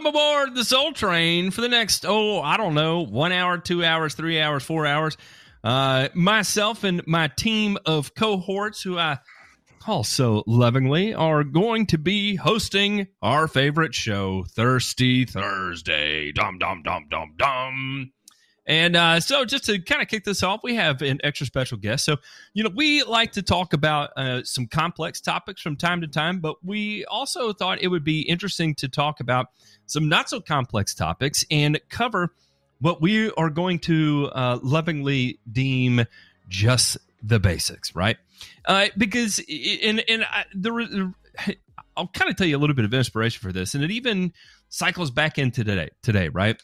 Welcome aboard the Soul Train for the next, oh, I don't know, one hour, two hours, three hours, four hours. Uh, myself and my team of cohorts, who I call so lovingly, are going to be hosting our favorite show, Thirsty Thursday. Dum, dum, dum, dum, dum. And uh, so, just to kind of kick this off, we have an extra special guest. So, you know, we like to talk about uh, some complex topics from time to time, but we also thought it would be interesting to talk about some not so complex topics and cover what we are going to uh, lovingly deem just the basics, right? Uh, because, and, and I, the, I'll kind of tell you a little bit of inspiration for this, and it even cycles back into today, today, right?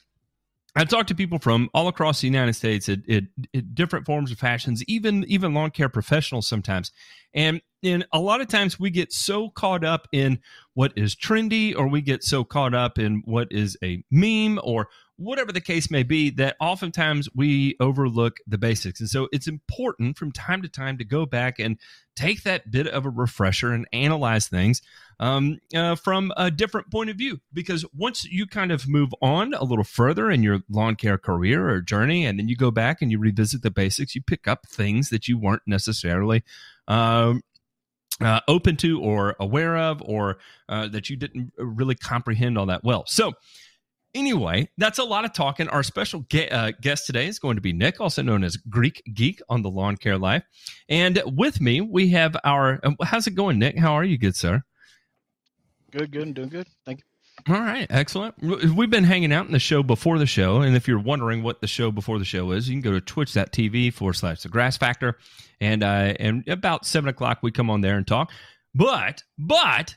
I've talked to people from all across the United States at, at, at, different forms of fashions, even even lawn care professionals sometimes, and and a lot of times we get so caught up in what is trendy, or we get so caught up in what is a meme, or whatever the case may be, that oftentimes we overlook the basics. And so it's important from time to time to go back and take that bit of a refresher and analyze things um, uh, from a different point of view. Because once you kind of move on a little further in your lawn care career or journey, and then you go back and you revisit the basics, you pick up things that you weren't necessarily. Um, uh, open to or aware of, or uh, that you didn't really comprehend all that well. So, Anyway, that's a lot of talking. Our special ge- uh, guest today is going to be Nick, also known as Greek Geek on the Lawn Care Life. And with me, we have our. Uh, how's it going, Nick? How are you, good sir? Good, good. I'm doing good. Thank you. All right, excellent. We've been hanging out in the show before the show, and if you're wondering what the show before the show is, you can go to twitch.tv forward slash the grass factor, and uh, and about seven o'clock we come on there and talk. But but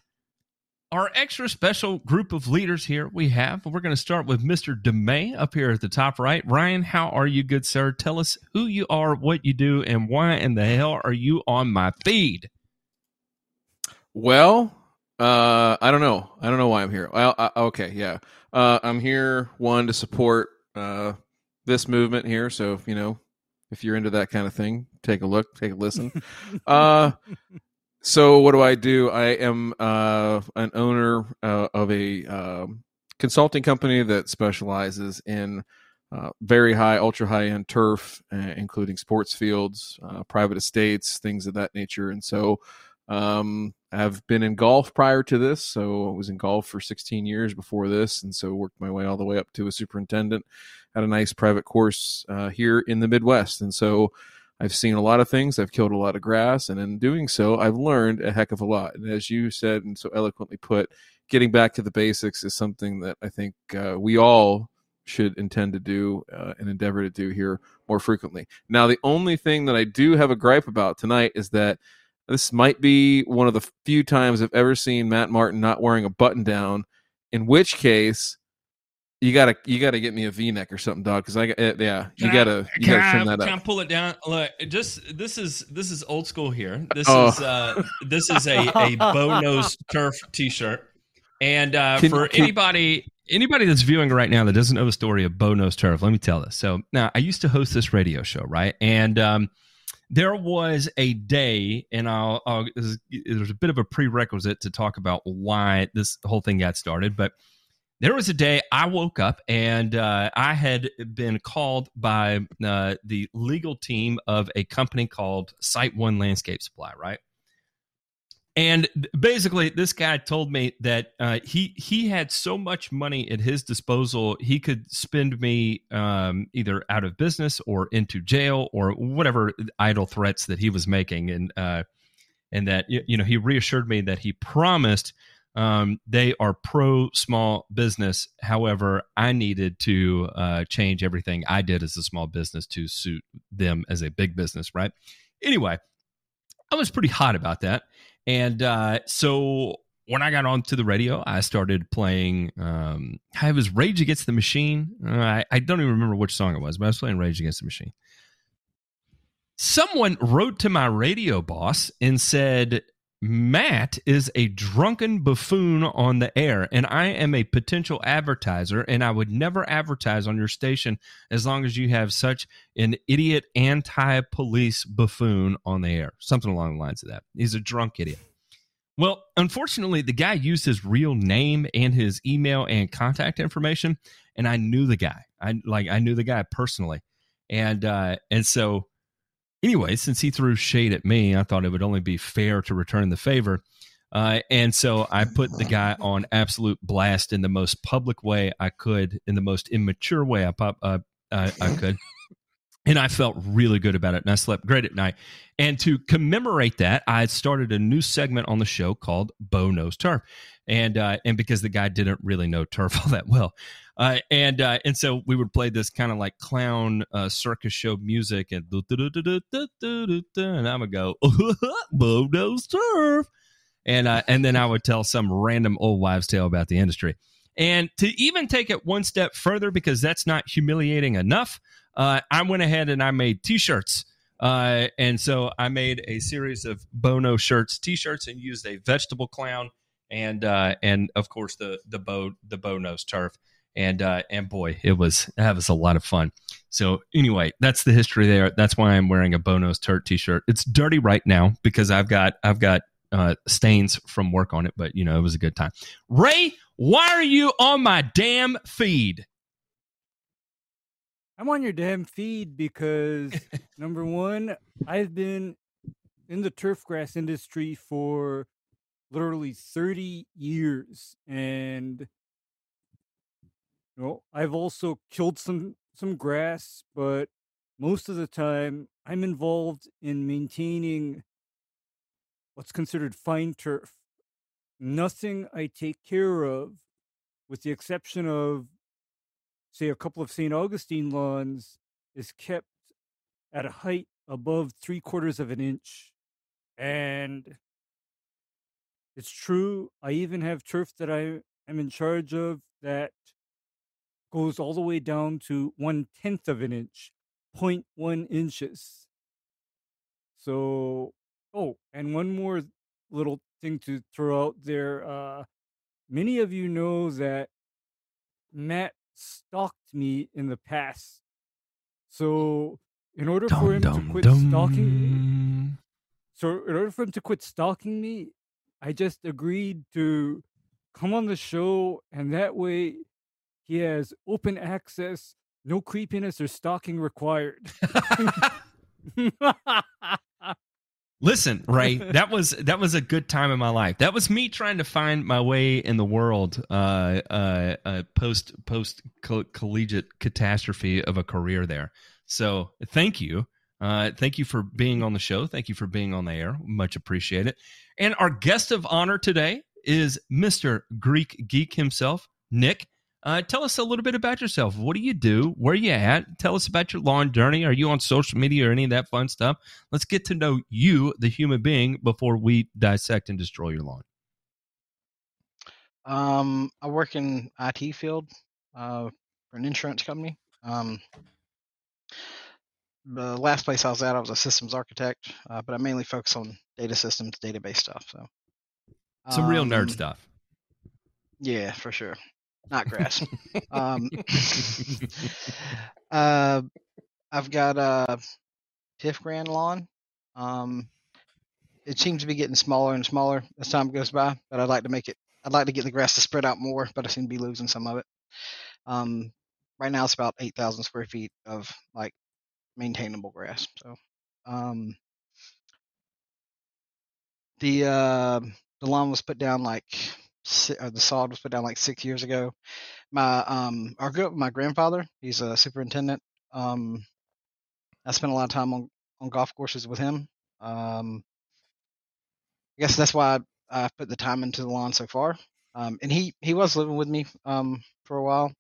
our extra special group of leaders here we have. We're going to start with Mr. DeMay up here at the top right. Ryan, how are you, good sir? Tell us who you are, what you do, and why in the hell are you on my feed? Well, uh, I don't know. I don't know why I'm here. Well, uh, okay, yeah. Uh, I'm here one to support uh, this movement here. So you know, if you're into that kind of thing, take a look, take a listen. uh, so what do I do? I am uh, an owner uh, of a um, consulting company that specializes in uh, very high, ultra high end turf, uh, including sports fields, uh, private estates, things of that nature. And so um, I've been in golf prior to this. So I was in golf for 16 years before this. And so worked my way all the way up to a superintendent at a nice private course uh, here in the Midwest. And so I've seen a lot of things. I've killed a lot of grass, and in doing so, I've learned a heck of a lot. And as you said and so eloquently put, getting back to the basics is something that I think uh, we all should intend to do uh, and endeavor to do here more frequently. Now, the only thing that I do have a gripe about tonight is that this might be one of the few times I've ever seen Matt Martin not wearing a button down. In which case, you gotta you gotta get me a V neck or something, dog. Because I uh, yeah, you gotta you gotta trim that up. Can I pull it down? Look, just this is this is old school here. This oh. is uh this is a a Bo Knows Turf t shirt. And uh, can, for can, anybody anybody that's viewing right now that doesn't know the story of Bo Knows Turf, let me tell this. So now I used to host this radio show, right? And um, there was a day, and I'll, I'll there's a bit of a prerequisite to talk about why this whole thing got started, but there was a day I woke up and uh, I had been called by uh, the legal team of a company called SiteOne Landscape Supply, right? And basically, this guy told me that uh, he he had so much money at his disposal, he could spend me um, either out of business or into jail or whatever idle threats that he was making, and uh, and that you know he reassured me that he promised um, they are pro small business. However, I needed to uh, change everything I did as a small business to suit them as a big business, right? Anyway, I was pretty hot about that. And uh, so when I got onto the radio, I started playing. Um, I was Rage Against the Machine. Uh, I, I don't even remember which song it was, but I was playing Rage Against the Machine. Someone wrote to my radio boss and said, Matt is a drunken buffoon on the air, and I am a potential advertiser, and I would never advertise on your station as long as you have such an idiot anti police buffoon on the air. Something along the lines of that. He's a drunk idiot. Well, unfortunately, the guy used his real name and his email and contact information, and I knew the guy. I like I knew the guy personally, and uh, and so anyway, since he threw shade at me, I thought it would only be fair to return the favor. Uh, and so I put the guy on absolute blast in the most public way I could, in the most immature way I pop, uh, I, I could. And I felt really good about it, and I slept great at night. And to commemorate that, I started a new segment on the show called Bo Knows Turf, and uh, and because the guy didn't really know turf all that well, uh, and uh, and so we would play this kind of like clown uh, circus show music, and and I would go Bo Knows Turf, and uh, and then I would tell some random old wives' tale about the industry. And to even take it one step further, because that's not humiliating enough, uh, I went ahead and I made T-shirts. Uh, and so I made a series of Bono shirts, T-shirts, and used a vegetable clown and and of course the the bow the Bo Knows Turf. And uh, and boy, it was that was a lot of fun. So anyway, that's the history there. That's why I'm wearing a Bo Knows Turf T-shirt. It's dirty right now because I've got I've got uh, stains from work on it, but you know it was a good time. Ray, why are you on my damn feed? I'm on your damn feed because number one, I've been in the turf grass industry for literally 30 years and know, I've also killed some some grass, but most of the time I'm involved in maintaining what's considered fine turf. Nothing I take care of, with the exception of say a couple of St. Augustine lawns is kept at a height above three quarters of an inch. And it's true, I even have turf that I am in charge of that goes all the way down to one tenth of an inch, 0.1 inches. So, oh, and one more little thing to throw out there. Uh, many of you know that Matt stalked me in the past. So, in order dum, for him dum, to quit dum. stalking me, so in order for him to quit stalking me, I just agreed to come on the show, and that way he has open access, no creepiness or stalking required. Listen, Ray, that was that was a good time in my life. That was me trying to find my way in the world uh, uh, uh, post post collegiate catastrophe of a career there. So, thank you, uh, thank you for being on the show. Thank you for being on the air. Much appreciate it. And our guest of honor today is Mister Greek Geek himself, Nick. Uh, tell us a little bit about yourself. What do you do? Where you at? Tell us about your lawn journey. Are you on social media or any of that fun stuff? Let's get to know you, the human being, before we dissect and destroy your lawn. Um, I work in IT field uh, for an insurance company. Um, the last place I was at, I was a systems architect, uh, but I mainly focus on data systems, database stuff. So some um, real nerd um, stuff. Yeah, for sure not grass. um, uh, I've got a TifGrand lawn. Um, it seems to be getting smaller and smaller as time goes by, but I'd like to make it. I'd like to get the grass to spread out more, but I seem to be losing some of it. Um, right now it's about eight thousand square feet of like maintainable grass. So, um, the uh, the lawn was put down like uh, the sod was put down like six years ago. My um, I grew up with my grandfather. He's a superintendent. Um, I spent a lot of time on on golf courses with him. Um, I guess that's why I, I put the time into the lawn so far. Um, and he he was living with me um for a while,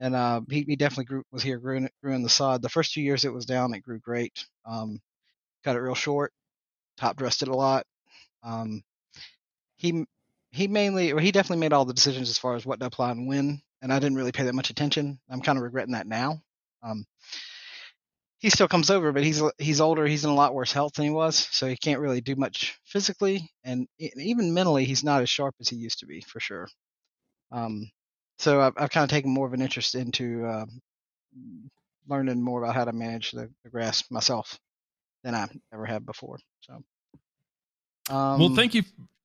and uh, he he definitely grew was here growing growing the sod. The first two years it was down, it grew great. Um, cut it real short, top dressed it a lot. Um, he he mainly, or he definitely made all the decisions as far as what to apply and when, and I didn't really pay that much attention. I'm kind of regretting that now. Um, he still comes over, but he's he's older. He's in a lot worse health than he was, so he can't really do much physically, and even mentally, he's not as sharp as he used to be for sure. Um, so I've, I've kind of taken more of an interest into uh, learning more about how to manage the, the grass myself than I ever have before. So Um, well, thank you,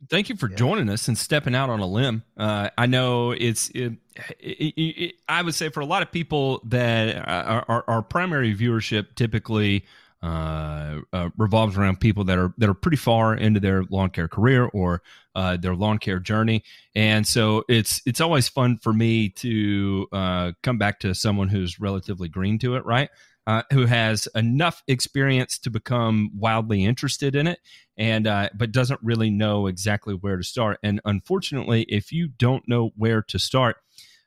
thank you for yeah. joining us and stepping out on a limb. Uh, I know it's, it, it, it, I would say for a lot of people that our, our, our primary viewership typically uh, uh, revolves around people that are that are pretty far into their lawn care career or uh, their lawn care journey, and so it's it's always fun for me to uh, come back to someone who's relatively green to it, right? Uh, who has enough experience to become wildly interested in it, and uh, but doesn't really know exactly where to start. And unfortunately, if you don't know where to start,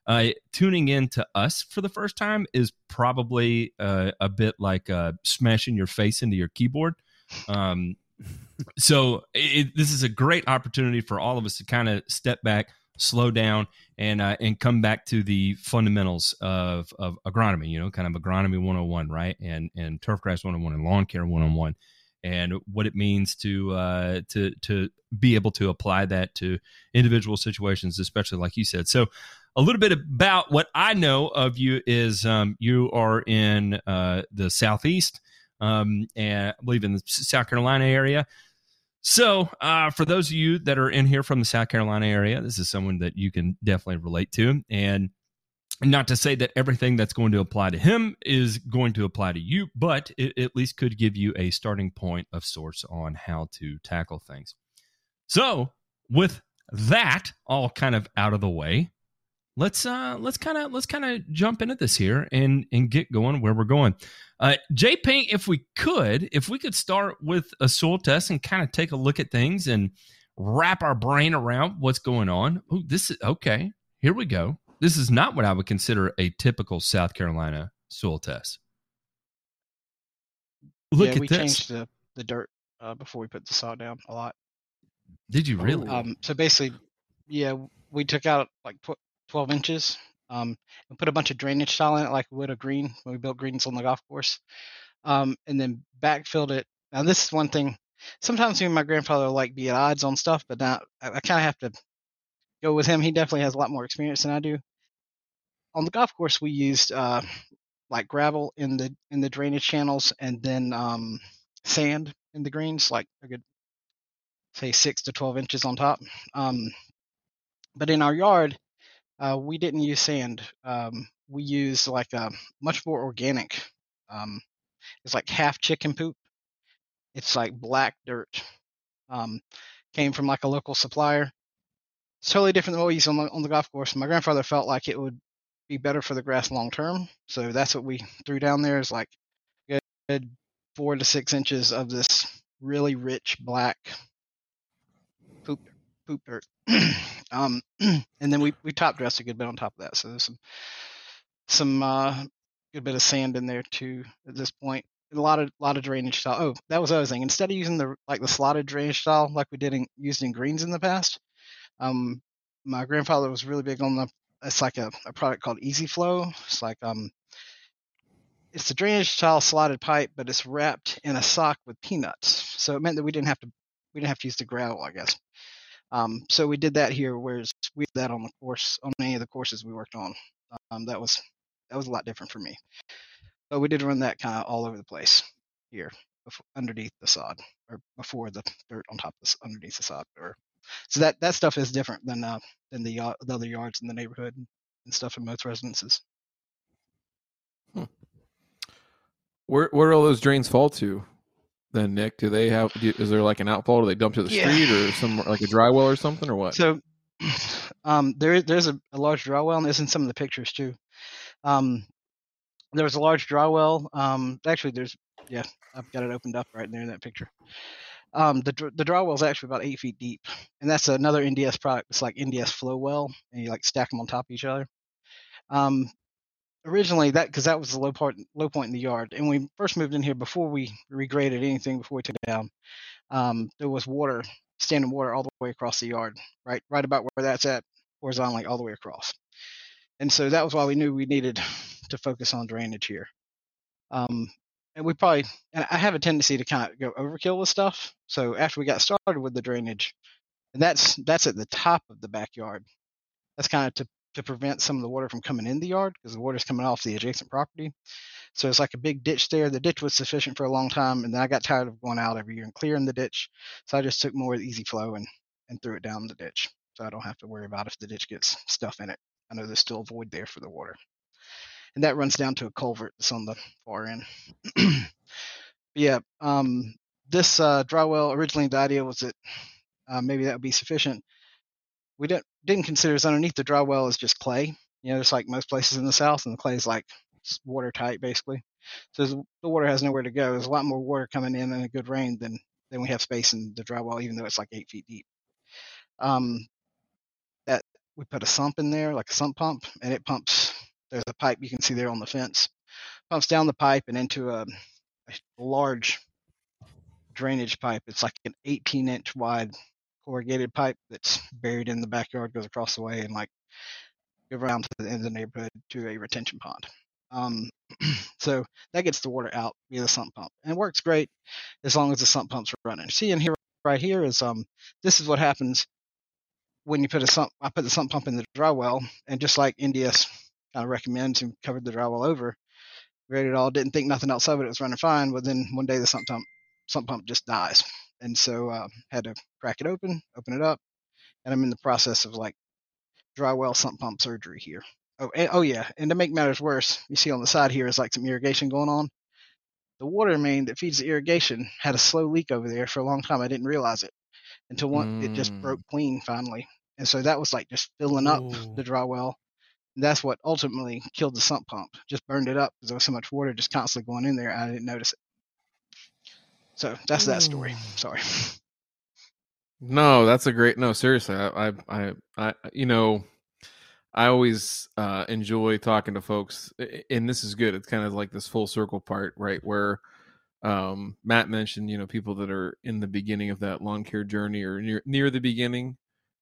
uh, tuning in to us for the first time is probably uh, a bit like uh, smashing your face into your keyboard. Um, so it, this is a great opportunity for all of us to kind of step back, slow down, and uh, and come back to the fundamentals of of agronomy. You know, kind of agronomy 101, right? And and turfgrass 101 and lawn care 101 and what it means to uh, to to be able to apply that to individual situations, especially like you said. So, a little bit about what I know of you is um, you are in uh, the southeast, um, and I believe in the South Carolina area. So, uh, for those of you that are in here from the South Carolina area, this is someone that you can definitely relate to, and not to say that everything that's going to apply to him is going to apply to you, but it at least could give you a starting point of sorts on how to tackle things. So, with that all kind of out of the way, let's uh let's kind of let's kind of jump into this here and and get going where we're going. Uh J Paint, if we could, if we could start with a soil test and kind of take a look at things and wrap our brain around what's going on. Oh, this is okay. Here we go. This is not what I would consider a typical South Carolina soil test. Look yeah, at we this. changed the, the dirt uh, before we put the sod down a lot. Did you really? Um, so basically, yeah, we took out like tw- 12 inches um, and put a bunch of drainage tile in it like we would a green when we built greens on the golf course. Um, and then backfilled it. Now, this is one thing. Sometimes me and my grandfather like be at odds on stuff, but now I, I kind of have to go with him. He definitely has a lot more experience than I do. On the golf course, we used uh, like gravel in the in the drainage channels, and then um, sand in the greens, like a good say six to 12 inches on top. Um, but in our yard, uh, we didn't use sand. Um, we used like a much more organic. Um, it's like half chicken poop. It's like black dirt. Um, came from like a local supplier. It's totally different than what we use on the, on the golf course. My grandfather felt like it would be better for the grass long term, so that's what we threw down there. Is like good four to six inches of this really rich black poop dirt. um, and then we we top dressed a good bit on top of that. So there's some some uh, good bit of sand in there too at this point. A lot of lot of drainage style. Oh, that was the other thing. Instead of using the like the slotted drainage style like we did in used in greens in the past, um, my grandfather was really big on the. It's like a, a product called EZflow. It's like um, it's a drainage style slotted pipe, but it's wrapped in a sock with peanuts. So it meant that we didn't have to we didn't have to use the gravel, I guess. Um, so we did that here, whereas we did that on the course on any of the courses we worked on. Um, that was that was a lot different for me. But we did run that kind of all over the place here, before, underneath the sod, or before the dirt on top of the, underneath the sod. Or so that that stuff is different than uh, than the, uh, the other yards in the neighborhood and stuff in most residences. Where where all those drains fall to? Then Nick, do they have? Do, is there like an outfall? Do they dump to the Yeah. street or some like a dry well or something or what? So um, there there's a, a large dry well, and there's in some of the pictures too. Um, there was a large dry well. Um, actually, there's yeah, I've got it opened up right there in that picture. Um, the the dry well is actually about eight feet deep, and that's another NDS product. It's like NDS Flo-Well, and you like stack them on top of each other. Um, originally that because that was the low part low point in the yard, and we first moved in here before we regraded anything before we took it down, um, there was water, standing water all the way across the yard, right right about where that's at, horizontally all the way across. And so that was why we knew we needed to focus on drainage here. Um, and we probably, and I have a tendency to kind of go overkill with stuff. So after we got started with the drainage, and that's that's at the top of the backyard. That's kind of to to prevent some of the water from coming in the yard because the water's coming off the adjacent property. So it's like a big ditch there. The ditch was sufficient for a long time, and then I got tired of going out every year and clearing the ditch. So I just took more of the EZflow and, and threw it down the ditch. So I don't have to worry about if the ditch gets stuff in it. I know there's still a void there for the water. And that runs down to a culvert that's on the far end. yeah, um, this uh, dry well originally the idea was that uh, maybe that would be sufficient. We didn't didn't consider is underneath the dry well is just clay. You know, just like most places in the south, and the clay is like watertight basically. So the water has nowhere to go. There's a lot more water coming in in a good rain than than we have space in the dry well, even though it's like eight feet deep. Um, that we put a sump in there, like a sump pump, and it pumps. There's a pipe you can see there on the fence, pumps down the pipe and into a, a large drainage pipe. It's like an 18 inch wide corrugated pipe that's buried in the backyard, goes across the way, and like go around to the end of the neighborhood to a retention pond. Um, so that gets the water out via the sump pump, and it works great as long as the sump pump's running. See in here right here is um this is what happens when you put a sump. I put the sump pump in the dry well, and just like NDS kind of recommends and covered the dry well over, it all, didn't think nothing else of it. It was running fine, but then one day the sump pump sump pump just dies, and so uh, had to crack it open, open it up, and I'm in the process of like dry well sump pump surgery here. Oh, and, oh yeah, and to make matters worse, you see on the side here is like some irrigation going on. The water main that feeds the irrigation had a slow leak over there for a long time. I didn't realize it until one mm. it just broke Mm. clean finally, and so that was like just filling up Ooh. the dry well. And that's what ultimately killed the sump pump. Just burned it up because there was so much water just constantly going in there. I didn't notice it. So that's that story. Sorry. No, that's a great. No, seriously, I, I, I, I you know, I always uh, enjoy talking to folks, and this is good. It's kind of like this full circle part, right? Where um, Matt mentioned, you know, people that are in the beginning of that lawn care journey or near near the beginning,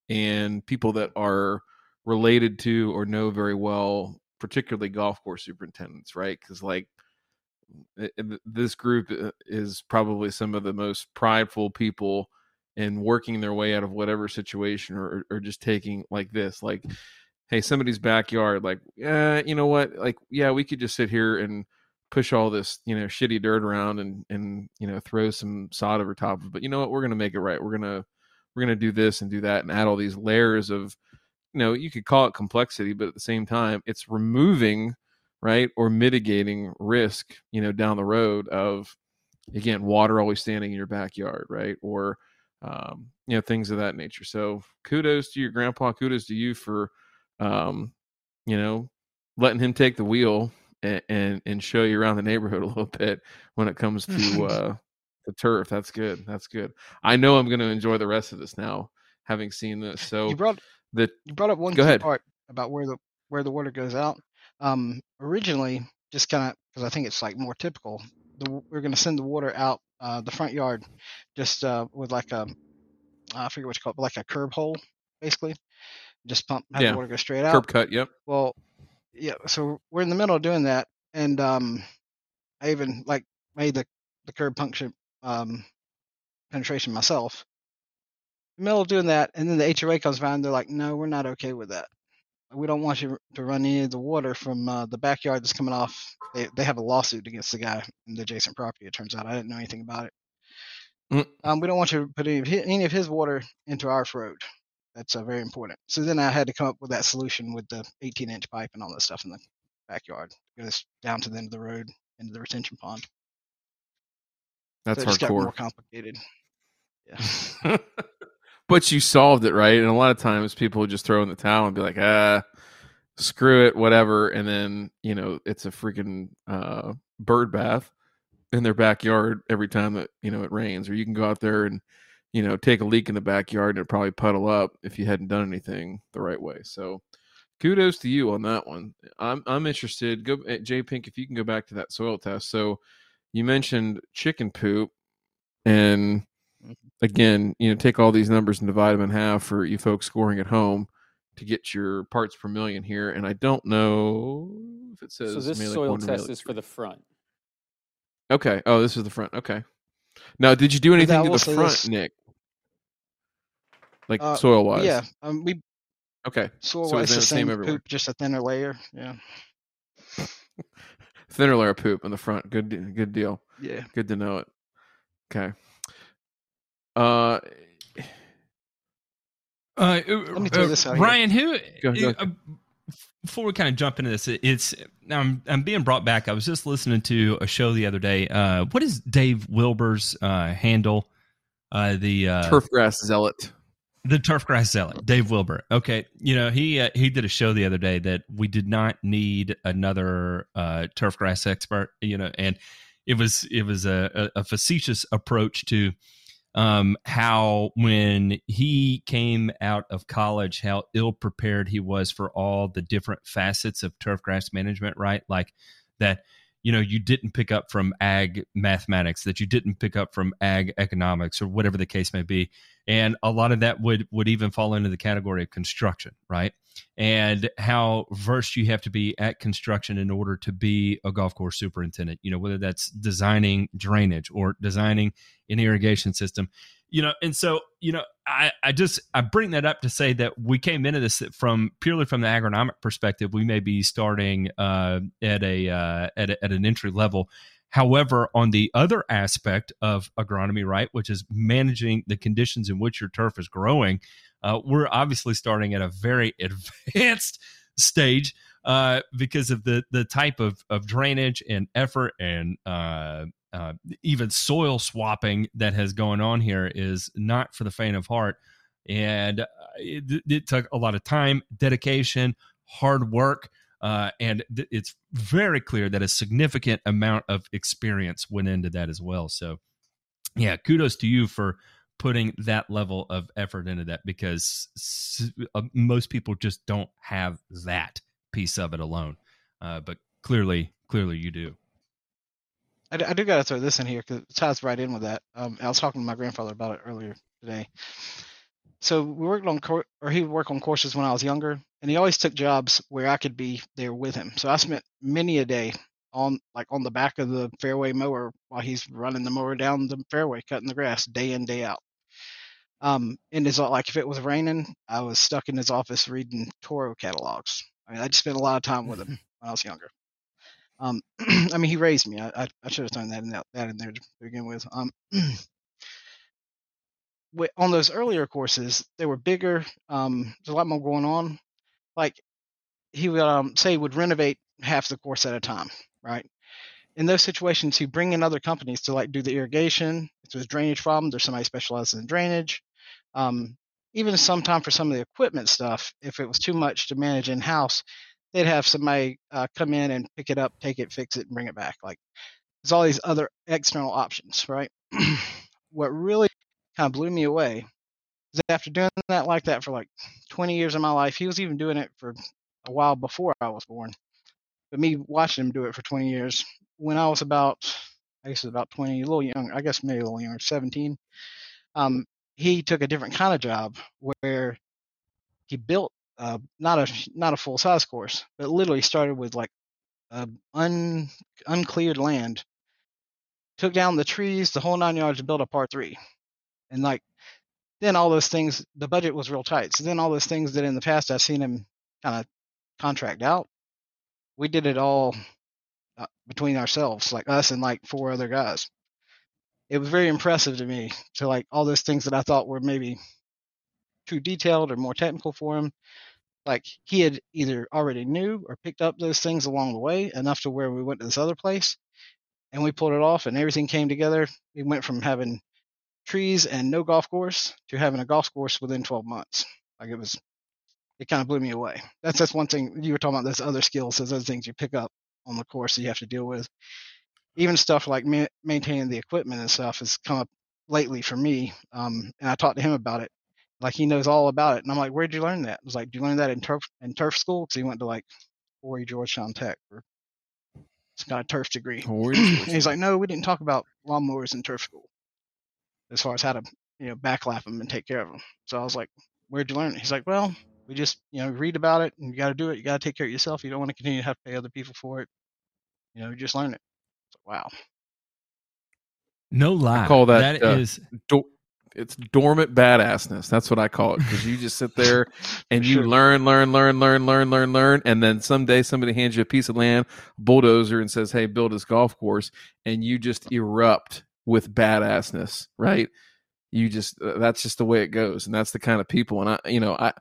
and people that are related to or know very well, particularly golf course superintendents, right? Because like this group uh, is probably some of the most prideful people in working their way out of whatever situation or, or just taking like this like hey somebody's backyard like yeah you know what? Like yeah we could just sit here and push all this you know shitty dirt around and and you know throw some sod over top of it but you know what? We're gonna make it right. We're gonna we're gonna do this and do that and add all these layers of you know you could call it complexity but at the same time it's removing right? Or mitigating risk you know down the road of again water always standing in your backyard right? Or um, you know things of that nature. So kudos to your grandpa kudos to you for um, you know letting him take the wheel and, and and show you around the neighborhood a little bit when it comes to uh the turf. That's good. That's good. I know i'm going to enjoy the rest of this now having seen this. So you brought the you brought up one Go ahead. part about where the where the water goes out. Um, originally, just kind of because I think it's like more typical. The, we're going to send the water out uh, the front yard, just uh, with like a I forget what you call it, but like a curb hole, basically. Just pump have Yeah. the water go straight out. curb cut yep Well, yeah. So we're in the middle of doing that, and um, I even like made the the curb puncture um, penetration myself. In the middle of doing that, and then the HOA comes by and they're like, "No, we're not okay with that. We don't want you to run any of the water from uh, the backyard that's coming off." They they have a lawsuit against the guy in the adjacent property. It turns out I didn't know anything about it. Mm. Um, we don't want you to put any of, his, any of his water into our road. That's uh, very important. So then I had to come up with that solution with the 18 inch pipe and all that stuff in the backyard. It goes down to the end of the road into the retention pond. that's so got more complicated. Yeah. but you solved it right? And a lot of times people just throw in the towel and be like ah screw it whatever. And then you know it's a freaking uh bird bath in their backyard every time that you know it rains. Or you can go out there and you know take a leak in the backyard and it probably puddle up if you hadn't done anything the right way. So kudos to you on that one. I'm i'm interested. Go eh, jay pink if you can go back to that soil test. So you mentioned chicken poop and. Again you know take all these numbers and divide them in half for you folks scoring at home to get your parts per million here and i don't know if it says So this Mehlich soil one test is for the front. okay oh this is the front okay now did you do anything to the front this. nick like Uh, soil wise Yeah, um, we Okay, Soil So so it's it's the the same same poop, just a thinner layer. Yeah, thinner layer of poop in the front. Good, good deal. yeah. Good to know it. Okay. Uh, Uh, me throw uh, this out here. Ryan, who? Go- go. uh, before we kind of jump into this, it- it's I'm I'm being brought back. I was just listening to a show the other day. Uh, what is Dave Wilbur's uh, handle? Uh, the uh, turf grass zealot. the turf grass zealot, Dave Wilbur. Okay, you know he uh, he did a show the other day that we did not need another uh, turf grass expert. You know, and it was it was a, a, a facetious approach to um, how when he came out of college, how ill prepared he was for all the different facets of turf grass management. Right, like that you know you didn't pick up from ag mathematics that you didn't pick up from ag economics or whatever the case may be and a lot of that would would even fall into the category of construction right and how versed you have to be at construction in order to be a golf course superintendent you know whether that's designing drainage or designing an irrigation system. You know and so you know i i just i bring that up to say that we came into this from purely from the agronomic perspective we may be starting uh at a uh at, a, at an entry level. However, on the other aspect of agronomy, right, which is managing the conditions in which your turf is growing, uh, we're obviously starting at a very advanced stage uh, because of the the type of, of drainage and effort and uh, uh, even soil swapping that has gone on here is not for the faint of heart. And uh, it, it took a lot of time, dedication, hard work. Uh, and th- it's very clear that a significant amount of experience went into that as well. So, yeah, kudos to you for putting that level of effort into that because uh, most people just don't have that piece of it alone. Uh, but clearly, clearly you do. I do got to throw this in here because it ties right in with that. Um, I was talking to my grandfather about it earlier today. So we worked on, cour- or he would work on courses when I was younger, and he always took jobs where I could be there with him. So I spent many a day on, like, on the back of the fairway mower while he's running the mower down the fairway, cutting the grass day in day out. Um, and it's like if it was raining, I was stuck in his office reading Toro catalogs. I mean, I just spent a lot of time with him when I was younger. Um, I mean, he raised me. I, I, I should have thrown that in that, that in there to begin with. Um, on those earlier courses, they were bigger. Um, there's a lot more going on. Like he would um, say, he would renovate half the course at a time, right? In those situations, he'd bring in other companies to like do the irrigation. If there's drainage problem, there's somebody specialized in drainage. Um, even sometime for some of the equipment stuff, if it was too much to manage in house, they'd have somebody uh, come in and pick it up, take it, fix it, and bring it back. Like there's all these other external options, right? what really kind of blew me away is that after doing that like that for like 20 years of my life, he was even doing it for a while before I was born. But me watching him do it for 20 years, when I was about, I guess it was about 20, a little young, I guess maybe a little younger, 17, um, he took a different kind of job where he built uh, not a not a full size course, but literally started with like uh, un uncleared land, took down the trees, the whole nine yards, to build a par three, and like then all those things, the budget was real tight. So then all those things that in the past I've seen him kind of contract out, we did it all uh, between ourselves, like us and like four other guys. It was very impressive to me to like all those things that I thought were maybe too detailed or more technical for him. Like he had either already knew or picked up those things along the way enough to where we went to this other place and we pulled it off and everything came together. We went from having trees and no golf course to having a golf course within 12 months. Like it was it kind of blew me away. That's that's one thing you were talking about those other skills those other things you pick up on the course that you have to deal with even stuff like ma- maintaining the equipment and stuff has come up lately for me um, and i talked to him about it like he knows all about it. And I'm like, where'd you learn that? I was like, do you learn that in turf in turf school? Because he went to like Horry Georgetown Tech or it's got a turf degree. And he's like, no, we didn't talk about lawnmowers in turf school as far as how to you know backlap them and take care of them. So I was like, where'd you learn it? He's like, well, we just you know read about it and you got to do it. You got to take care of yourself. You don't want to continue to have to pay other people for it. You know, you just learn it. Wow. No lie. I call that, that uh, is Door, it's dormant badassness. That's what I call it because you just sit there and you sure. learn, learn, learn, learn, learn, learn, learn, and then someday somebody hands you a piece of land, bulldozer, and says, "Hey, build this golf course," and you just erupt with badassness, right? You just uh, that's just the way it goes, and that's the kind of people. And I, you know, I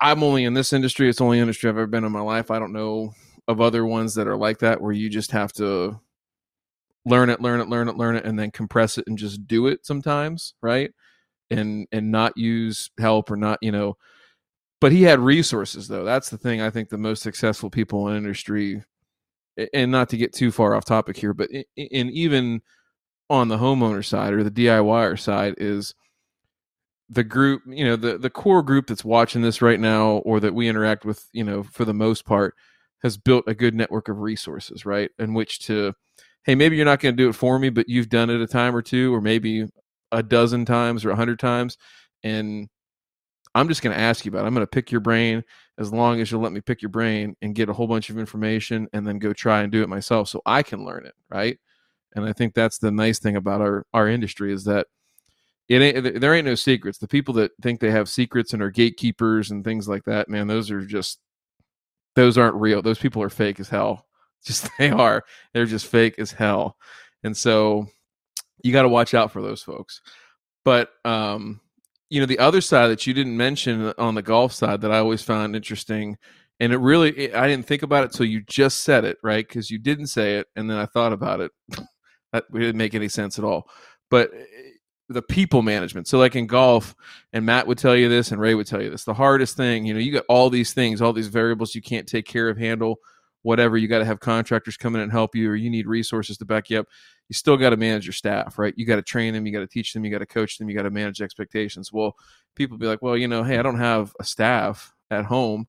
I'm only in this industry. It's the only industry I've ever been in my life. I don't know of other ones that are like that where you just have to learn it, learn it, learn it, learn it, and then compress it and just do it sometimes, right? And and not use help or not, you know. But he had resources though. That's the thing. I think the most successful people in industry, and not to get too far off topic here, but in even on the homeowner side or the DIYer side is the group, you know, the the core group that's watching this right now or that we interact with, you know, for the most part, has built a good network of resources, right? In which to hey, maybe you're not going to do it for me, but you've done it a time or two, or maybe a dozen times or a hundred times, and I'm just going to ask you about. It. I'm going to pick your brain as long as you'll let me pick your brain and get a whole bunch of information, and then go try and do it myself so I can learn it, right? And I think that's the nice thing about our our industry is that it ain't there ain't no secrets. The people that think they have secrets and are gatekeepers and things like that, man, those are just those aren't real. Those people are fake as hell. Just they are. They're just fake as hell. And so you got to watch out for those folks. But um you know the other side that you didn't mention on the golf side that I always found interesting and it really I didn't think about it till you just said it, right? Cuz you didn't say it and then I thought about it. that didn't make any sense at all. But eh, the people management. So like in golf, and Matt would tell you this, and Ray would tell you this. The hardest thing, you know, you got all these things, all these variables you can't take care of, handle, whatever. You got to have contractors come in and help you, or you need resources to back you up. You still got to manage your staff, right? You got to train them, you got to teach them, you got to coach them, you got to manage expectations. Well, people be like, well, you know, hey, I don't have a staff at home,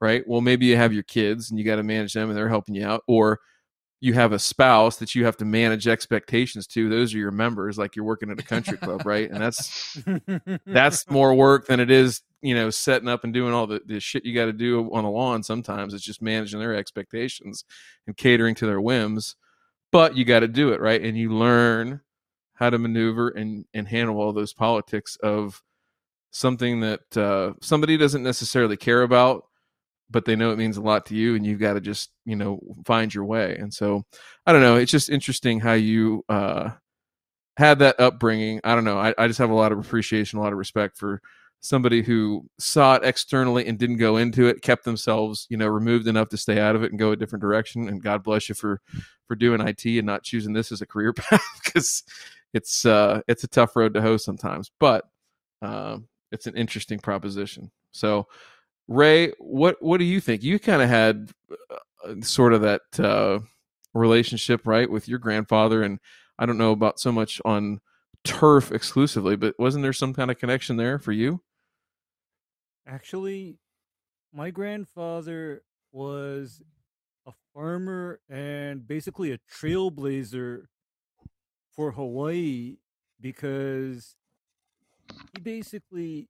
right? Well, maybe you have your kids and you got to manage them, and they're helping you out, or you have a spouse that you have to manage expectations to those are your members like you're working at a country club right? And that's that's more work than it is you know setting up and doing all the, the shit you got to do on the lawn sometimes. It's just managing their expectations and catering to their whims but you got to do it right? And you learn how to maneuver and and handle all those politics of something that uh, somebody doesn't necessarily care about but they know it means a lot to you and you've got to just you know find your way. And so i don't know it's just interesting how you uh had that upbringing. I don't know I, I just have a lot of appreciation a lot of respect for somebody who saw it externally and didn't go into it kept themselves you know removed enough to stay out of it and go a different direction and god bless you for for doing it and not choosing this as a career path because it's uh it's a tough road to hoe sometimes but uh, it's an interesting proposition. So Ray, what what do you think? You kind of had uh, sort of that uh, relationship, right, with your grandfather, and I don't know about so much on turf exclusively, but wasn't there some kind of connection there for you? Actually, my grandfather was a farmer and basically a trailblazer for Hawaii because he basically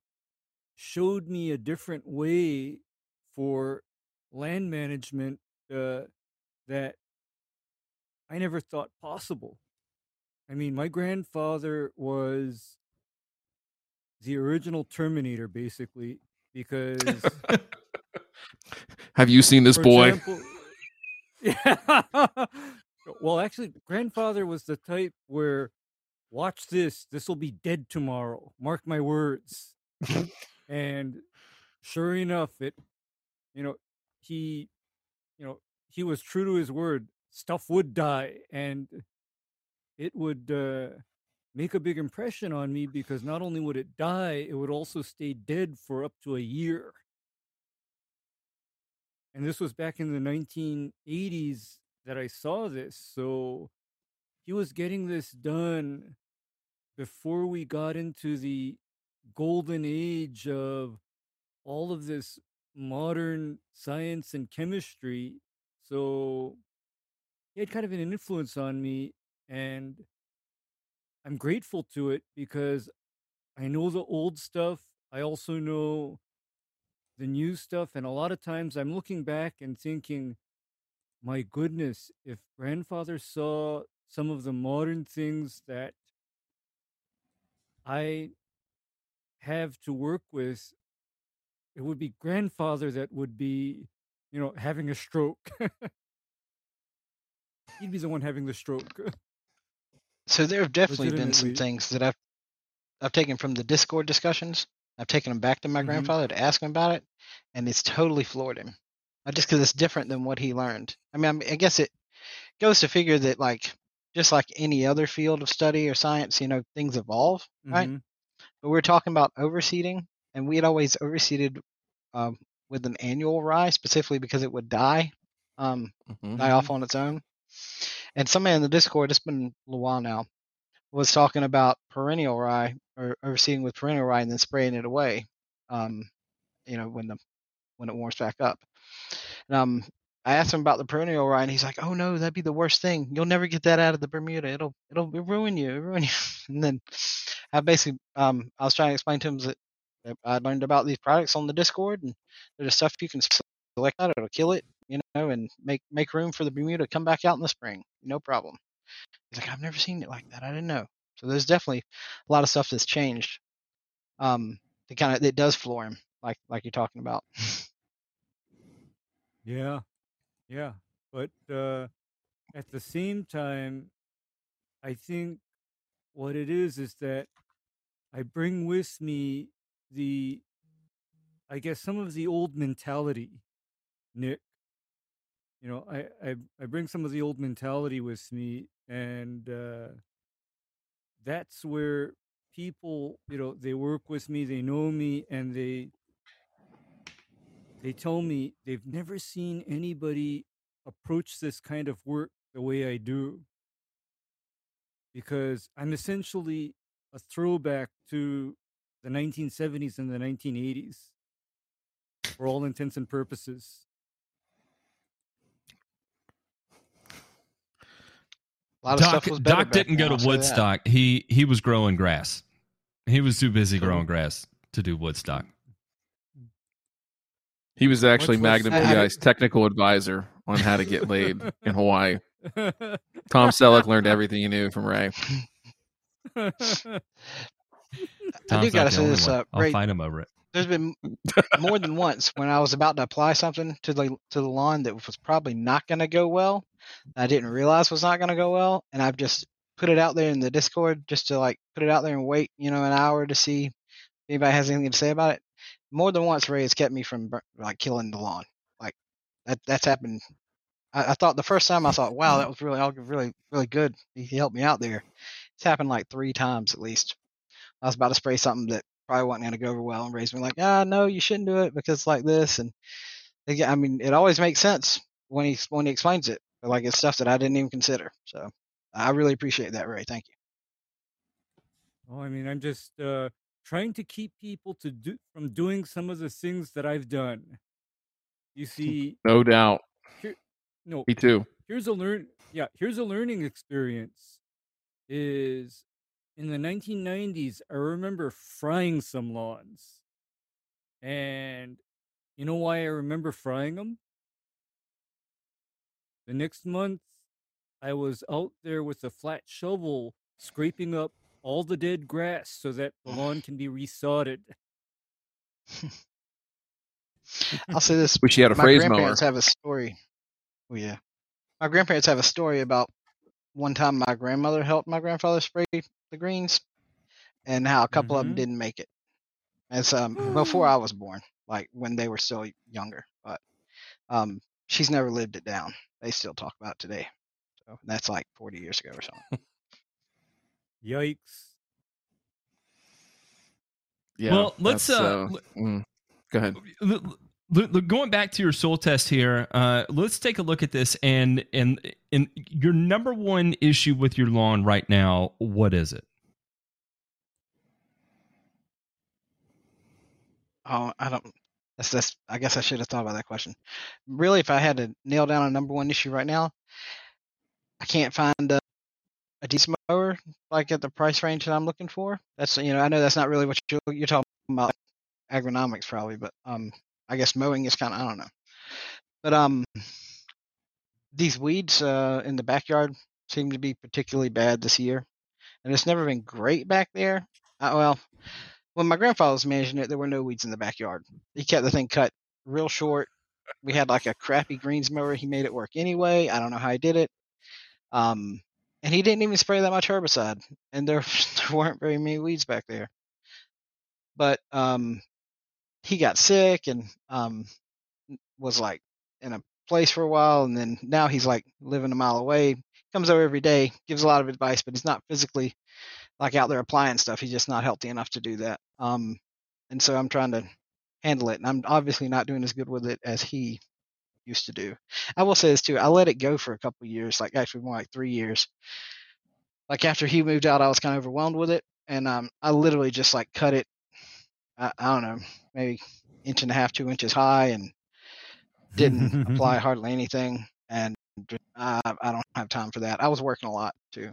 showed me a different way for land management uh, that I never thought possible. I mean, my grandfather was the original Terminator, basically, because. Have you seen this boy? Example, yeah. well, actually, grandfather was the type where, watch this, this will be dead tomorrow. Mark my words. And sure enough it you know he you know he was true to his word stuff would die and it would uh, make a big impression on me because not only would it die it would also stay dead for up to a year. And this was back in the 1980s that i saw this so he was getting this done before we got into the golden age of all of this modern science and chemistry. So he had kind of an influence on me, and I'm grateful to it because I know the old stuff. I also know the new stuff. And a lot of times I'm looking back and thinking, my goodness, if grandfather saw some of the modern things that I have to work with, it would be grandfather that would be, you know, having a stroke. He'd be the one having the stroke. So there have definitely been some things that I've I've taken from the Discord discussions. I've taken them back to my Mhm. grandfather to ask him about it, and it's totally floored him. Just because it's different than what he learned. I mean, I guess it goes to figure that like just like any other field of study or science, you know, things evolve, right? Mhm. But we were talking about overseeding, and we had always overseeded um, with an annual rye specifically because it would die, um, Mhm. die off on its own. And somebody in the Discord, it's been a little while now, was talking about perennial rye or overseeding with perennial rye and then spraying it away, um, you know, when the when it warms back up. And um, I asked him about the perennial rye, and he's like, "Oh no, that'd be the worst thing. You'll never get that out of the Bermuda. It'll it'll ruin you, it'll ruin you." And then I basically um, I was trying to explain to him that that I learned about these products on the Discord, and there's stuff you can select out. It'll kill it, you know, and make make room for the Bermuda to come back out in the spring, no problem. He's like, I've never seen it like that. I didn't know. So there's definitely a lot of stuff that's changed. Um, it kind of it does floor him, like like you're talking about. Yeah, yeah. But uh, at the same time, I think what it is is that I bring with me the, I guess, some of the old mentality, Nick. You know, I, I, I bring some of the old mentality with me, and uh, that's where people, you know, they work with me, they know me, and they they tell me they've never seen anybody approach this kind of work the way I do. Because I'm essentially a throwback to the 1970s and the 1980s for all intents and purposes. A lot of Doc, stuff was Doc back didn't then, go to say that. Woodstock. He he was growing grass. He was too busy growing grass to do Woodstock. He was actually Much Magnum I- I- PI's technical advisor on how to get laid in Hawaii. Tom Selleck learned everything he knew from Ray. I do gotta not say this, one. uh, I'll Ray- fight him over it. There's been more than once when I was about to apply something to the to the lawn that was probably not going to go well. I didn't realize was not going to go well, and I've just put it out there in the Discord just to like put it out there and wait, you know, an hour to see if anybody has anything to say about it. More than once, Ray has kept me from like killing the lawn. Like that that's happened. I, I thought the first time I thought, wow, that was really all really really good. He, he helped me out there. It's happened like three times at least. I was about to spray something that probably wasn't going to go over well, and Ray's been like, ah, no, you shouldn't do it because like this, and again, I mean, it always makes sense when he when he explains it. But like it's stuff that I didn't even consider. So I really appreciate that, Ray. Thank you. Oh, I mean, I'm just uh, trying to keep people to do from doing some of the things that I've done. You see, No doubt. no, Me too. here's a learn. Yeah, here's a learning experience. Is in the 1990s, I remember frying some lawns, and you know why I remember frying them? The next month, I was out there with a flat shovel scraping up all the dead grass so that the lawn can be resodded. I'll say this: Wish you had a my phrase mower. grandparents have a story. Oh yeah, my grandparents have a story about one time my grandmother helped my grandfather spray the greens, and how a couple of them didn't make it. As um before I was born, like when they were still younger. But um, she's never lived it down. They still talk about it today. So that's like 40 years ago or something. Yikes. Yeah. Well, let's, that's, uh, mm. go ahead. L- l- l- going back to your soil test here, uh, let's take a look at this. And and and your number one issue with your lawn right now, what is it? Oh, I don't. That's that's. I guess I should have thought about that question. Really, if I had to nail down a number one issue right now, I can't find a, decent mower like at the price range that I'm looking for. That's you know I know that's not really what you're, you're talking about, agronomics probably, but um I guess mowing is kind of I don't know, but um these weeds uh in the backyard seem to be particularly bad this year, and it's never been great back there. I, well, when my grandfather was managing it, there were no weeds in the backyard. He kept the thing cut real short. We had like a crappy greens mower. He made it work anyway. I don't know how he did it. Um, and he didn't even spray that much herbicide, and there, there weren't very many weeds back there. But um, he got sick and um, was like in a place for a while, and then now he's like living a mile away. Comes over every day, gives a lot of advice, but he's not physically like out there applying stuff. He's just not healthy enough to do that. Um, and so I'm trying to handle it, and I'm obviously not doing as good with it as he used to do. I will say this too. I let it go for a couple years, like actually more like three years. Like after he moved out, I was kind of overwhelmed with it, and um, I literally just like cut it. I, I don't know, maybe inch and a half, two inches high, and didn't apply hardly anything. And I, I don't have time for that. I was working a lot too.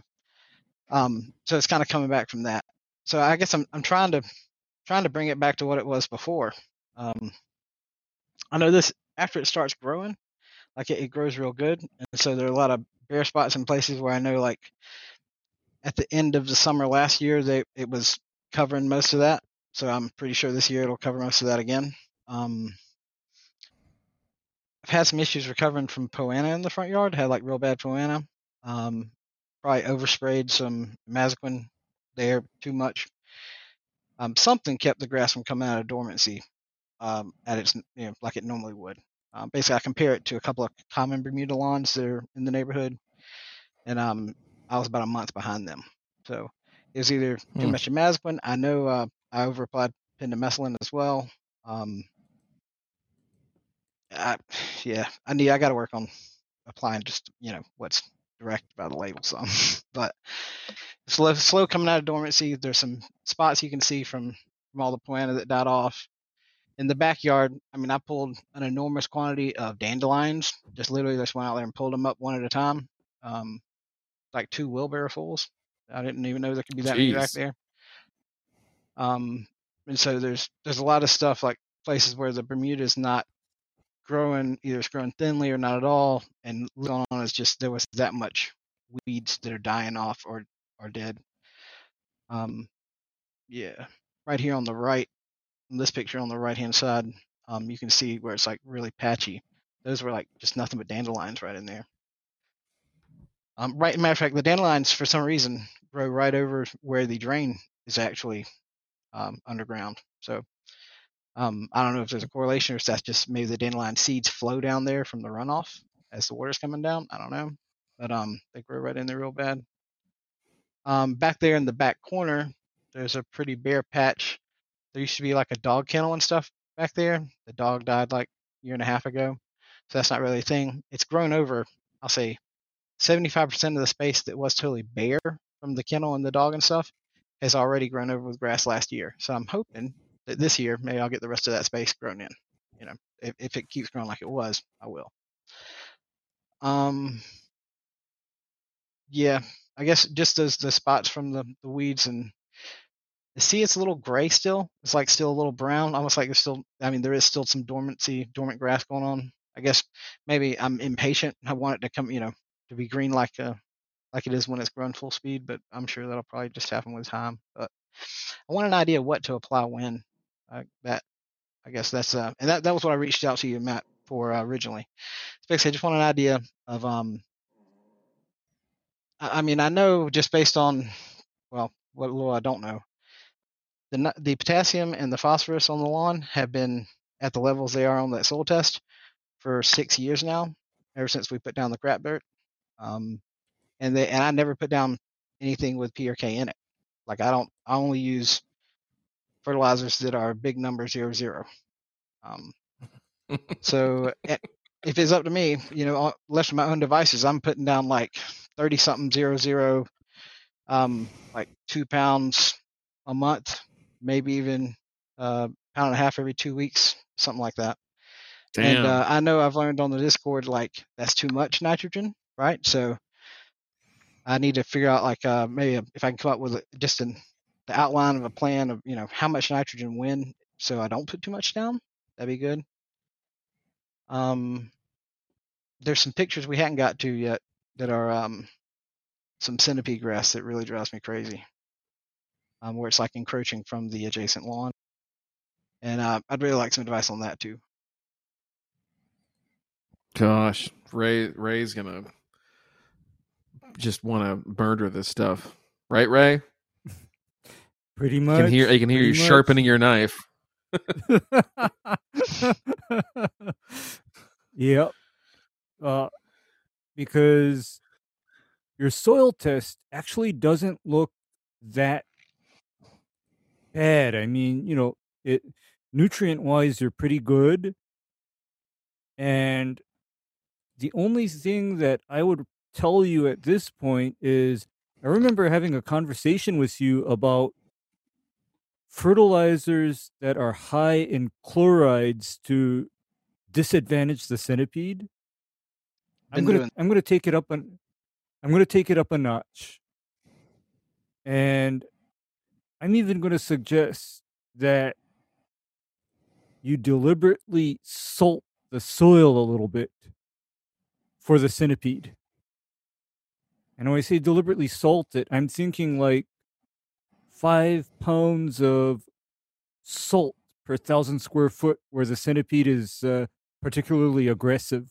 Um, so it's kind of coming back from that. So I guess I'm I'm trying to trying to bring it back to what it was before. Um, I know this after it starts growing, like it, it grows real good, and so there are a lot of bare spots in places where I know like at the end of the summer last year they it was covering most of that. So I'm pretty sure this year it'll cover most of that again. Um, I've had some issues recovering from poa annua in the front yard. Had like real bad poa annua. Um, probably oversprayed some Mazaquin there too much. Um, something kept the grass from coming out of dormancy um, at its you know like it normally would. Um, basically, I compare it to a couple of common Bermuda lawns that are in the neighborhood, and um, I was about a month behind them. So it was either too Hmm. much Mazaquin. I know uh, I overapplied pendimethalin as well. Um, I, yeah, I need. I got to work on applying just you know what's directed by the label some, but slow, slow coming out of dormancy. There's some spots you can see from from all the annua that died off. In the backyard, I mean, I pulled an enormous quantity of dandelions. Just literally just went out there and pulled them up one at a time, um, like two wheelbarrowfuls. I didn't even know there could be that many back there. Um, and so there's there's a lot of stuff like places where the Bermuda is not growing, either it's growing thinly or not at all, and going on is just there was that much weeds that are dying off or are dead. Um, yeah, right here on the right, this picture on the right hand side, um, you can see where it's like really patchy. Those were like just nothing but dandelions right in there. Um, right, matter of fact, the dandelions for some reason grow right over where the drain is actually um, underground. So um, I don't know if there's a correlation or if that's just maybe the dandelion seeds flow down there from the runoff as the water's coming down. I don't know, but um, they grow right in there real bad. Um, back there in the back corner, there's a pretty bare patch. There used to be like a dog kennel and stuff back there. The dog died like a year and a half ago, so that's not really a thing. It's grown over, I'll say, 75% of the space that was totally bare from the kennel and the dog and stuff has already grown over with grass last year. So I'm hoping that this year maybe I'll get the rest of that space grown in. You know, if, if it keeps growing like it was, I will. Um, yeah, I guess just as the spots from the, the weeds and see it's a little gray still. It's like still a little brown, almost like there's still. I mean, there is still some dormancy, dormant grass going on. I guess maybe I'm impatient. I want it to come, you know, to be green like uh like it is when it's grown full speed. But I'm sure that'll probably just happen with time. But I want an idea what to apply when. Uh, that I guess that's uh, and that that was what I reached out to you, Matt, for uh, originally. So basically, I just want an idea of um. I I mean, I know just based on, well, what little I don't know, the the potassium and the phosphorus on the lawn have been at the levels they are on that soil test for six years now, ever since we put down the crap dirt. Um, and they and I never put down anything with P or K in it. Like I don't, I only use fertilizers that are big number zero zero. Um, so eh, if it's up to me, you know, left to my own devices, I'm putting down like thirty something zero zero, um, like two pounds a month, maybe even a pound and a half every two weeks, something like that. Damn. And uh, I know I've learned on the Discord like that's too much nitrogen, right? So I need to figure out like uh, maybe if I can come up with just an the outline of a plan of you know how much nitrogen when, so I don't put too much down. That'd be good. Um, there's some pictures we hadn't got to yet that are um some centipede grass that really drives me crazy. Um, where it's like encroaching from the adjacent lawn. And uh, I'd really like some advice on that too. Gosh, Ray Ray's gonna just want to murder this stuff, right, Ray? Pretty You much. can hear. I can hear you much. sharpening your knife. yep. Uh, because your soil test actually doesn't look that bad. I mean, you know, it nutrient wise, they're pretty good. And the only thing that I would tell you at this point is I remember having a conversation with you about fertilizers that are high in chlorides to disadvantage the centipede. I'm gonna doing- I'm gonna take it up an I'm gonna take it up a notch. And I'm even gonna suggest that you deliberately salt the soil a little bit for the centipede. And when I say deliberately salt it, I'm thinking like five pounds of salt per thousand square foot where the centipede is uh, particularly aggressive.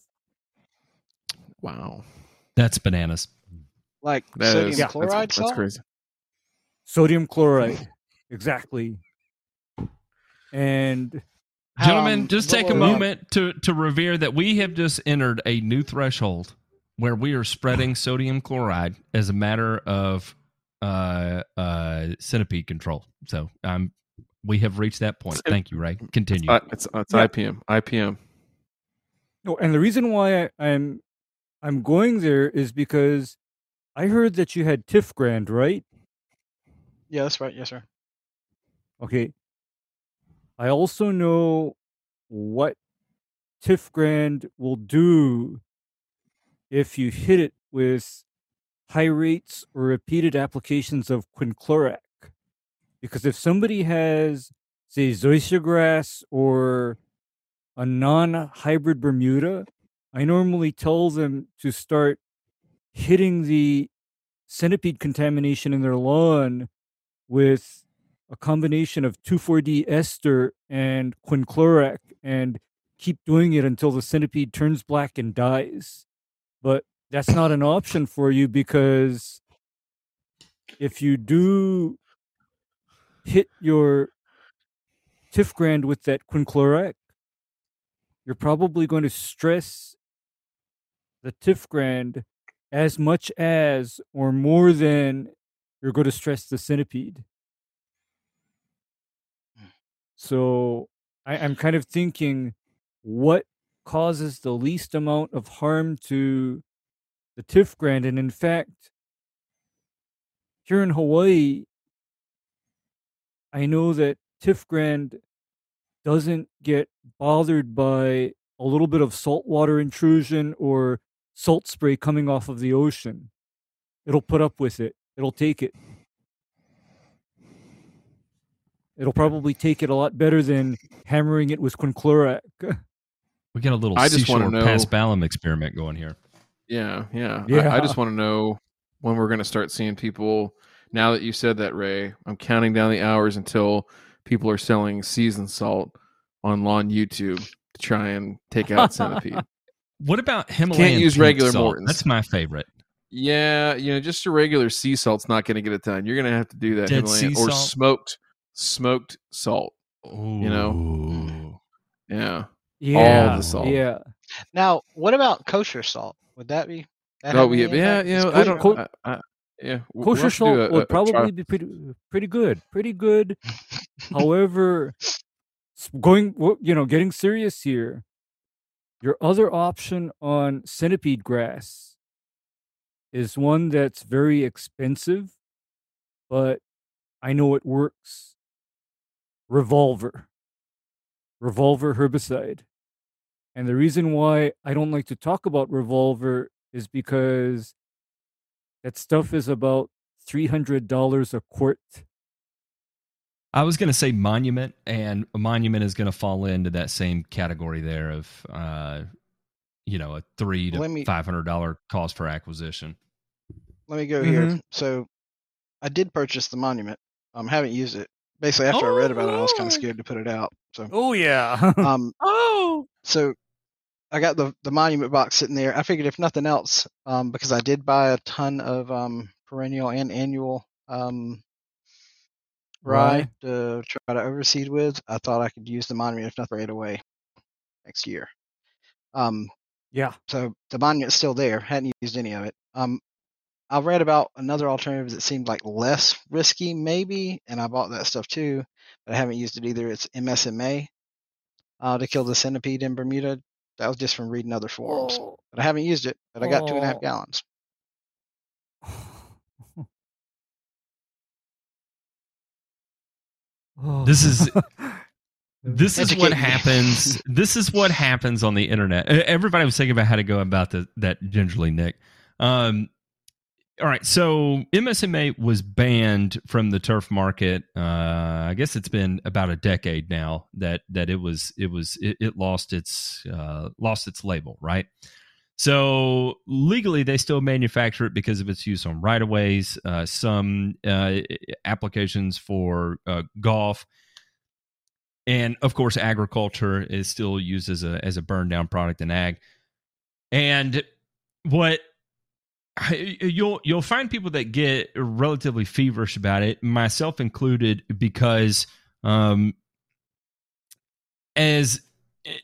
Wow, That's bananas. Like that sodium is- that's- chloride that's, salt. crazy. Sodium chloride. exactly. And Gentlemen, Um, just take a were- moment to, to revere that we have just entered a new threshold where we are spreading sodium chloride as a matter of uh, uh, centipede control. So um, we have reached that point. Thank you, Ray. Continue. Uh, it's it's Yeah. IPM. IPM. no, and the reason why I, I'm I'm going there is because I heard that you had TifGrand, right? Yeah, that's right. Yes, sir. Okay. I also know what TifGrand will do if you hit it with high rates or repeated applications of quinclorac. Because if somebody has, say, zoysia grass or a non hybrid Bermuda, I normally tell them to start hitting the centipede contamination in their lawn with a combination of 2,4-D ester and quinclorac and keep doing it until the centipede turns black and dies. But that's not an option for you because if you do hit your TifGrand with that quinclorac, you're probably going to stress the TifGrand as much as or more than you're going to stress the centipede. Mm. So I, I'm kind of thinking what causes the least amount of harm to the TifGrand. And in fact, here in Hawaii, I know that TifGrand doesn't get bothered by a little bit of saltwater intrusion or salt spray coming off of the ocean. It'll put up with it. It'll take it. It'll probably take it a lot better than hammering it with quinclorac. we got a little I just wanna seashore know- Paspalum experiment going here. Yeah, yeah. Yeah. I just want to know when we're going to start seeing people. Now that you said that, Ray, I'm counting down the hours until people are selling seasoned salt on lawn YouTube to try and take out centipede. What about Himalayan Can't use regular salt? Morton's. That's my favorite. Yeah, you know, just a regular sea salt's not going to get it done. You're going to have to do that Dead Himalayan sea or salt? smoked smoked salt. You know, Ooh. Yeah. yeah, the salt. yeah. Now, what about kosher salt? Would that be? That Oh have yeah, yeah, impact? yeah. Is I kosher- don't. co- I, I, yeah, we'll- we'll Kosher have to do salt a- a- would a trial. probably be pretty pretty good, pretty good. However, going you know, getting serious here, your other option on centipede grass is one that's very expensive, but I know it works. Revolver. Revolver herbicide. And the reason why I don't like to talk about revolver is because that stuff is about $300 a quart. I was going to say monument, and a monument is going to fall into that same category there of, uh, you know, a three to me- five hundred dollar cost for acquisition. Let me go here. Mhm. So, I did purchase the monument. Um, haven't used it. Basically, after I read about it, I was kind Oh. of scared to put it out. So, Oh yeah. um, Oh, so I got the the monument box sitting there. I figured if nothing else, um, because I did buy a ton of um perennial and annual um rye Rye. to try to overseed with, I thought I could use the monument if nothing right away next year. Um, yeah. so the monument's still there. Hadn't used any of it. Um, I read about another alternative that seemed like less risky, maybe, and I bought that stuff too, but I haven't used it either. It's MSMA uh, to kill the centipede in Bermuda. That was just from reading other forums, Oh. but I haven't used it. But I got two and a half Oh. gallons. This is- this is what happens. this is what happens on the internet. Everybody was thinking about how to go about the, that gingerly, Nick. Um, all right, so MSMA was banned from the turf market. Uh, I guess it's been about a decade now that that it was it was it, it lost its uh, lost its label, right? So legally, they still manufacture it because of its use on right of ways, uh, some uh, applications for uh, golf, and of course, agriculture is still used as a as a burn down product in ag. And what you'll you'll find people that get relatively feverish about it, myself included, because um, as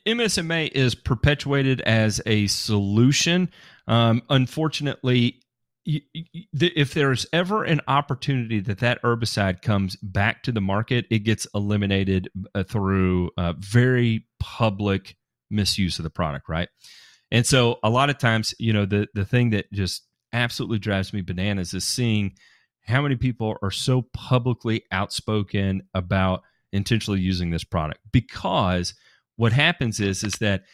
MSMA is perpetuated as a solution, um, unfortunately, if there's ever an opportunity that that herbicide comes back to the market, it gets eliminated uh, through uh, very public misuse of the product, right? And so a lot of times, you know, the the thing that just absolutely drives me bananas is seeing how many people are so publicly outspoken about intentionally using this product. Because what happens is is that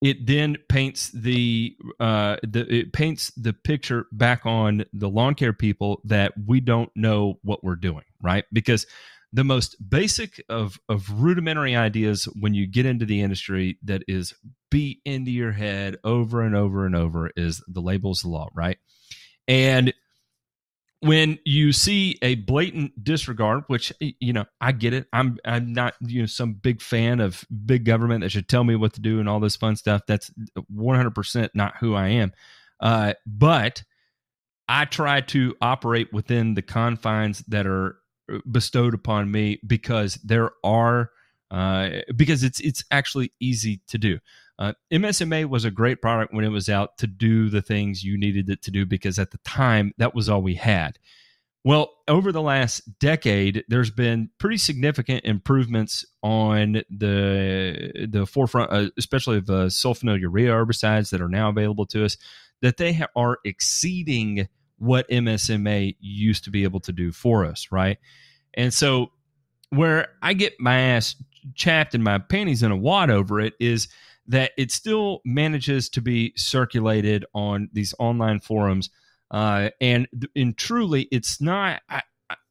it then paints the uh the it paints the picture back on the lawn care people that we don't know what we're doing right? Because the most basic of of rudimentary ideas when you get into the industry that is beat into your head over and over and over is the labels the law right? And when you see a blatant disregard which you know i get it. I'm i'm not you know some big fan of big government that should tell me what to do and all this fun stuff. That's 100% not who i am. Uh, but i try to operate within the confines that are bestowed upon me because there are uh, because it's it's actually easy to do uh, MSMA was a great product when it was out to do the things you needed it to do because at the time that was all we had. Well, over the last decade, there's been pretty significant improvements on the the forefront, uh, especially of uh, sulfonylurea herbicides that are now available to us, that they ha- are exceeding what MSMA used to be able to do for us, right? And so, where I get my ass chapped and my panties in a wad over it is that it still manages to be circulated on these online forums. Uh, and and truly, it's not. I,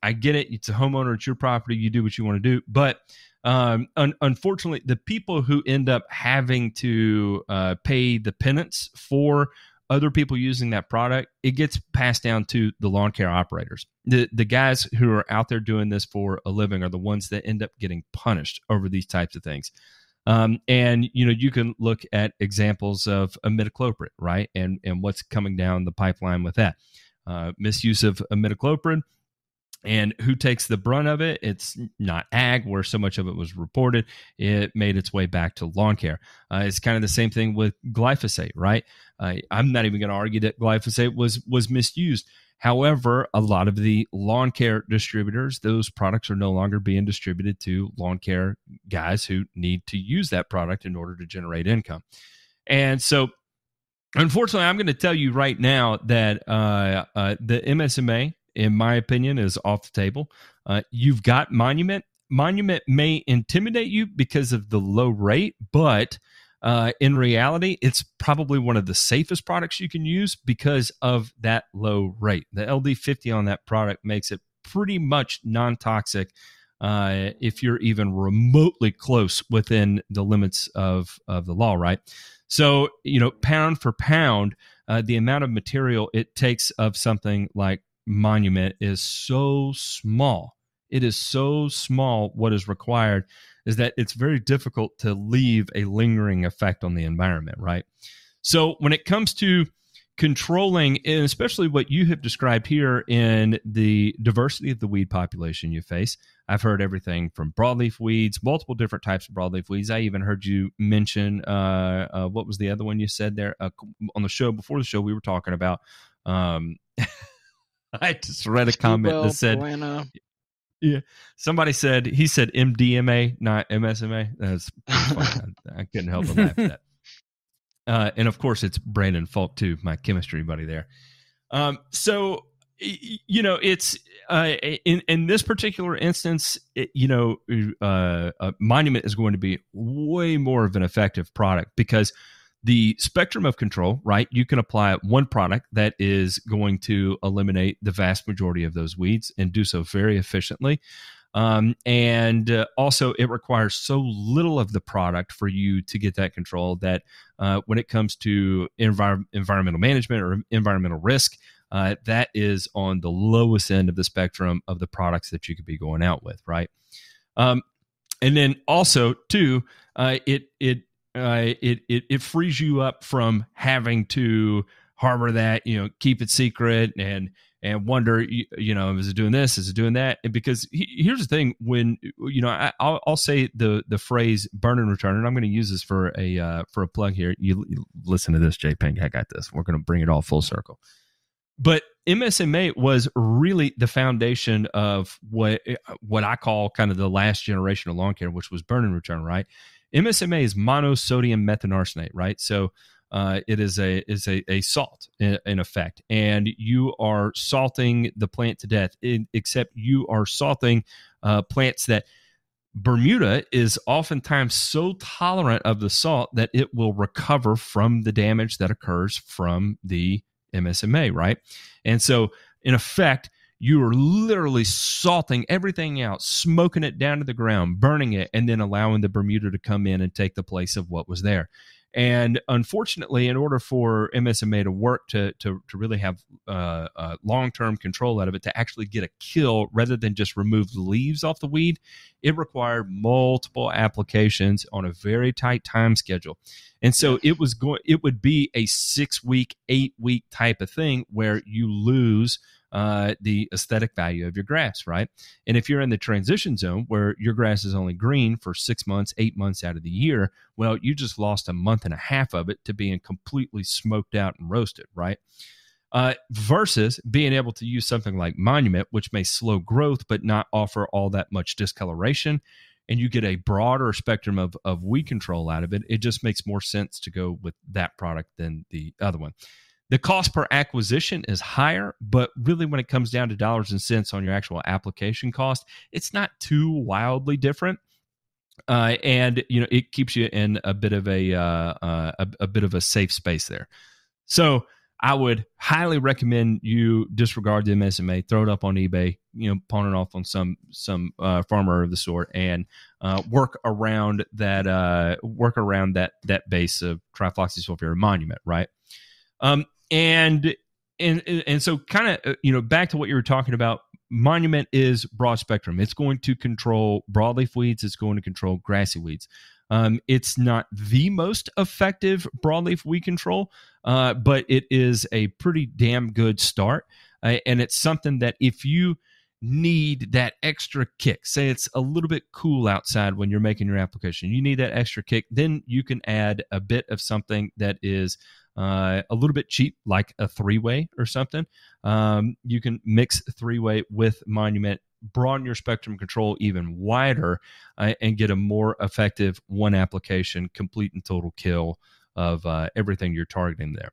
I- get it. It's a homeowner. It's your property. You do what you want to do. But um, un- unfortunately, the people who end up having to uh, pay the penance for other people using that product, it gets passed down to the lawn care operators. The the guys who are out there doing this for a living are the ones that end up getting punished over these types of things. Um, and you know, you can look at examples of imidacloprid, right, and and what's coming down the pipeline with that uh, misuse of imidacloprid. And who takes the brunt of it? It's not ag, where so much of it was reported. It made its way back to lawn care. Uh, it's kind of the same thing with glyphosate, right? Uh, I'm not even going to argue that glyphosate was was misused. However, a lot of the lawn care distributors, those products are no longer being distributed to lawn care guys who need to use that product in order to generate income. And so, unfortunately, I'm going to tell you right now that uh, uh, the MSMA, in my opinion, is off the table. Uh, you've got Monument. Monument may intimidate you because of the low rate, but uh, in reality, it's probably one of the safest products you can use because of that low rate. The LD50 on that product makes it pretty much non toxic uh, if you're even remotely close within the limits of, of the law, right? So, you know, pound for pound, uh, the amount of material it takes of something like Monument is so small. it is so small what is required is that it's very difficult to leave a lingering effect on the environment, right? So when it comes to controlling, and especially what you have described here in the diversity of the weed population you face. I've heard everything from broadleaf weeds, multiple different types of broadleaf weeds. I even heard you mention uh, uh, what was the other one you said there uh, on the show before the show we were talking about. Um, I just read a comment that said, yeah, somebody said he said MDMA, not MSMA. That's I, I couldn't help but laugh at that. Uh, and of course, it's Brandon Falk too, my chemistry buddy there. Um, so you know, it's uh, in in this particular instance, it, you know, uh, Monument is going to be way more of an effective product because the spectrum of control, right? You can apply one product that is going to eliminate the vast majority of those weeds and do so very efficiently. Um, and uh, also, it requires so little of the product for you to get that control that uh, when it comes to envir- environmental management or environmental risk, uh, that is on the lowest end of the spectrum of the products that you could be going out with, right? Um, and then also, too, uh, it it uh, it it it frees you up from having to harbor that, you know, keep it secret and and wonder, you, you, know, is it doing this? Is it doing that? And because he, here's the thing: when you know, I, will I'll say the the phrase "burn and return," and I'm going to use this for a uh, for a plug here. You, you listen to this, J Pink. I got this. We're going to bring it all full circle. But MSMA was really the foundation of what what I call kind of the last generation of lawn care, which was burn and return. Right? MSMA is monosodium methanearsonate, Right? So uh, it is a is a, a salt in, in, effect, and you are salting the plant to death. In, except you are salting uh, plants that Bermuda is oftentimes so tolerant of the salt that it will recover from the damage that occurs from the MSMA, right? And so, in effect, you are literally salting everything out, smoking it down to the ground, burning it, and then allowing the Bermuda to come in and take the place of what was there. And unfortunately, in order for MSMA to work to to, to really have uh, uh, long term control out of it, to actually get a kill rather than just remove the leaves off the weed, it required multiple applications on a very tight time schedule. And so it was going. It would be a six week, eight week type of thing where you lose uh, the aesthetic value of your grass, right? And if you're in the transition zone where your grass is only green for six months, eight months out of the year, well, you just lost a month and a half of it to being completely smoked out and roasted, right? Uh, versus being able to use something like Monument, which may slow growth but not offer all that much discoloration, and you get a broader spectrum of, of weed control out of it, it just makes more sense to go with that product than the other one. The cost per acquisition is higher, but really, when it comes down to dollars and cents on your actual application cost, it's not too wildly different. Uh, and you know it keeps you in a bit of a, uh, uh, a, a bit of a safe space there. So I would highly recommend you disregard the MSMA, throw it up on eBay, you know, pawn it off on some some uh, farmer of the sort, and uh, work around that uh, work around that that base of trifloxysulfuron monument, right? Um, and and and so kind of uh, you know back to what you were talking about monument is broad spectrum. It's going to control broadleaf weeds it's going to control grassy weeds. Um, it's not the most effective broadleaf weed control uh, but it is a pretty damn good start. Uh, and it's something that if you need that extra kick say it's a little bit cool outside when you're making your application you need that extra kick then you can add a bit of something that is uh, a little bit cheap, like a three way or something. Um, you can mix three way with Monument, broaden your spectrum control even wider, uh, and get a more effective one application, complete and total kill of uh, everything you're targeting there.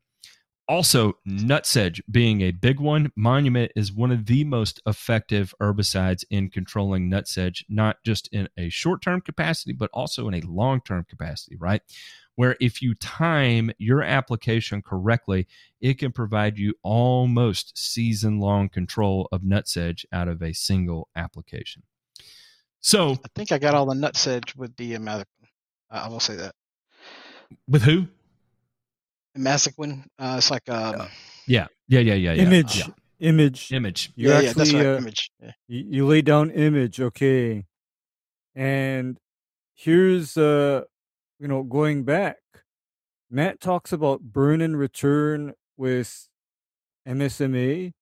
Also, nutsedge being a big one, Monument is one of the most effective herbicides in controlling nutsedge, not just in a short term capacity, but also in a long term capacity, right? Where if you time your application correctly, it can provide you almost season long control of nutsedge out of a single application. So I think I got all the nutsedge with the Imazaquin. I will say that. With who? Imazaquin. Uh, it's like um, yeah, yeah, yeah, yeah, yeah. Image. Yeah. Image. Image. You yeah, yeah, that's right. uh, Image. Yeah. you, you lay down image okay and here's uh you know going back matt talks about burn and return with msma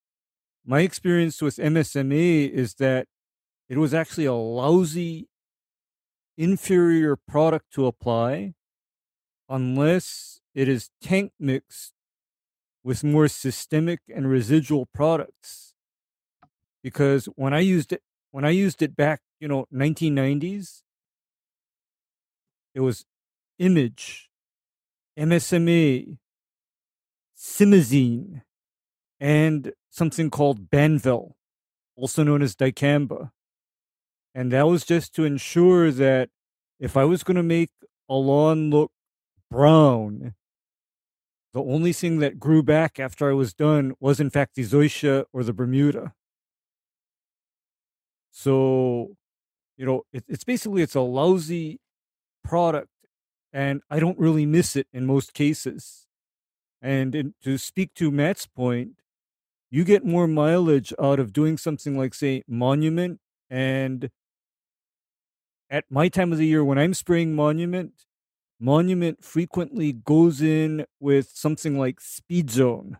my experience with msma is that it was actually a lousy inferior product to apply unless it is tank mixed with more systemic and residual products. Because when I used it when I used it back, you know, 1990s, it was Image, MSMA, Simazine, and something called Banvel, also known as dicamba. And that was just to ensure that if I was going to make a lawn look brown, the only thing that grew back after I was done was, in fact, the Zoysia or the Bermuda. So, you know, it, it's basically it's a lousy product, and I don't really miss it in most cases. And in, to speak to Matt's point, you get more mileage out of doing something like, say, Monument. And at my time of the year, when I'm spraying Monument, Monument frequently goes in with something like Speed Zone,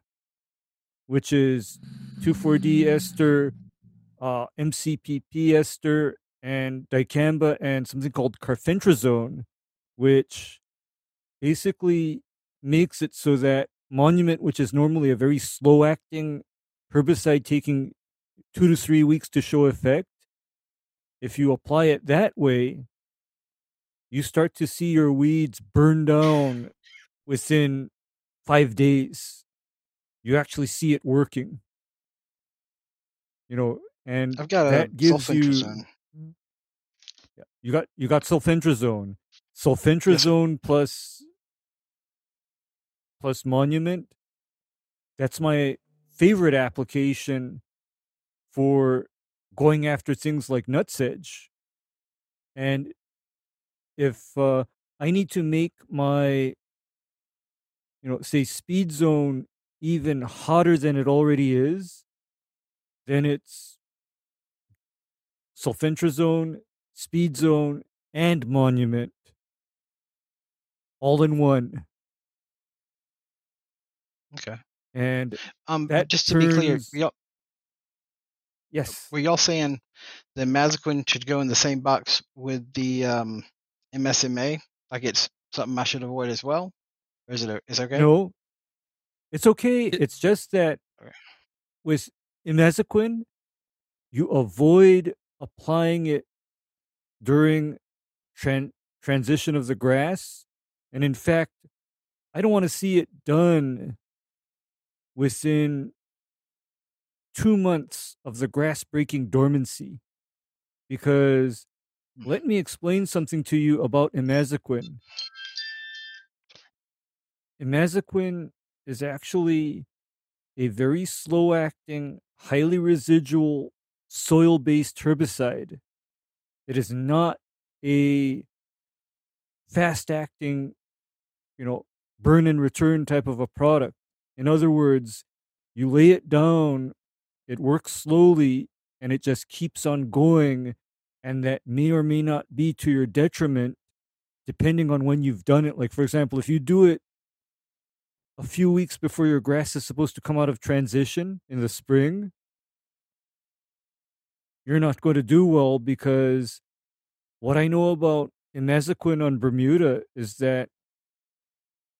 which is 2,4-D ester, uh, MCPP ester, and dicamba, and something called carfentrazone, which basically makes it so that Monument, which is normally a very slow acting herbicide taking two to three weeks to show effect, if you apply it that way, you start to see your weeds burn down within five days. You actually see it working. You know, and I've got a that gives you yeah, you got you got sulfentrazone. Sulfentrazone plus plus monument. That's my favorite application for going after things like nutsedge. And if uh, I need to make my, you know, say speed zone even hotter than it already is, then it's sulfentrazone, speed zone, and monument all in one. Okay. And Um, that just to be clear, y'all, yes, were y'all saying the Mazaquin should go in the same box with the um, MSMA? Like it's something I should avoid as well, or is it o- it okay? no, it's okay. It- it's just that Okay. with imazaquin, you avoid applying it during tran- transition of the grass. And in fact, I don't want to see it done within two months of the grass breaking dormancy. Because Hmm. let me explain something to you about imazaquin. Imazaquin is actually a very slow acting, highly residual soil based herbicide. It is not a fast acting, you know, burn and return type of a product. In other words, you lay it down, it works slowly, and it just keeps on going. And that may or may not be to your detriment, depending on when you've done it. Like, for example, if you do it a few weeks before your grass is supposed to come out of transition in the spring, you're not going to do well because what I know about imazaquin on Bermuda is that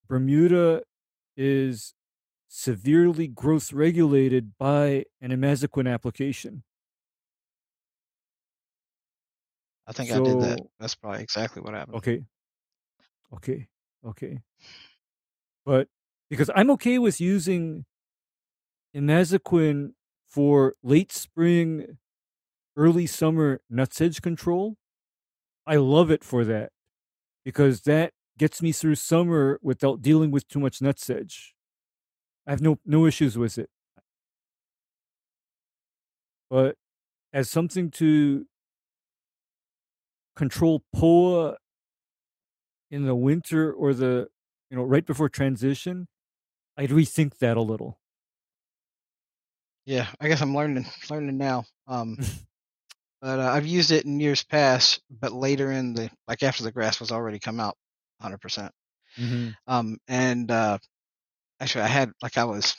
Bermuda is severely growth regulated by an imazaquin application. I think I did that. That's probably exactly what happened. Okay. Okay. Okay. But because I'm okay with using imazaquin for late spring, early summer nutsedge control, I love it for that because that gets me through summer without dealing with too much nutsedge. I have no no issues with it. But as something to control POA in the winter or the you know right before transition, I'd rethink that a little. Yeah, I guess I'm learning learning now. Um, but uh, I've used it in years past, but later in the like after the grass was already come out, hundred percent. hmm Um, and uh, actually, I had like I was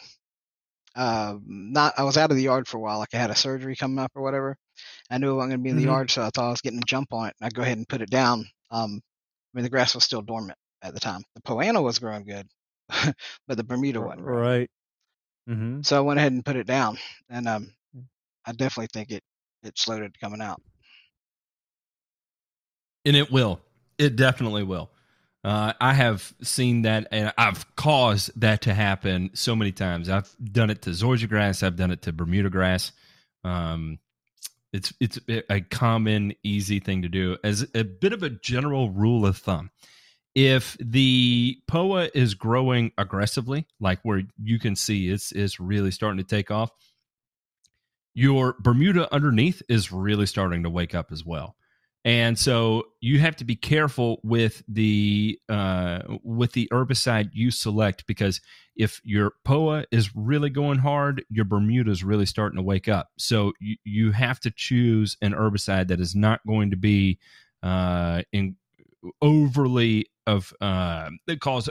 uh, not I was out of the yard for a while, like I had a surgery coming up or whatever. I knew I wasn't going to be in the Mhm. yard, so I thought I was getting a jump on it. And I'd go ahead and put it down. Um, I mean, the grass was still dormant at the time. The Poana was growing good, but the Bermuda wasn't. Right. hmm So I went ahead and put it down, and um, I definitely think it it slowed it coming out. and it will. It definitely will. Uh, I have seen that, and I've caused that to happen so many times. I've done it to Zoysia grass. I've done it to Bermuda grass. Um, it's it's a common, easy thing to do. As a bit of a general rule of thumb, if the POA is growing aggressively, like where you can see it's it's really starting to take off, your Bermuda underneath is really starting to wake up as well. And so you have to be careful with the uh, with the herbicide you select because if your POA is really going hard, your Bermuda is really starting to wake up. So you, you have to choose an herbicide that is not going to be uh, in overly of uh, that cause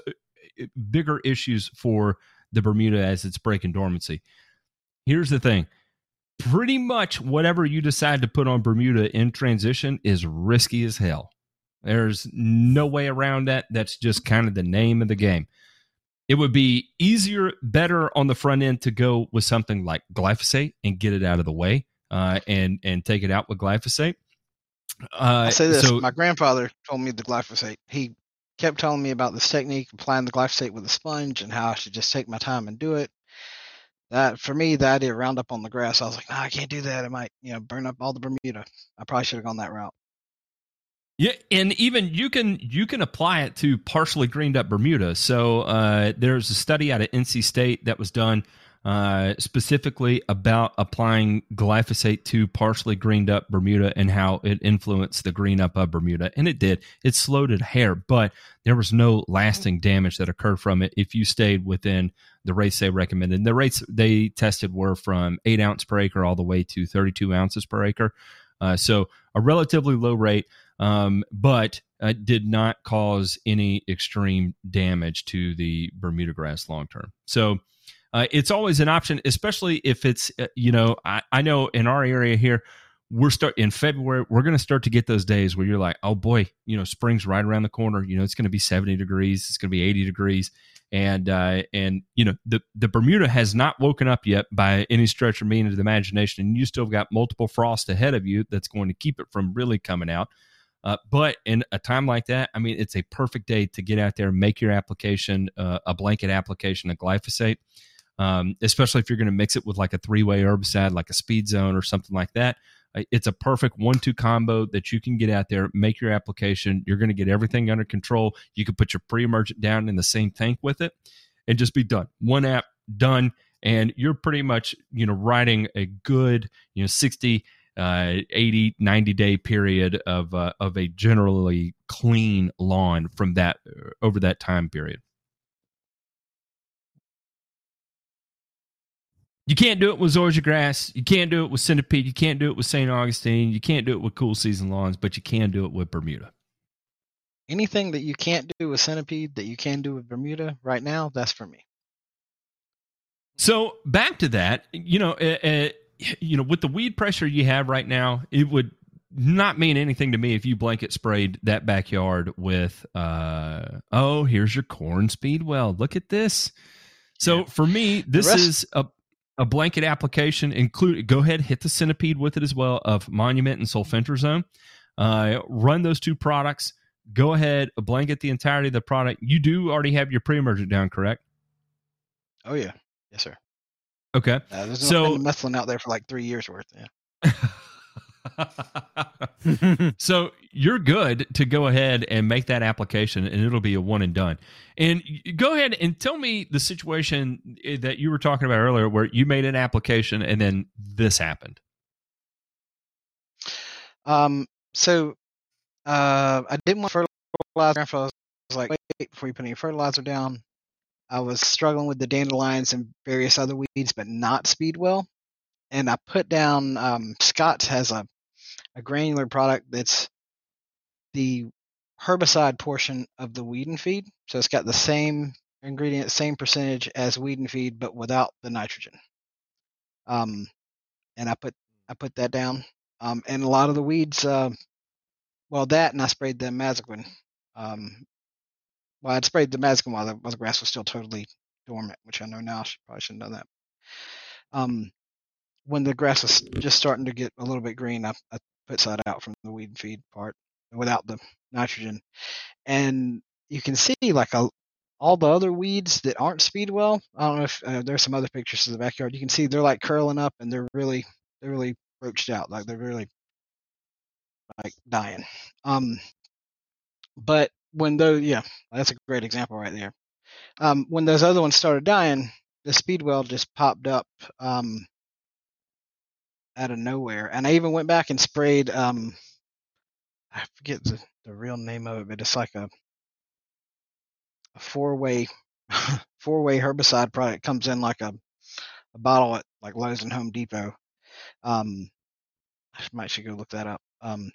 bigger issues for the Bermuda as it's breaking dormancy. Here's the thing pretty much whatever you decide to put on Bermuda in transition is risky as hell. There's no way around that. That's just kind of the name of the game. It would be easier, better on the front end to go with something like glyphosate and get it out of the way, uh, and and take it out with glyphosate. Uh, I'll say this: so my grandfather told me the glyphosate. He kept telling me about this technique, applying the glyphosate with a sponge, and how I should just take my time and do it. That for me, the idea of Roundup on the grass, I was like, I can't do that. It might, you know, burn up all the Bermuda. I probably should have gone that route. Yeah, and even you can you can apply it to partially greened up Bermuda. So uh, there's a study out of NC State that was done uh, specifically about applying glyphosate to partially greened up Bermuda and how it influenced the green up of Bermuda, and it did. It slowed it hair, but there was no lasting damage that occurred from it if you stayed within the rates they recommended. And the rates they tested were from eight ounce per acre all the way to 32 ounces per acre. Uh, so a relatively low rate um, but did not cause any extreme damage to the Bermuda grass long term. So uh, it's always an option, especially if it's uh, you know I, I know in our area here we're start in February we're going to start to get those days where you're like oh boy you know spring's right around the corner. You know it's going to be 70 degrees it's going to be 80 degrees. And uh, and you know the the Bermuda has not woken up yet by any stretch of means of the imagination and you still got multiple frost ahead of you that's going to keep it from really coming out. Uh, but in a time like that, I mean, it's a perfect day to get out there and make your application uh, a blanket application of glyphosate, um, especially if you're going to mix it with like a three way herbicide, like a speed zone or something like that. It's a perfect one two combo that you can get out there, make your application. You're going to get everything under control. You can put your pre emergent down in the same tank with it and just be done. One app done. And you're pretty much, you know, riding a good, you know, 60, uh, 80 90 day period of uh, of a generally clean lawn from that uh, over that time period you can't do it with zoysia grass you can't do it with centipede you can't do it with st augustine you can't do it with cool season lawns but you can do it with bermuda Anything that you can't do with centipede that you can do with Bermuda right now, that's for me. So back to that, you know, uh, uh, you know, with the weed pressure you have right now, it would not mean anything to me if you blanket sprayed that backyard with, uh, oh, here's your corn speedwell Look at this. So Yeah. for me, this rest- is a a blanket application. Include go ahead, hit the centipede with it as well of Monument and Sulfentrazone. Uh, run those two products. Go ahead, blanket the entirety of the product. You do already have your pre-emergent down, correct? Oh yeah, yes sir. Okay. Uh, there's So- been methylene out there for like three years worth. Yeah. so you're good to go ahead and make that application and it'll be a one and done and go ahead and tell me the situation eh, that you were talking about earlier where you made an application and then this happened Um, so uh, I didn't want fertilizer. I was like, wait before you put any fertilizer down. I was struggling with the dandelions and various other weeds, but not speedwell. and I put down um, Scott's has a a granular product that's the herbicide portion of the weed and feed. So it's got the same ingredient, same percentage as weed and feed, but without the nitrogen. Um, and I put I put that down. Um, and a lot of the weeds, uh, well, that and I sprayed the imazaquin. Um, well, I'd sprayed the imazaquin while the, while the grass was still totally dormant, which I know now I should, probably shouldn't have done that. Um, when the grass was just starting to get a little bit green, I, I put side out from the weed feed part without the nitrogen, and you can see like a all the other weeds that aren't speedwell. I don't know if uh, there's some other pictures of the backyard. You can see they're like curling up and they're really they're really roached out, like they're really like dying. Um, but when those yeah, that's a great example right there. Um, when those other ones started dying, the speedwell just popped up um, out of nowhere, and I even went back and sprayed. Um, I forget the, the real name of it, but it's like a, a four way four way herbicide product. Comes in like a, a bottle at like Lowe's and Home Depot. Um, I might should go look that up. Um,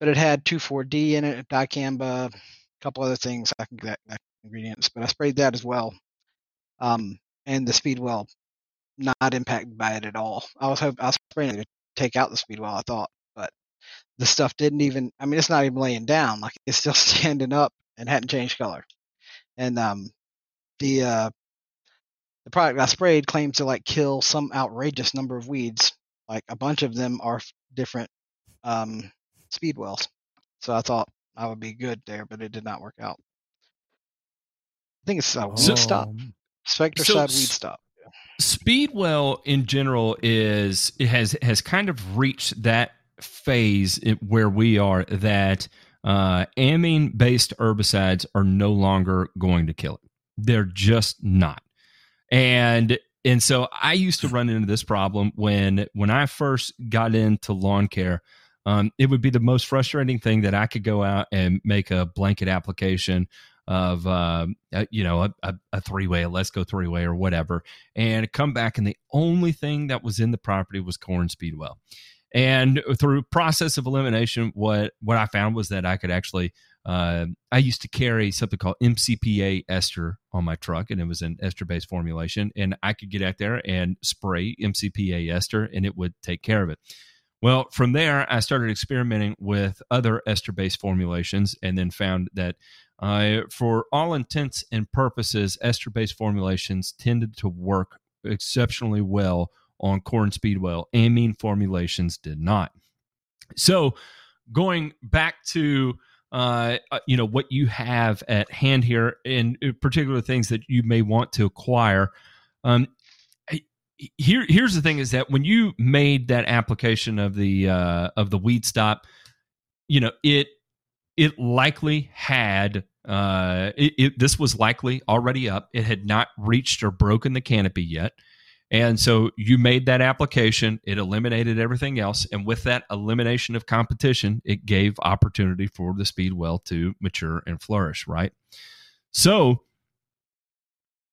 but it had 2,4-D in it, dicamba, a couple other things I can get that ingredients. But I sprayed that as well. Um, and the speedwell not impacted by it at all. I was hoping I was spraying to take out the speedwell. I thought, but the stuff didn't even. I mean, it's not even laying down. Like it's still standing up and hadn't changed color. And um, the uh, the product I sprayed claims to like kill some outrageous number of weeds. Like a bunch of them are different um, speedwells. So I thought I would be good there, but it did not work out. I think it's uh, weed stop, Spectracide weed stop. Speedwell in general is it has has kind of reached that phase where we are that uh, amine based herbicides are no longer going to kill it. They're just not. And and so I used to run into this problem when when I first got into lawn care. Um, it would be the most frustrating thing that I could go out and make a blanket application of uh, uh, you know a, a, a three way, a let's go three way or whatever, and come back and the only thing that was in the property was corn speedwell. And through process of elimination, what what I found was that I could actually uh, I used to carry something called MCPA ester on my truck, and it was an ester based formulation, and I could get out there and spray MCPA ester, and it would take care of it. Well, from there, I started experimenting with other ester based formulations, and then found that uh, for all intents and purposes, ester based formulations tended to work exceptionally well on corn speedwell. Amine formulations did not. So, going back to uh, uh, you know what you have at hand here, and particular things that you may want to acquire. Um, here, here's the thing: is that when you made that application of the uh, of the weed stop, you know it it likely had uh, it, it, this was likely already up. It had not reached or broken the canopy yet. And so you made that application, it eliminated everything else. And with that elimination of competition, it gave opportunity for the speedwell to mature and flourish, right? So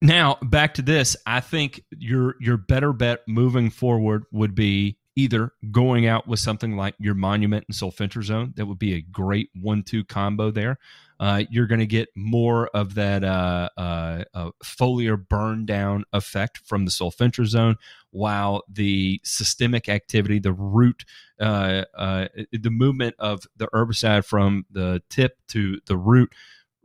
now back to this. I think your your better bet moving forward would be either going out with something like your monument and sulfentrazone that would be a great one-two combo there uh, you're going to get more of that uh, uh, uh, foliar burn down effect from the sulfentrazone, while the systemic activity, the root, uh, uh, the movement of the herbicide from the tip to the root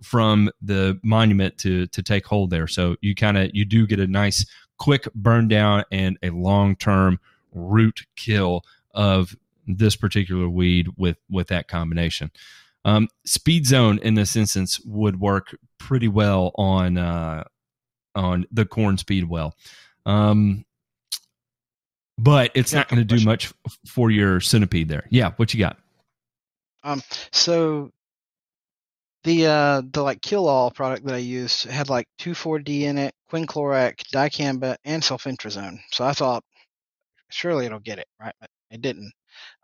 from the monument to to take hold there. So you kind of you do get a nice quick burn down and a long term root kill of this particular weed with with that combination. Um, speed zone in this instance would work pretty well on uh, on the corn speedwell, um, but it's Yeah, not going to do much for your centipede there. Yeah, what you got? Um, so the uh the like kill all product that I used had like 2,4-D in it, quinclorac, dicamba, and sulfentrazone. So I thought surely it'll get it, right? But it didn't.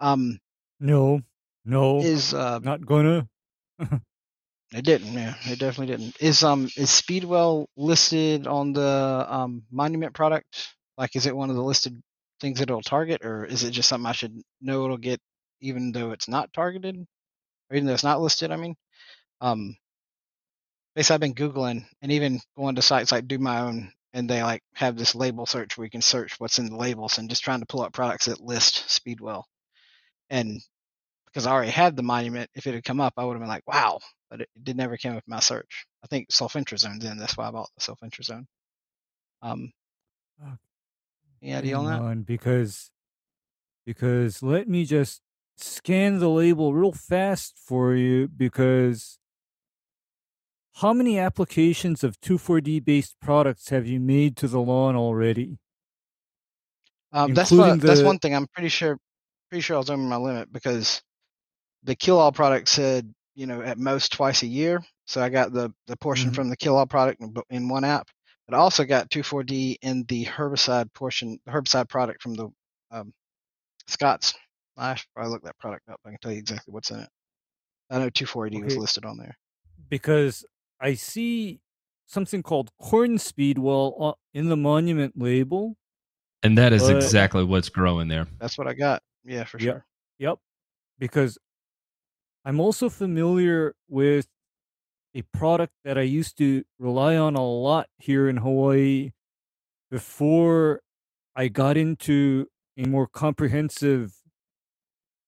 Um, no, no, is uh not gonna. it didn't, yeah, it definitely didn't. Is um is Speedwell listed on the um monument product? Like is it one of the listed things that it'll target, or is it just something I should know it'll get even though it's not targeted, or even though it's not listed? I mean, um, basically I've been googling and even going to sites like Do My Own, and they like have this label search where you can search what's in the labels, and just trying to pull up products that list Speedwell, and because I already had the monument, if it had come up, I would have been like, wow, but it, it did never came up in my search. I think sulfentrazone then. That's why I bought the sulfentrazone. Um, any idea on Hang that? on, because because let me just scan the label real fast for you because how many applications of 2,4-D based products have you made to the lawn already? Um, that's what, including that's one thing. I'm pretty sure pretty sure I was over my limit because the kill all product said you know at most twice a year. So I got the the portion Mhm. from the kill all product in, one app, but I also got 2,4-D in the herbicide portion, the herbicide product from the um, Scott's. I should probably look that product up. I can tell you exactly what's in it. I know 2,4-D was listed on there. Because I see something called corn speedwell uh, in the monument label. And that is But- exactly what's growing there. That's what I got. Yeah, for Yep. sure. Yep. Because I'm also familiar with a product that I used to rely on a lot here in Hawaii before I got into a more comprehensive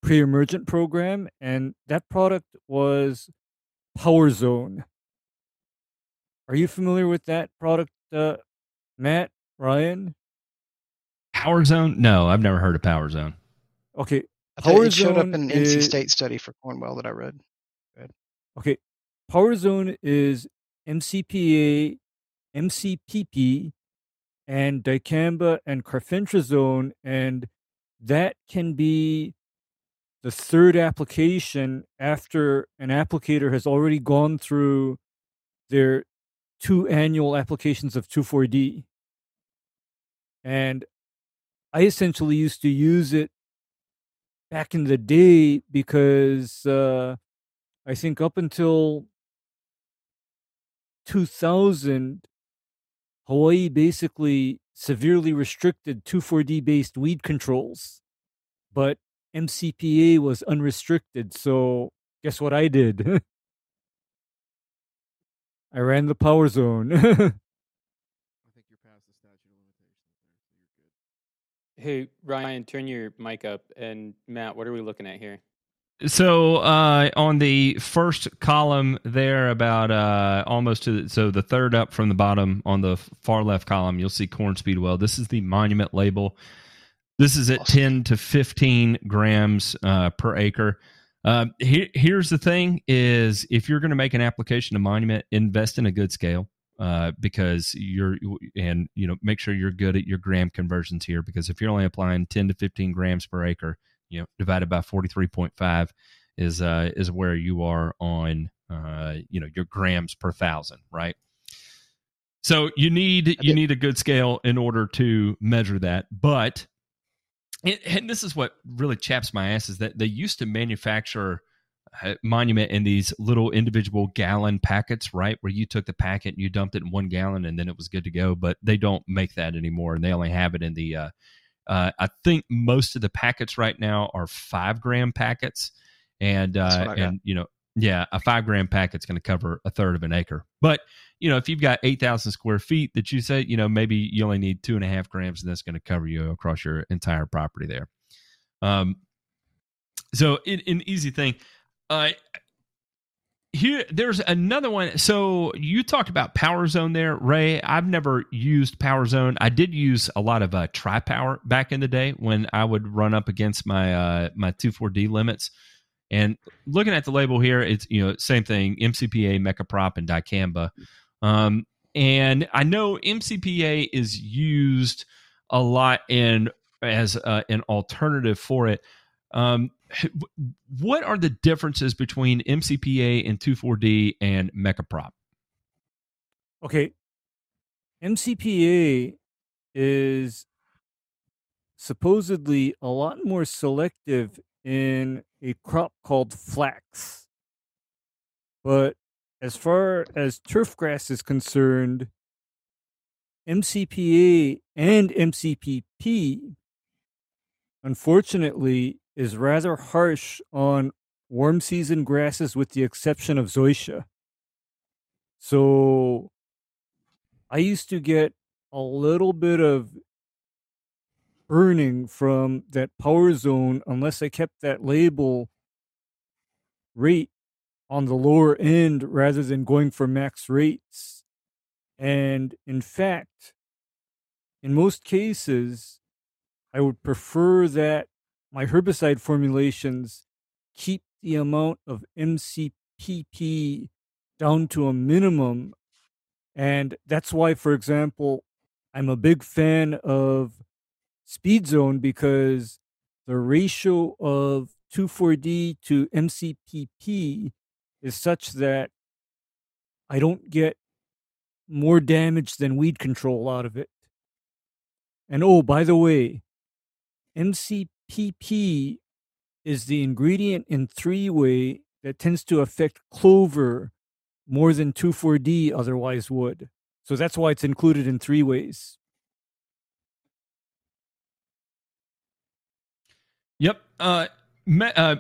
pre emergent program. And that product was Power Zone. Are you familiar with that product, uh, Matt, Ryan? Power Zone? No, I've never heard of Power Zone. Okay. Power it showed up in an NC State study for Cornwell that I read. Okay. Power Zone is MCPA, MCPP, and dicamba and carfentrazone, and that can be the third application after an applicator has already gone through their two annual applications of 2,4-D. And I essentially used to use it back in the day because uh, I think up until 2000, Hawaii basically severely restricted 2,4-D based weed controls, but MCPA was unrestricted. So guess what I did? I ran the power zone. I think you're past the statute of limitations there, so you're good. Hey, Ryan, turn your mic up. And Matt, what are we looking at here? So uh, on the first column there, about uh, almost to the, so the third up from the bottom on the far left column, you'll see corn speedwell. This is the monument label. This is at Awesome. ten to fifteen grams uh, per acre. Uh, here, here's the thing: is if you're going to make an application to monument, invest in a good scale. Uh, because you're and you know make sure you're good at your gram conversions here because if you're only applying 10 to 15 grams per acre you know divided by 43.5 is uh is where you are on uh you know your grams per thousand right so you need you need a good scale in order to measure that but it, and this is what really chaps my ass is that they used to manufacture uh, monument in these little individual gallon packets right where you took the packet and you dumped it in one gallon and then it was good to go but they don't make that anymore and they only have it in the uh uh, I think most of the packets right now are five gram packets, and uh, got. and you know, yeah, a five gram packet's going to cover a third of an acre. But you know, if you've got eight thousand square feet that you say, you know, maybe you only need two and a half grams, and that's going to cover you across your entire property there. Um, so it, an easy thing. Uh, here there's another one so you talked about power zone there ray i've never used power zone i did use a lot of uh tri power back in the day when i would run up against my uh my 24d limits and looking at the label here it's you know same thing mcpa mecoprop and dicamba um and i know mcpa is used a lot in as uh, an alternative for it um what are the differences between MCPA and 24D and Mecoprop? Okay. MCPA is supposedly a lot more selective in a crop called flax. But as far as turf grass is concerned, MCPA and MCPP unfortunately, is rather harsh on warm season grasses with the exception of zoysia. So I used to get a little bit of burning from that power zone unless I kept that label rate on the lower end rather than going for max rates. And in fact, in most cases, I would prefer that my herbicide formulations keep the amount of MCPP down to a minimum. And that's why, for example, I'm a big fan of Speed Zone because the ratio of 2,4-D to MCPP is such that I don't get more damage than weed control out of it. And oh, by the way, MCPP is the ingredient in three way that tends to affect clover more than 2,4-D otherwise would. So that's why it's included in three ways. Yep. Uh, me, uh,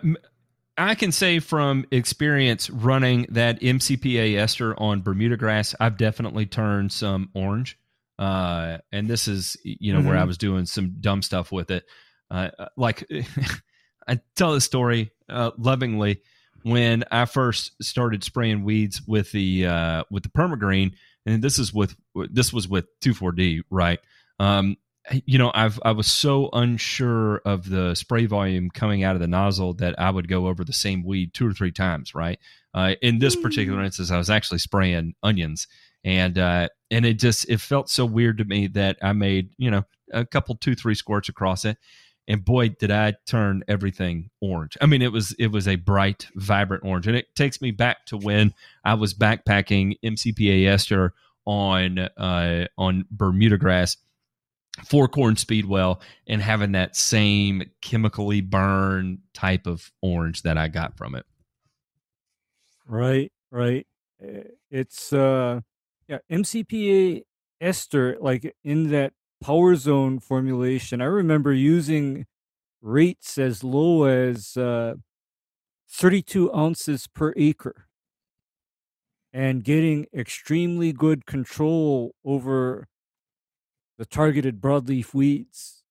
I can say from experience running that MCPA ester on Bermuda grass, I've definitely turned some orange. Uh, and this is, you know, mm-hmm. where I mm-hmm. was doing some dumb stuff with it. Uh, uh like, I tell the story uh, lovingly when I first started spraying weeds with the uh, with the permagreen, and this is with this was with 2,4-D, right? Um, you know, I've I was so unsure of the spray volume coming out of the nozzle that I would go over the same weed two or three times. Right. Uh, in this particular mm. instance, I was actually spraying onions, and uh, and it just it felt so weird to me that I made you know a couple two three squirts across it, and boy did I turn everything orange. I mean, it was it was a bright, vibrant orange, and it takes me back to when I was backpacking MCPA ester on uh, on Bermuda grass for corn speedwell and having that same chemically burn type of orange that I got from it. Right, right. Eh, it's uh yeah, MCPA ester like in that power zone formulation. I remember using rates as low as uh 32 ounces per acre and getting extremely good control over the targeted broadleaf weeds.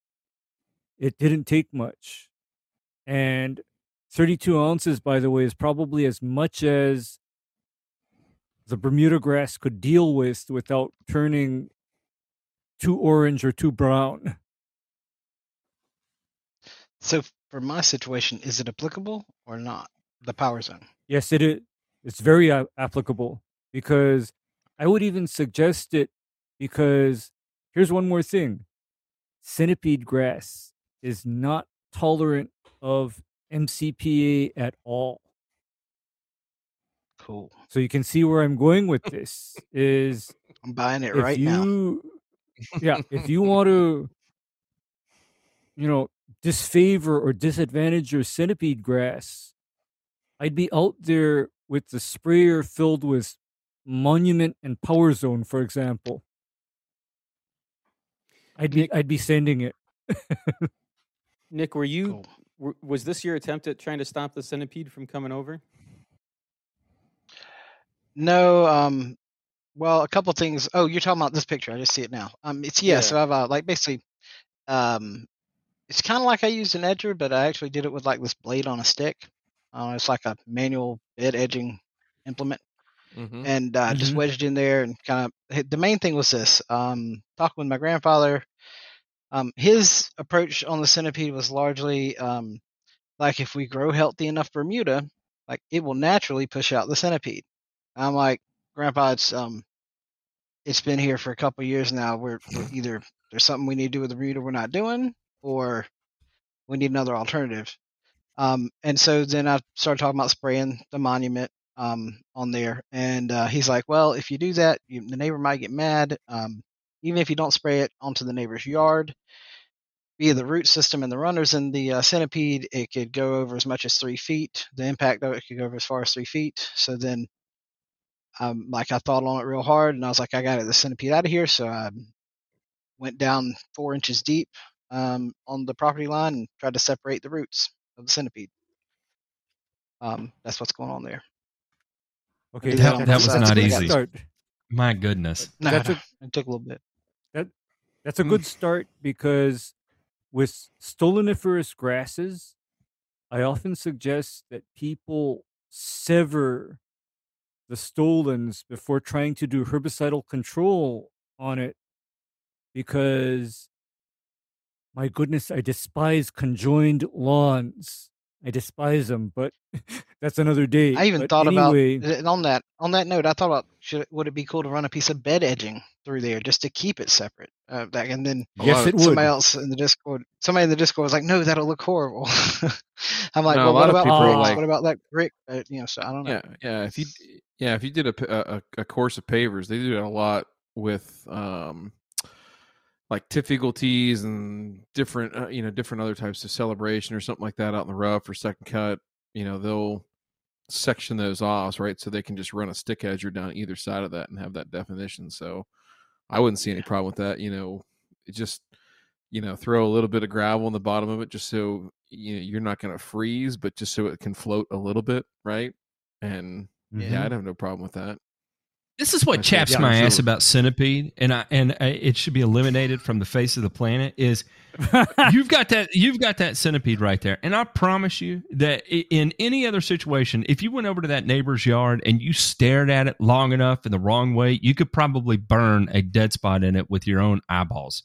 It didn't take much. And 32 ounces, by the way, is probably as much as the Bermuda grass could deal with without turning too orange or too brown. So, for my situation, is it applicable or not? The power zone. Yes, it is. It's very applicable because I would even suggest it because Here's one more thing centipede grass is not tolerant of MCPA at all. Cool. So you can see where I'm going with this is I'm buying it right you, now. yeah, if you want to you know, disfavor or disadvantage your centipede grass, I'd be out there with the sprayer filled with Monument and Power Zone, for example. I'd be Nick, I'd be sending it. Nick, were you cool. were, was this your attempt at trying to stop the centipede from coming over? No, um well, a couple things. Oh, you're talking about this picture. I just see it now. Um it's yeah, yeah. so I've uh, like basically um it's kind of like I used an edger, but I actually did it with like this blade on a stick. Uh, it's like a manual bed edging implement mm-hmm. and uh, mm-hmm. just wedged in there and kind of. The main thing was this: um, talking with my grandfather. Um, his approach on the centipede was largely um, like if we grow healthy enough Bermuda, like it will naturally push out the centipede. I'm like, Grandpa, it's um, it's been here for a couple years now. We're, we're either there's something we need to do with the Bermuda we're not doing, or we need another alternative. Um, and so then I started talking about spraying the monument um, on there. And uh, he's like, well, if you do that, you, the neighbor might get mad. Um, even if you don't spray it onto the neighbor's yard, via the root system and the runners in the uh, centipede, it could go over as much as three feet. The impact of it could go over as far as three feet. So then, um, like I thought on it real hard, and I was like, I got the centipede out of here. So I went down four inches deep, um, on the property line and tried to separate the roots of the centipede. Um, that's what's going on there. Okay, did that- that was sides. not easy. Start. My goodness. No, That's a- it took a little bit. That That's a Mm. good start because with stoloniferous grasses, I often suggest that people sever the stolons before trying to do herbicidal control on it because my goodness, I despise conjoined lawns. I despise them, but that's another day. I even But thought anyway, about and on that on that note. I thought about should would it be cool to run a piece of bed edging through there just to keep it separate? Uh, that, and then A yes, it of- would. somebody else in the Discord, somebody in the Discord was like, "No, that'll look horrible." I'm like, No, "Well, what about bricks? like- what about that brick?" Uh, you know, so I don't know. Yeah, yeah. If you yeah, if you did a a course of pavers, they do it a lot with um like eagle teas and different uh, you know different other types of celebration or something like that out in the rough or second cut. You know they'll section those off right so they can just run a stick edger down either side of that and have that definition. So I wouldn't see any problem with that. You know, just you know throw a little bit of gravel in the bottom of it just so you know, you're not going to freeze, but just so it can float a little bit, right? And Mhm. yeah, I'd have no problem with that. This is what I chaps Yeah, my ass about centipede, and I and I, it should be eliminated from the face of the planet. Is you've got that you've got that centipede right there, and I promise you that in any other situation, if you went over to that neighbor's yard and you stared at it long enough in the wrong way, you could probably burn a dead spot in it with your own eyeballs.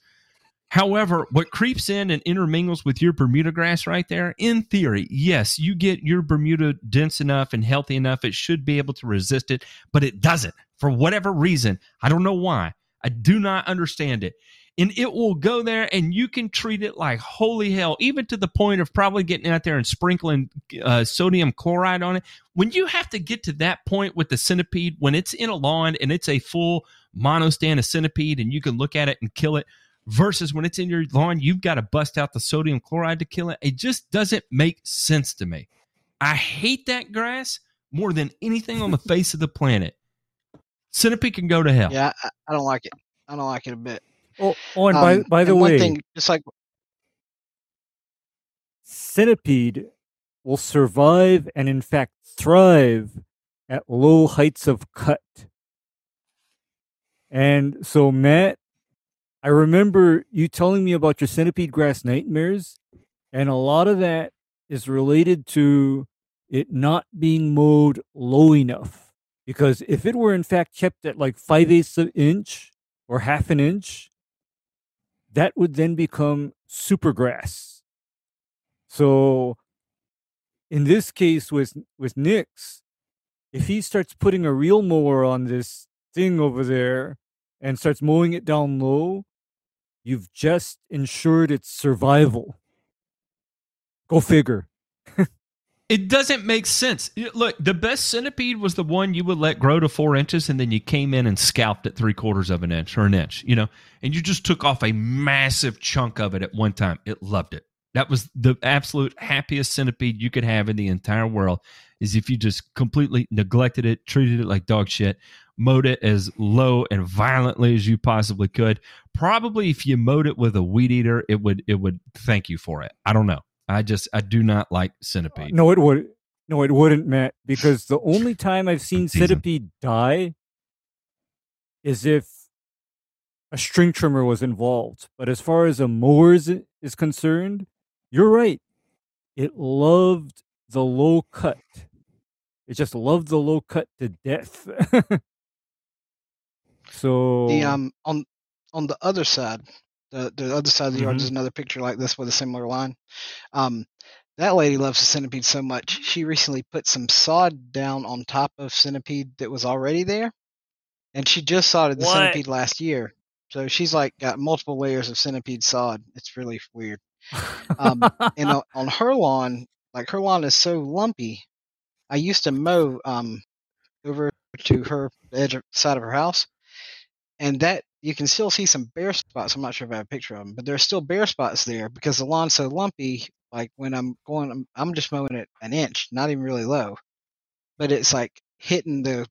However, what creeps in and intermingles with your Bermuda grass right there, in theory, yes, you get your Bermuda dense enough and healthy enough, it should be able to resist it, but it doesn't for whatever reason. I don't know why. I do not understand it. And it will go there and you can treat it like holy hell, even to the point of probably getting out there and sprinkling uh, sodium chloride on it. When you have to get to that point with the centipede, when it's in a lawn and it's a full monostand of centipede and you can look at it and kill it, versus when it's in your lawn, you've got to bust out the sodium chloride to kill it. It just doesn't make sense to me. I hate that grass more than anything on the face of the planet. Centipede can go to hell. Yeah, I, I don't like it. I don't like it a bit. oh, oh, and by, Um, by the and way, one thing, just like centipede will survive and in fact thrive at low heights of cut. And so Matt, I remember you telling me about your centipede grass nightmares, and a lot of that is related to it not being mowed low enough. Because if it were in fact kept at like five eighths of inch or half an inch, that would then become super grass. So in this case with with Nix, if he starts putting a real mower on this thing over there and starts mowing it down low, you've just ensured its survival. Go figure. It doesn't make sense. Look, the best centipede was the one you would let grow to four inches and then you came in and scalped it three quarters of an inch or an inch, you know, and you just took off a massive chunk of it at one time. It loved it. That was the absolute happiest centipede you could have in the entire world is if you just completely neglected it, treated it like dog shit, mowed it as low and violently as you possibly could. Probably if you mowed it with a weed eater, it would it would thank you for it. I don't know. I just I do not like centipede. No, it would. No, it wouldn't, Matt. Because the only time I've seen centipede die is if a string trimmer was involved. But as far as a mower is, is concerned, you're right. It loved the low cut. It just loved the low cut to death. so the um on on the other side, the the other side of the yard, Mhm. there's another picture like this with a similar line. Um, that lady loves the centipede so much. She recently put some sod down on top of centipede that was already there, and she just sodded the What? centipede last year. So she's like got multiple layers of centipede sod. It's really weird. Um, and on, on her lawn, like her lawn is so lumpy. I used to mow um over to her edge of side of her house, and that you can still see some bare spots. I'm not sure if I have a picture of them, but there's still bare spots there because the lawn's so lumpy. Like when I'm going, I'm, I'm just mowing it an inch, not even really low, but it's like hitting the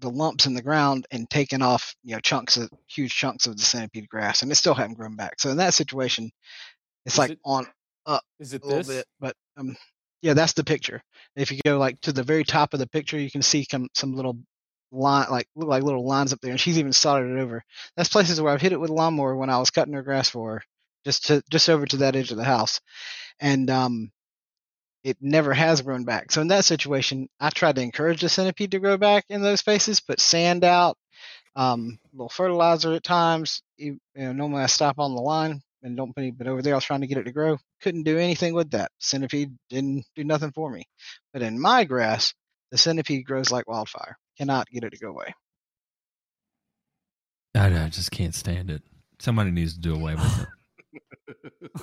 the lumps in the ground and taking off you know chunks of huge chunks of the centipede grass, and it still hadn't grown back. So in that situation, It's Is like it- on up Is it a little this? bit, but um, yeah, that's the picture. If you go like to the very top of the picture, you can see some some little line, like look like little lines up there, and she's even soldered it over. That's places where I've hit it with a lawnmower when I was cutting her grass for her, just to just over to that edge of the house, and um, it never has grown back. So in that situation, I tried to encourage the centipede to grow back in those spaces, put sand out, um, a little fertilizer at times. You, you know, normally I stop on the line and don't put any, but over there I was trying to get it to grow. Couldn't do anything with that. Centipede didn't do nothing for me. But in my grass, the centipede grows like wildfire. Cannot get it to go away. I, I just can't stand it. Somebody needs to do away with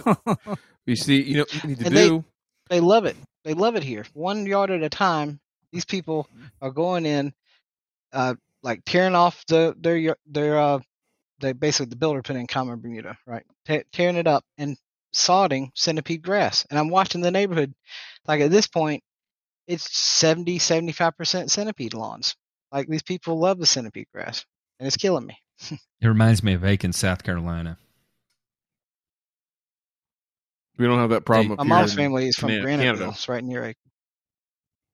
it. You see, you know what you need to And they- do. They love it. They love it here. One yard at a time. These people are going in, uh, like tearing off the their y- their uh, they basically the builder put in common Bermuda, right? Te- tearing it up and sodding centipede grass. And I'm watching the neighborhood. Like at this point, it's 70, 75 percent centipede lawns. Like these people love the centipede grass, and it's killing me. It reminds me of Aiken, South Carolina. We don't have that problem. Hey, up My here mom's family is from Cana- Graniteville. Canada. It's right near Aiken.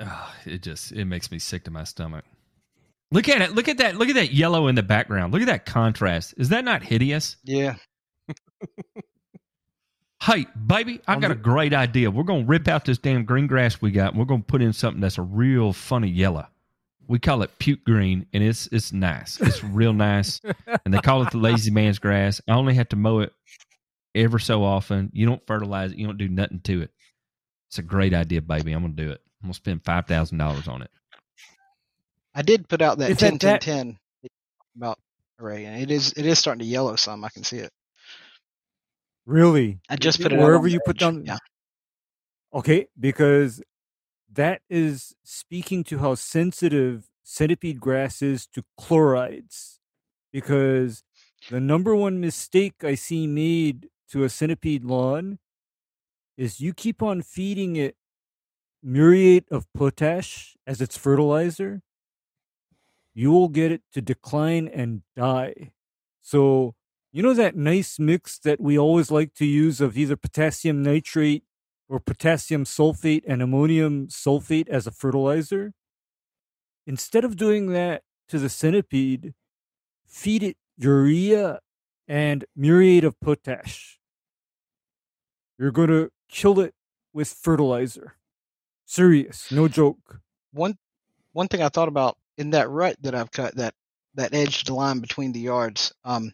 Ah, it just it makes me sick to my stomach. Look at it. Look at that. Look at that yellow in the background. Look at that contrast. Is that not hideous? Yeah. Hey, baby, I On got a great idea. We're gonna rip out this damn green grass we got, and we're gonna put in something that's a real funny yellow. We call it puke green, and it's it's nice. It's real nice, and they call it the lazy man's grass. I only have to mow it ever so often. You don't fertilize it. You don't do nothing to it. It's a great idea, baby. I'm gonna do it. I'm gonna spend five thousand dollars on it. I did put out that It's 10 at 10 that- 10 about array, and it is it is starting to yellow some. I can see it. really? I just put it out wherever on you the put edge. down. Yeah, Okay, because that is speaking to how sensitive centipede grass is to chlorides. Because the number one mistake I see made to a centipede lawn is you keep on feeding it muriate of potash as its fertilizer, you will get it to decline and die. So, you know that nice mix that we always like to use of either potassium nitrate or potassium sulfate and ammonium sulfate as a fertilizer? Instead of doing that to the centipede, feed it urea and muriate of potash. You're going to kill it with fertilizer. Serious, no joke. one one thing I thought about in that rut that I've cut that that edged line between the yards. Um,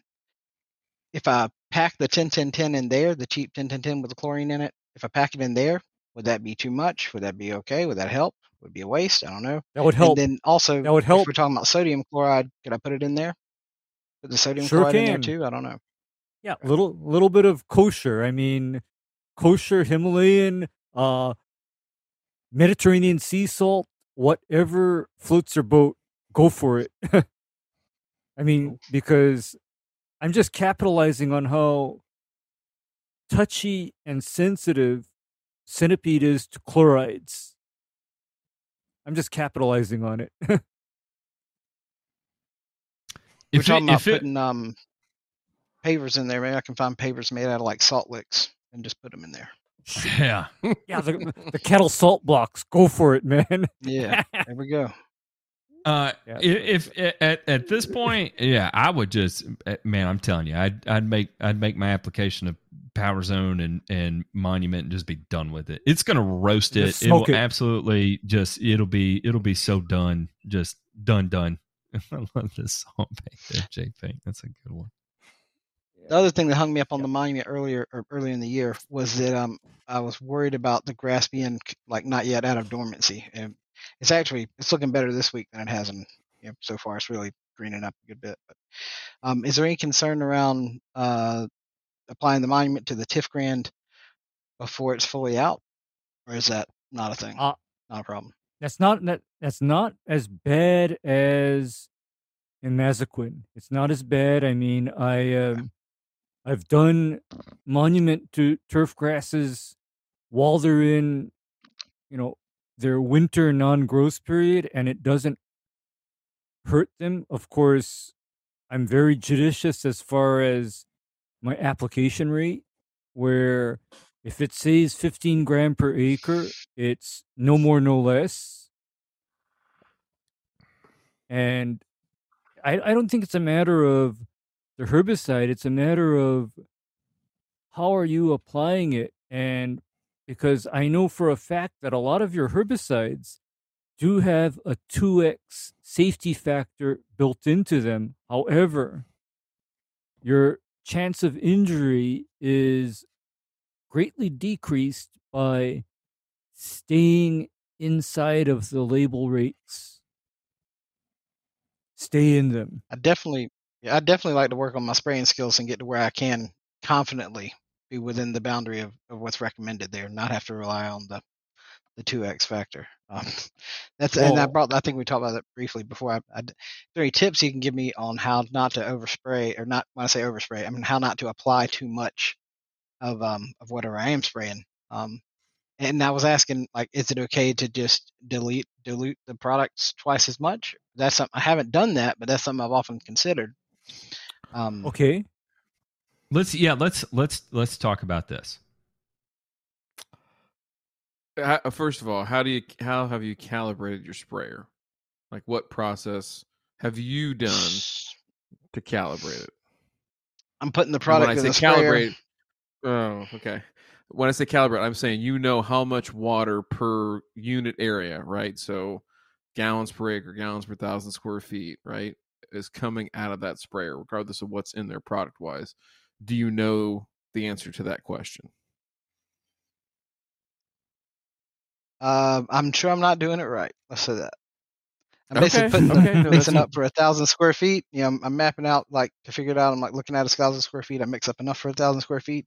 if I pack the 10 10 10 in there, the cheap 10 10 10 with the chlorine in it, if I pack it in there, would that be too much? Would that be okay? Would that help? Would it be a waste? I don't know. That would help. And then also, That would help. if we're talking about sodium chloride, could I put it in there? Put the sodium Sure chloride in there too? I don't know. Yeah, little little bit of kosher. I mean, kosher Himalayan, uh, Mediterranean sea salt, whatever floats your boat, go for it. I mean, because I'm just capitalizing on how touchy and sensitive centipede is to chlorides. I'm just capitalizing on it. We're If it, talking about if it, putting um pavers in there. Maybe I can find pavers made out of like salt licks and just put them in there. yeah, yeah, the, the kettle salt blocks, go for it, man. Yeah, there we go. Uh, Yeah. i- if, at at this point, yeah, I would just uh, man, I'm telling you, I'd I'd make I'd make my application of Power Zone and and Monument and just be done with it. It's gonna roast it. It will it. absolutely just it'll be it'll be so done, just done done. I love this song back there, J Pink. That's a good one. The other thing that hung me up on the monument earlier or earlier in the year was that um I was worried about the grass being like not yet out of dormancy, and it's actually it's looking better this week than it has in you know, so far. It's really greening up a good bit. But um, is there any concern around uh applying the monument to the TifGrand before it's fully out, or is that not a thing? Uh, not a problem. That's not that. That's not as bad as imazaquin. It's not as bad. I mean, I um, I've done monument to turf grasses while they're in, you know, their winter non-growth period, and it doesn't hurt them. Of course, I'm very judicious as far as my application rate. where if it says 15 gram per acre, it's no more, no less. And I, I don't think it's a matter of the herbicide, it's a matter of how are you applying it? And because I know for a fact that a lot of your herbicides do have a 2x safety factor built into them. However, your chance of injury is greatly decreased by staying inside of the label rates. Stay in them. I definitely, I definitely like to work on my spraying skills and get to where I can confidently be within the boundary of, of what's recommended there, not have to rely on the the two X factor. Um, that's and I brought. I think we talked about that briefly before. I, I, any tips you can give me on how not to overspray or not? When I say overspray, I mean how not to apply too much of um of whatever I am spraying. Um, and I was asking like, is it okay to just delete dilute the products twice as much? That's something I haven't done that, but that's something I've often considered. Um, okay. Let's yeah, let's let's let's talk about this. Uh, First of all, how do you how have you calibrated your sprayer? Like what process have you done to calibrate it? I'm putting the And when product I in say the sprayer. calibrate, oh, okay. When I say calibrate, I'm saying you know how much water per unit area, right? So gallons per acre, gallons per thousand square feet, right, is coming out of that sprayer, regardless of what's in there product wise. Do you know the answer to that question? Uh, I'm sure I'm not doing it right. Let's say that. I'm basically Okay, putting the, okay, no, mixing up for a thousand square feet. You know, I'm, I'm mapping out like to figure it out. I'm like looking at a thousand square feet. I mix up enough for a thousand square feet,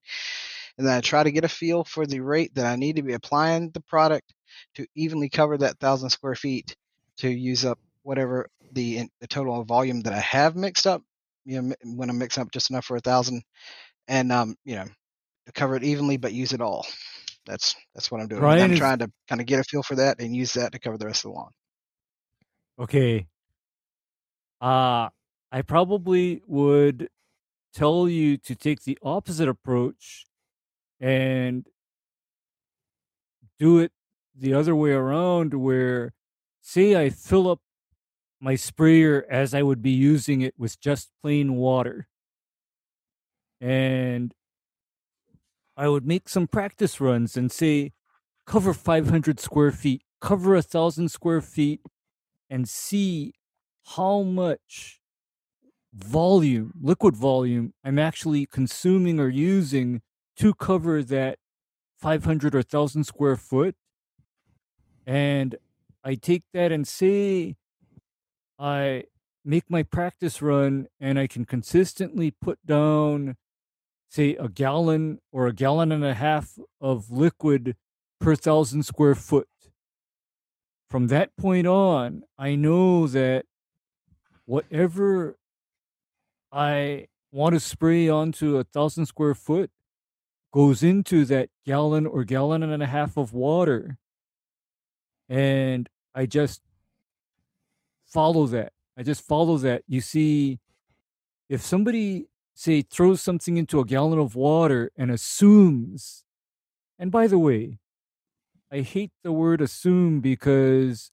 and then I try to get a feel for the rate that I need to be applying the product to evenly cover that thousand square feet to use up whatever the the total volume that I have mixed up. You know, mi- when I'm mixing up just enough for a thousand, and um, you know, cover it evenly but use it all. That's that's what I'm doing. Ryan I'm is- trying to kind of get a feel for that and use that to cover the rest of the lawn. Okay. Uh I probably would tell you to take the opposite approach and do it the other way around where say I fill up my sprayer as I would be using it with just plain water. And I would make some practice runs and say cover 500 square feet, cover a thousand square feet and see how much volume, liquid volume, I'm actually consuming or using to cover that 500 or 1,000 square foot. And I take that and say, I make my practice run and I can consistently put down, say, a gallon or a gallon and a half of liquid per thousand square foot from that point on, I know that whatever I want to spray onto a thousand square foot goes into that gallon or gallon and a half of water. And I just follow that. I just follow that. You see, if somebody, say, throws something into a gallon of water and assumes, and by the way, I hate the word assume because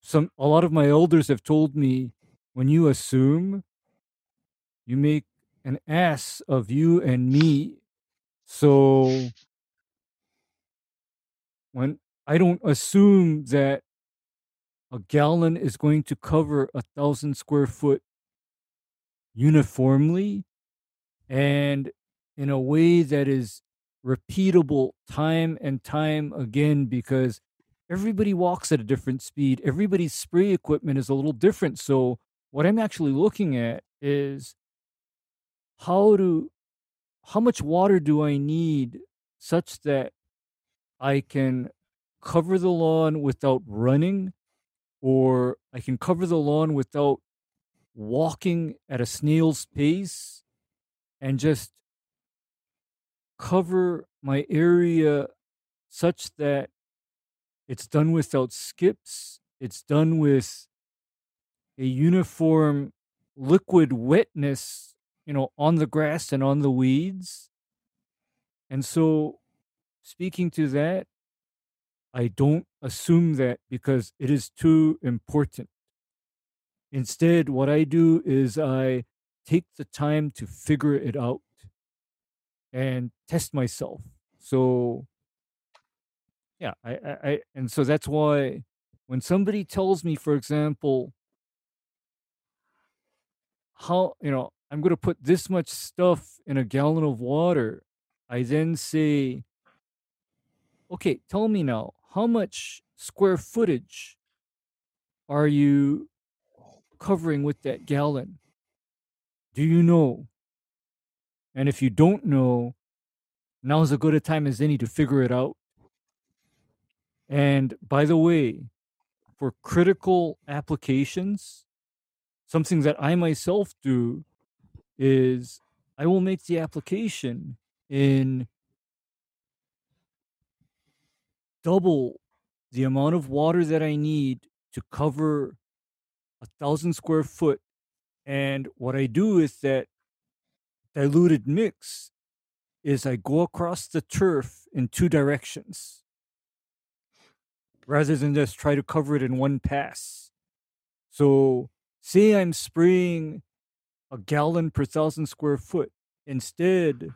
some a lot of my elders have told me when you assume you make an ass of you and me. So when I don't assume that a gallon is going to cover a thousand square foot uniformly and in a way that is repeatable time and time again because everybody walks at a different speed. Everybody's spray equipment is a little different. So what I'm actually looking at is how to how much water do I need such that I can cover the lawn without running or I can cover the lawn without walking at a snail's pace and just cover my area such that it's done without skips. It's done with a uniform liquid wetness, you know, on the grass and on the weeds. And so, speaking to that, I don't assume that because it is too important. Instead, what I do is I take the time to figure it out and test myself. So, yeah, I, I, I and so that's why when somebody tells me, for example, how you know I'm going to put this much stuff in a gallon of water, I then say, okay, tell me now, how much square footage are you covering with that gallon? Do you know? And if you don't know, now's as good a time as any to figure it out. And by the way, for critical applications, something that I myself do is I will make the application in double the amount of water that I need to cover a thousand square foot. And what I do is that diluted mix is I go across the turf in two directions rather than just try to cover it in one pass. So, say I'm spraying a gallon per thousand square foot. Instead,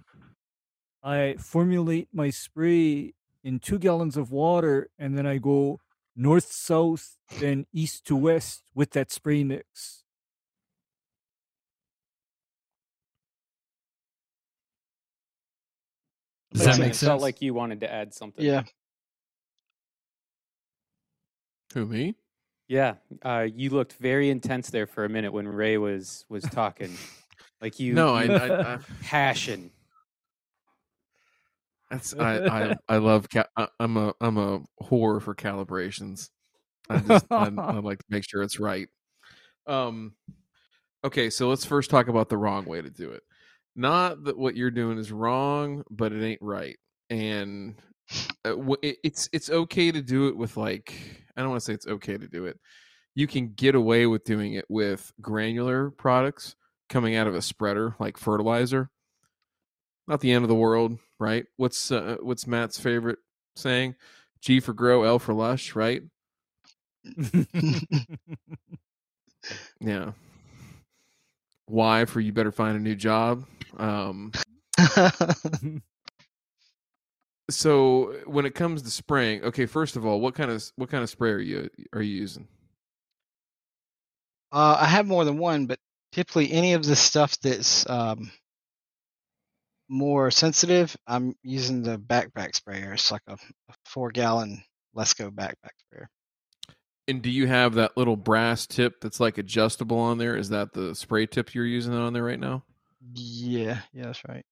I formulate my spray in two gallons of water and then I go north south, then east to west with that spray mix. Does that make sense? It felt like you wanted to add something. Yeah. Who me? Yeah, uh, you looked very intense there for a minute when Ray was was talking, like you. no, I, you- I, I passion. That's I, I I love ca- I, I'm a I'm a whore for calibrations. I just I, I like to make sure it's right. Um, okay, so let's first talk about the wrong way to do it. Not that what you're doing is wrong, but it ain't right, and uh, it, it's it's okay to do it with like I don't want to say it's okay to do it. You can get away with doing it with granular products coming out of a spreader like fertilizer. Not the end of the world, right? What's uh, what's Matt's favorite saying? G for grow, L for lush, right? Yeah. Y for you better find a new job. Um, so when it comes to spraying, okay, first of all, what kind of what kind of spray are you are you using? Uh, I have more than one, but typically any of the stuff that's um, more sensitive, I'm using the backpack sprayer. It's like a, a four gallon Lesco backpack sprayer. And do you have that little brass tip that's like adjustable on there? Is that the spray tip you're using on there right now? Yeah, yeah, that's right.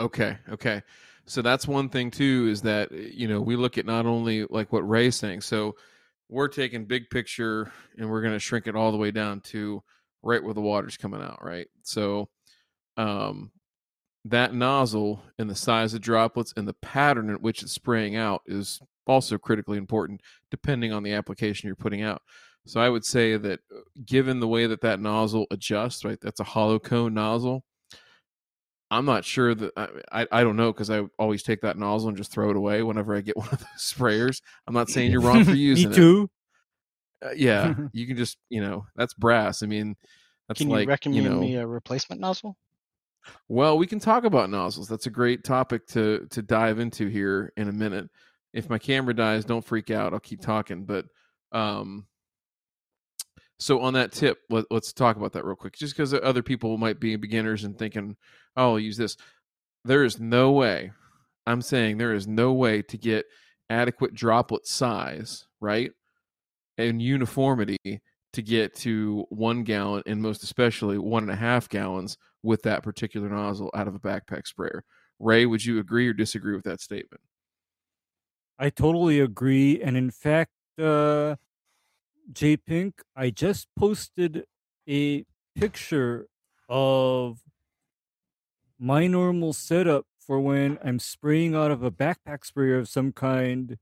Okay, okay. So that's one thing too is that you know we look at not only like what Ray's saying. So we're taking big picture and we're going to shrink it all the way down to right where the water's coming out, right? So um that nozzle and the size of droplets and the pattern at which it's spraying out is also critically important depending on the application you're putting out. So I would say that uh, given the way that that nozzle adjusts, right? That's a hollow cone nozzle. I'm not sure that I I, I don't know because I always take that nozzle and just throw it away whenever I get one of those sprayers. I'm not saying you're wrong for using Me it. too. Uh, yeah, you can just you know that's brass. I mean, that's Can like you recommend know. me a replacement nozzle? Well, we can talk about nozzles. That's a great topic to to dive into here in a minute. If my camera dies, don't freak out. I'll keep talking. But um, so on that tip, let, let's talk about that real quick. Just because other people might be beginners and thinking, "Oh, I'll use this." There is no way. I'm saying there is no way to get adequate droplet size, right, and uniformity to get to one gallon, and most especially one and a half gallons with that particular nozzle out of a backpack sprayer. Ray, would you agree or disagree with that statement? I totally agree. And in fact, uh, J Pink, I just posted a picture of my normal setup for when I'm spraying out of a backpack sprayer of some kind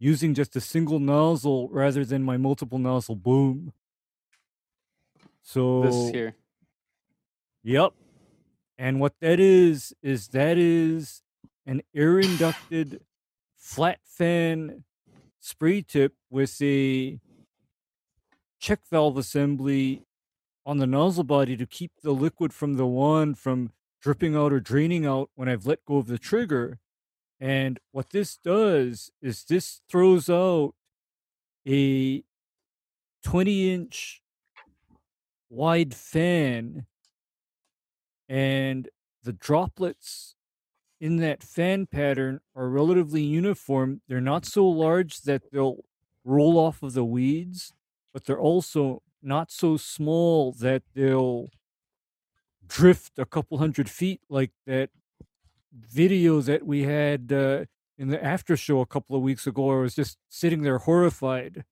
using just a single nozzle rather than my multiple nozzle boom. So This here. Yep. And what that is is that is an air inducted flat fan spray tip with a check valve assembly on the nozzle body to keep the liquid from the wand from dripping out or draining out when I've let go of the trigger. And what this does is this throws out a 20 inch wide fan, and the droplets in that fan pattern are relatively uniform. They're not so large that they'll roll off of the weeds, but they're also not so small that they'll drift a couple hundred feet like that video that we had uh, in the after show a couple of weeks ago. I was just sitting there horrified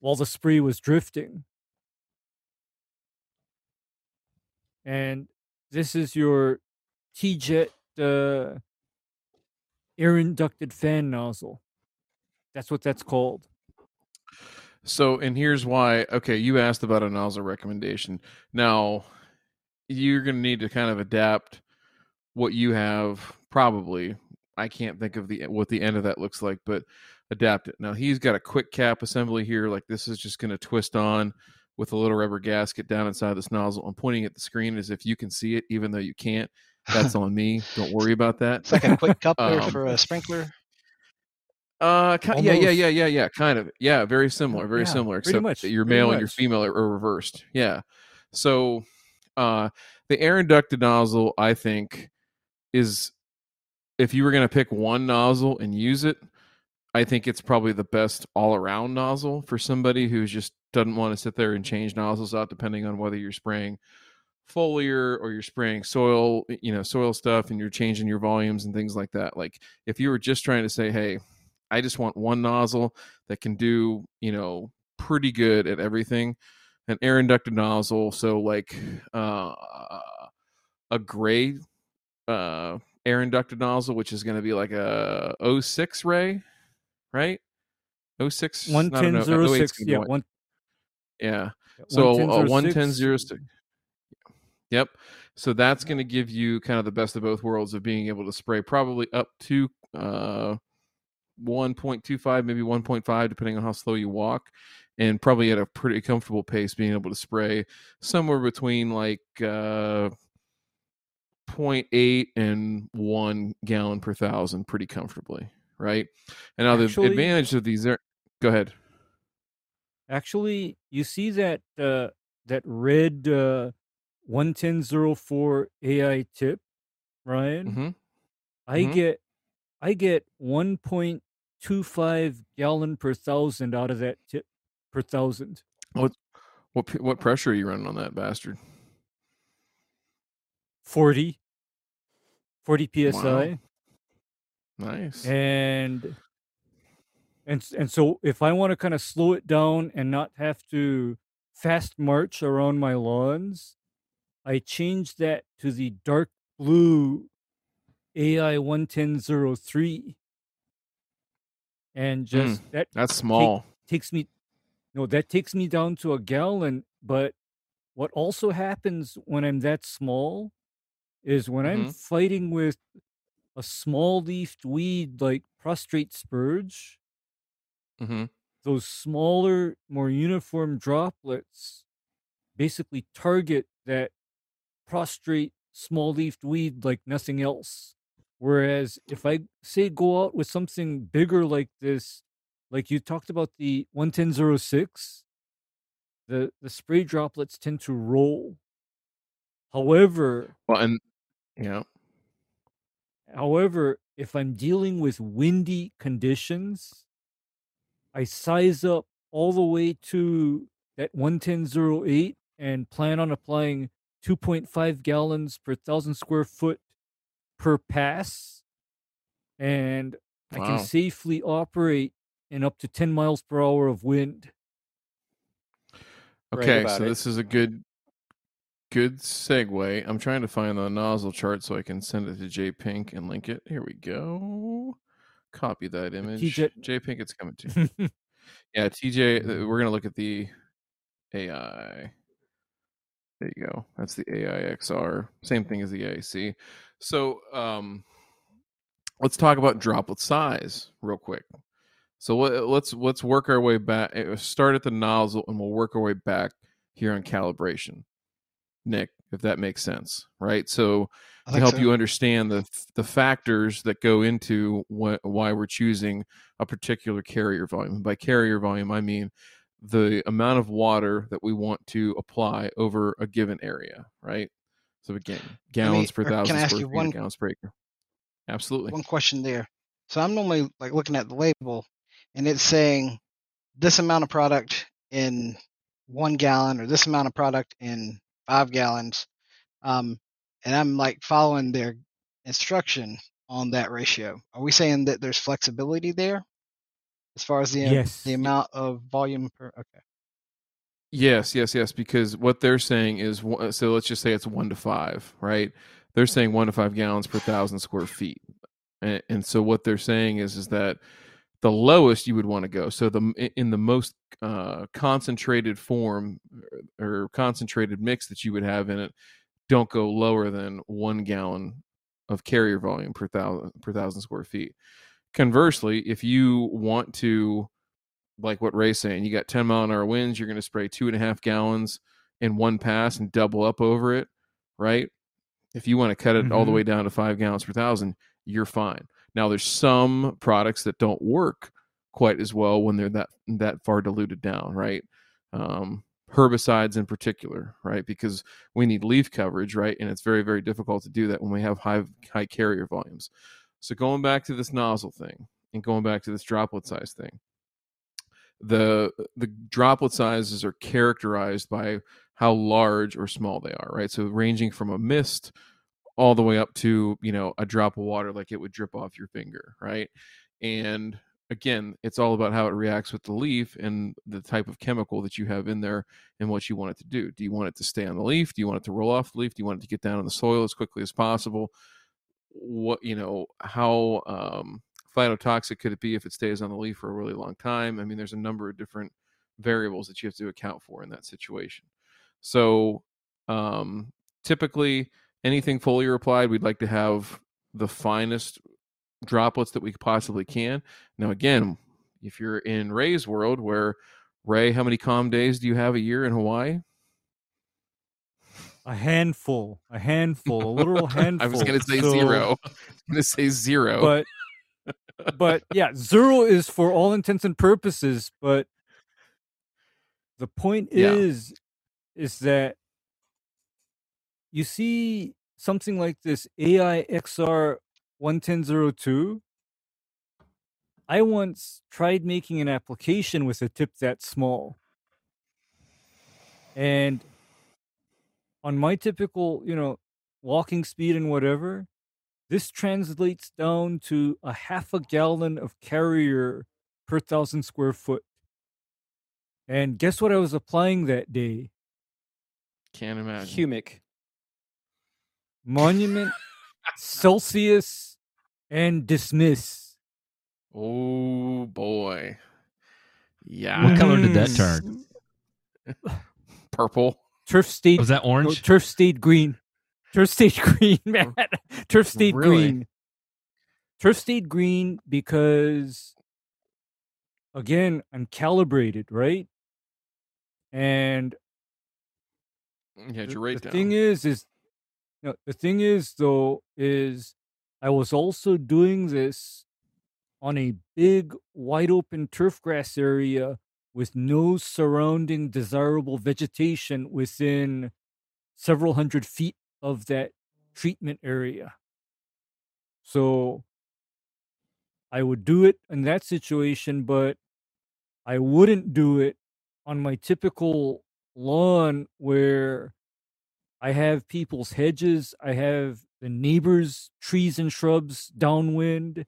while the spree was drifting. And this is your TeeJet uh, air inducted fan nozzle. That's what that's called. So, and here's why. Okay, you asked about a nozzle recommendation. Now, you're going to need to kind of adapt what you have. Probably, I can't think of the what the end of that looks like, but adapt it. Now, he's got a quick cap assembly here. Like this is just going to twist on with a little rubber gasket down inside this nozzle. I'm pointing at the screen as if you can see it, even though you can't. That's on me. Don't worry about that. It's like a quick coupler Um, for a sprinkler. Uh, ki- yeah, yeah, yeah, yeah, yeah, kind of. Yeah, very similar, very Yeah, similar. pretty Except much, that your male and your female are, are reversed. Yeah. So, uh, the air inducted nozzle, I think, is if you were going to pick one nozzle and use it, I think it's probably the best all around nozzle for somebody who just doesn't want to sit there and change nozzles out, depending on whether you're spraying foliar or you're spraying soil, you know, soil stuff, and you're changing your volumes and things like that. Like if you were just trying to say, hey, I just want one nozzle that can do, you know, pretty good at everything. An air inducted nozzle, so like uh, a gray uh, air inducted nozzle, which is going to be like a 06 ray, right? 06, One I don't know, ten uh, zero 08's six. Yeah, one- yeah. So a one ten zero 11006. six. Yep. So that's going to give you kind of the best of both worlds of being able to spray probably up to uh, 1.25, maybe 1.5, depending on how slow you walk, and probably at a pretty comfortable pace, being able to spray somewhere between like uh, 0.8 and 1 gallon per thousand pretty comfortably, right? And now Actually- the advantage of these are go ahead. Actually, you see that uh, that red uh, one ten zero four AI tip, Ryan. hmm I Mhm. get I get one point two five gallon per thousand out of that tip per thousand. What what what pressure are you running on that bastard? 40, 40 psi. Nice. and and and so if I want to kind of slow it down and not have to fast march around my lawns, I change that to the dark blue AI one ten zero three, and mm, just that That's small. takes me no that takes me down to a gallon but what also happens when i'm that small is when i'm Mhm. fighting with a small leafed weed like prostrate spurge hmm those smaller more uniform droplets basically target that prostrate small leafed weed like nothing else. Whereas if i say go out with something bigger like this like you talked about the 11006 the the spray droplets tend to roll. However Well, and yeah, However, if I'm dealing with windy conditions, I size up all the way to that 11008 and plan on applying 2.5 gallons per thousand square foot per pass. And I can safely operate in up to 10 miles per hour of wind. Okay, so it. this is a good good segue. I'm trying to find the nozzle chart so I can send it to J Pink and link it. Here we go. Copy that image. TJ J Pink, it's coming to. you. Yeah, TJ. uh, We're gonna look at the AI. There you go. That's the AIXR. Same thing as the AIC. So um, let's talk about droplet size real quick. So let's let's work our way back. Eh, start at the nozzle, and we'll work our way back here on calibration. Nick, if that makes sense, right? So to help so. you understand the the factors that go into what, why we're choosing a particular carrier volume. By carrier volume, I mean the amount of water that we want to apply over a given area, right? So again, gallons per thousand square feet, one, gallons per acre. Absolutely. One question there. So I'm normally like looking at the label, and it's saying this amount of product in one gallon, or this amount of product in five gallons, um, and I'm like following their instruction on that ratio. Are we saying that there's flexibility there? as far as the yes. the amount of volume per okay yes yes yes because what they're saying is so let's just say it's one to five right they're saying one to five gallons per thousand square feet and, and so what they're saying is is that the lowest you would want to go so the in the most uh, concentrated form or concentrated mix that you would have in it don't go lower than one gallon of carrier volume per thousand per thousand square feet Conversely, if you want to, like what Ray's saying, you got 10 mile an hour winds, you're going to spray two and a half gallons in one pass and double up over it, right? If you want to cut it mm-hmm. all the mm-hmm. way down to five gallons per thousand, you're fine. Now, there's some products that don't work quite as well when they're that that far diluted down, right? Um, herbicides in particular, right? Because we need leaf coverage, right? And it's very, very difficult to do that when we have high high carrier volumes. So going back to this nozzle thing and going back to this droplet size thing, the the droplet sizes are characterized by how large or small they are, right? So ranging from a mist all the way up to you know a drop of water like it would drip off your finger, right? And again, it's all about how it reacts with the leaf and the type of chemical that you have in there and what you want it to do. Do you want it to stay on the leaf? Do you want it to roll off the leaf? Do you want it to get down on the soil as quickly as possible? what you know how um, phytotoxic could it be if it stays on the leaf for a really long time i mean there's a number of different variables that you have to account for in that situation so um, typically anything foliar replied, we'd like to have the finest droplets that we possibly can now again if you're in ray's world where ray how many calm days do you have a year in hawaii a handful, a handful, a literal handful. I was going to say so, zero. I was going to say zero. But, but yeah, zero is for all intents and purposes. But the point yeah. is, is that you see something like this AI XR 1102. I once tried making an application with a tip that small. And on my typical, you know, walking speed and whatever, this translates down to a half a gallon of carrier per thousand square foot. And guess what I was applying that day? Can't imagine. Humic. Monument, Celsius, and Dismiss. Oh boy. Yeah. What color did that mm. turn? Purple. Turf State was that orange? No, Turf State green. Turf State green, man. Turf State really? green. Turf State green because again, I'm calibrated, right? And yeah, you're right. The, the thing is, is the thing is though, is I was also doing this on a big, wide open turf grass area with no surrounding desirable vegetation within several hundred feet of that treatment area. So I would do it in that situation, but I wouldn't do it on my typical lawn where I have people's hedges, I have the neighbors' trees and shrubs downwind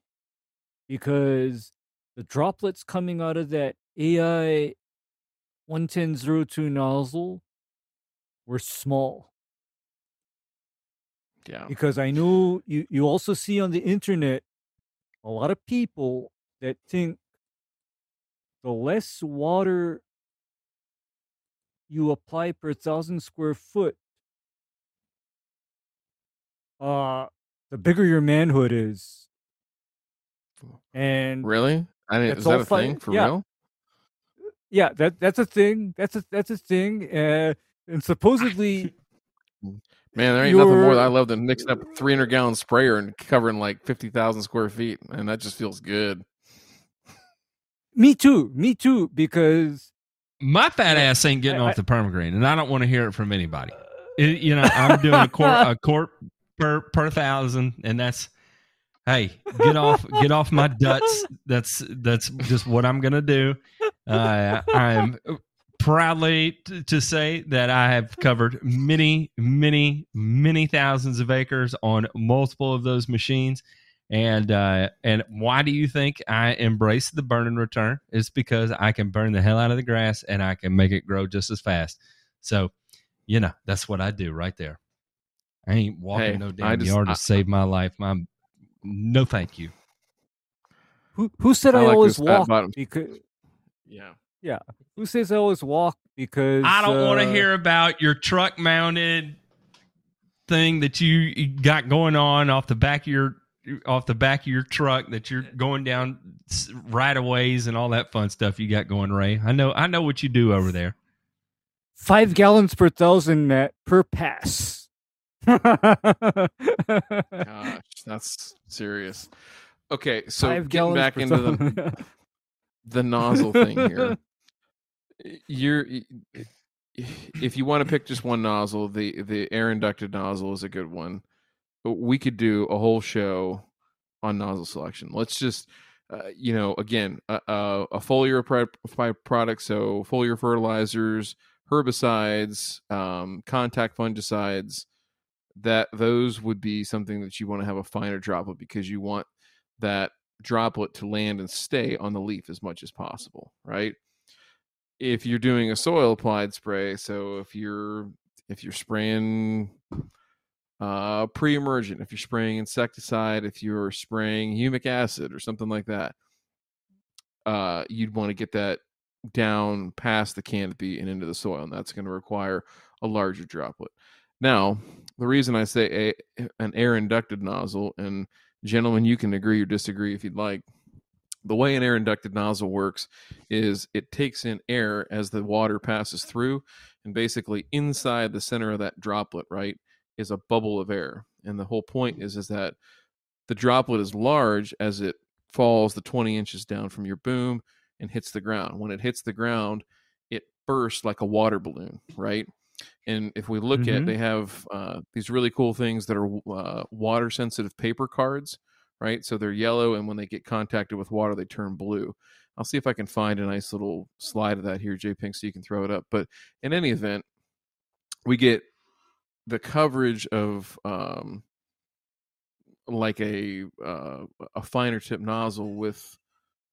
because the droplets coming out of that AI 11002 nozzle were small. Yeah. Because I know you, you also see on the internet a lot of people that think the less water you apply per thousand square foot, uh, the bigger your manhood is. And Really? I didn't. Is that a fi- thing for yeah. real? yeah, that that's a thing. That's a that's a thing. Uh, and supposedly, Man, there ain't nothing more that I love than mixing up a 300 gallon sprayer and covering like 50,000 square feet. And that just feels good. me too, me too, because My fat ass ain't getting I- off the permagreen, and I don't want to hear it from anybody. It- you know, I'm doing a quart, a quart per per thousand, and that's hey, get off, get off my duts. That's that's just what I'm gonna do. Uh, I'm proudly t- to say that I have covered many, many, many thousands of acres on multiple of those machines. And uh, and why do you think I embrace the burn and return? It's because I can burn the hell out of the grass and I can make it grow just as fast. So, you know, that's what I do right there. I ain't walking Hey, no damn just- yard to I- save my life. My no, thank you. who who said I I, like always walk bottoms. because Yeah. who says I always walk because I don't want to uh, hear about your truck mounted thing that you got going on off the back of your off the back of your truck that you're going down s- right of ways and all that fun stuff you got going, Ray. I know I know what you do over there. five gallons per thousand, Matt, per pass. Gosh, that's serious. Okay. So Five getting back into the, the nozzle thing here. You're if you want to pick just one nozzle, the the air inducted nozzle is a good one. But we could do a whole show on nozzle selection. Let's just uh, you know, again, a, a, a foliar pro- product, so foliar fertilizers, herbicides, um, contact fungicides, that those would be something that you want to have a finer droplet because you want that droplet to land and stay on the leaf as much as possible, right? If you're doing a soil applied spray, so if you're if you're spraying uh, pre-emergent, if you're spraying insecticide, if you're spraying humic acid or something like that, uh, you'd want to get that down past the canopy and into the soil, and that's going to require a larger droplet. Now, the reason I say a, an air inducted nozzle, and gentlemen, you can agree or disagree if you'd like. The way an air inducted nozzle works is it takes in air as the water passes through, and basically inside the center of that droplet, right, is a bubble of air. And the whole point is is that the droplet is large as it falls the 20 inches down from your boom and hits the ground. When it hits the ground, it bursts like a water balloon, right? And if we look at, Mhm. they have uh, these really cool things that are uh, water sensitive paper cards, right? So they're yellow, and when they get contacted with water, they turn blue. I'll see if I can find a nice little slide of that here, J Pink, so you can throw it up. But in any event, we get the coverage of um, like a uh, a finer tip nozzle with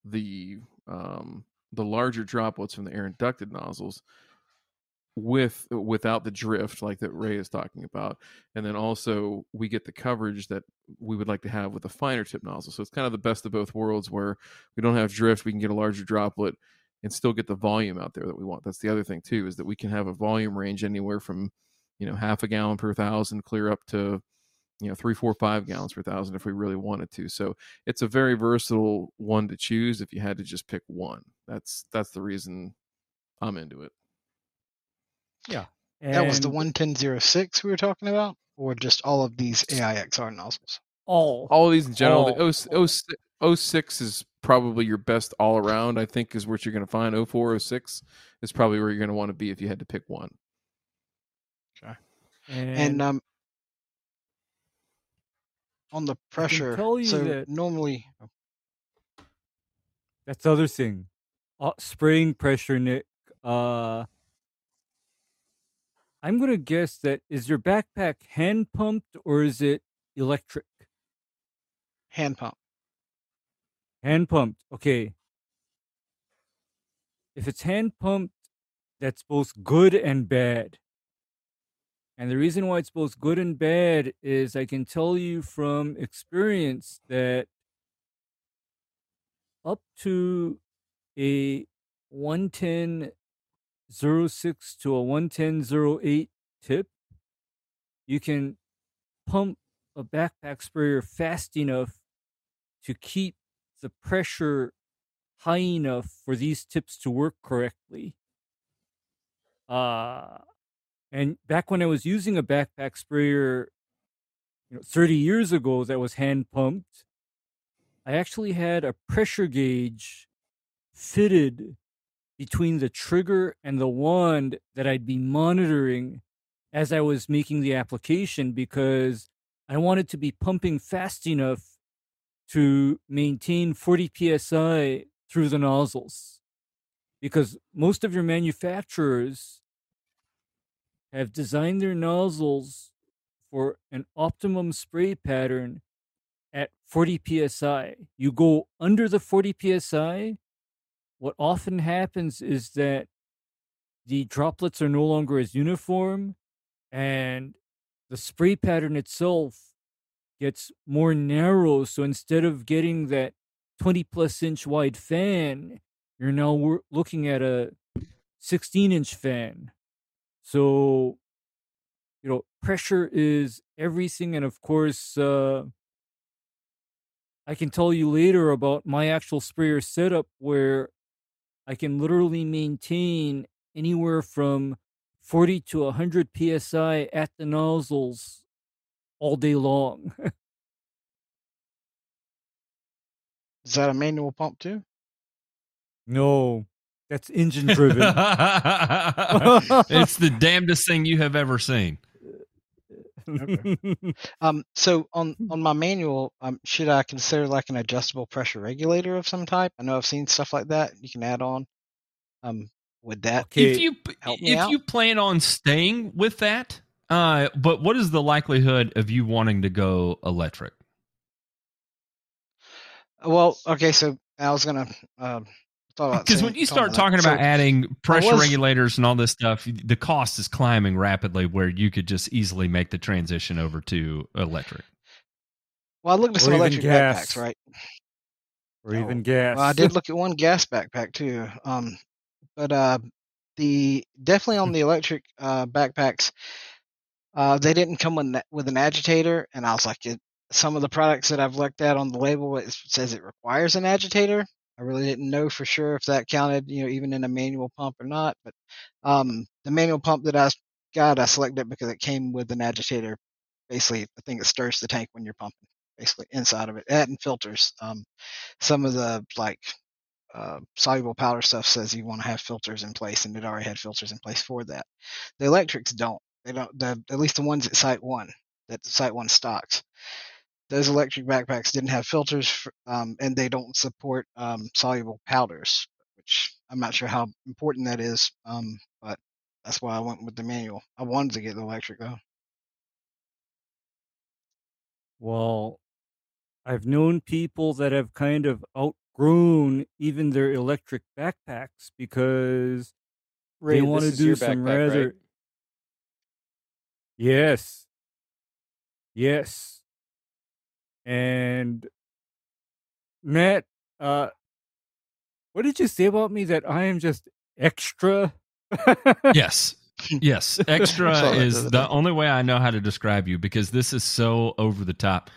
the um, the larger droplets from the air inducted nozzles with without the drift like that Ray is talking about and then also we get the coverage that we would like to have with a finer tip nozzle. So it's kind of the best of both worlds where we don't have drift we can get a larger droplet and still get the volume out there that we want. That's the other thing too is that we can have a volume range anywhere from you know half a gallon per thousand clear up to you know three four five gallons per thousand if we really wanted to. So it's a very versatile one to choose if you had to just pick one. That's that's the reason i'm into it That was the And 11006 we were talking about, or just all of these AIXR nozzles? all. all of these in general All. the 06, 06 is probably your best all around i think is what you're going to find 04 06 is probably where you're going to want to be if you had to pick one And, And um, on the pressure, tell you so that- normally, that's the other thing. Uh, spraying pressure, Nick. Uh, I'm gonna guess that is your backpack hand pumped or is it electric? hand pump. Hand pumped. Okay. If it's hand pumped, that's both good and bad. And the reason why it's both good and bad is I can tell you from experience that up to a 110 06 to a 11008 tip, you can pump a backpack sprayer fast enough to keep the pressure high enough for these tips to work correctly. Uh, and back when I was using a backpack sprayer, you know, 30 years ago that was hand pumped, I actually had a pressure gauge fitted between the trigger and the wand that I'd be monitoring as I was making the application because I wanted to be pumping fast enough to maintain 40 psi through the nozzles. Because most of your manufacturers have designed their nozzles for an optimum spray pattern at 40 psi. You go under the 40 psi, what often happens is that the droplets are no longer as uniform and the spray pattern itself gets more narrow. So instead of getting that 20 plus inch wide fan, you're now looking at a 16 inch fan. So, you know, pressure is everything. And of course, uh, I can tell you later about my actual sprayer setup where I can literally maintain anywhere from 40 to 100 psi at the nozzles all day long. Is that a manual pump too? No, that's engine driven. it's the damnedest thing you have ever seen. Okay. um, so on on my manual, um, should I consider like an adjustable pressure regulator of some type? I know I've seen stuff like that. You can add on. Um, would that okay. if you if out? you plan on staying with that? Uh, but what is the likelihood of you wanting to go electric? Well, okay, so I was gonna um, because when you start talking about so adding pressure was, regulators and all this stuff, the cost is climbing rapidly. Where you could just easily make the transition over to electric. Well, I looked at some electric gas. backpacks, right? Or even gas. Well, I did look at one gas backpack too. Um, but uh, the definitely on the electric uh, backpacks, uh, they didn't come with with an agitator, and I was like, it, some of the products that I've looked at on the label it says it requires an agitator. I really didn't know for sure if that counted, you know, even in a manual pump or not. But um, the manual pump that I got, I selected because it came with an agitator, basically the thing that stirs the tank when you're pumping, basically inside of it, and filters. Um, some of the like uh, soluble powder stuff says you want to have filters in place, and it already had filters in place for that. The electrics don't. They don't. The, at least the ones at SiteOne, that SiteOne stocks those electric backpacks didn't have filters for, um, and they don't support um, soluble powders, which I'm not sure how important that is. Um, but that's why I went with the manual. I wanted to get the electric though. Well, I've known people that have kind of outgrown even their electric backpacks because Ray, they want to do some backpack, rather. Right? Yes. Yes. And Matt, uh, what did you say about me that I am just extra? yes. Yes. Extra is the only way I know how to describe you because this is so over the top.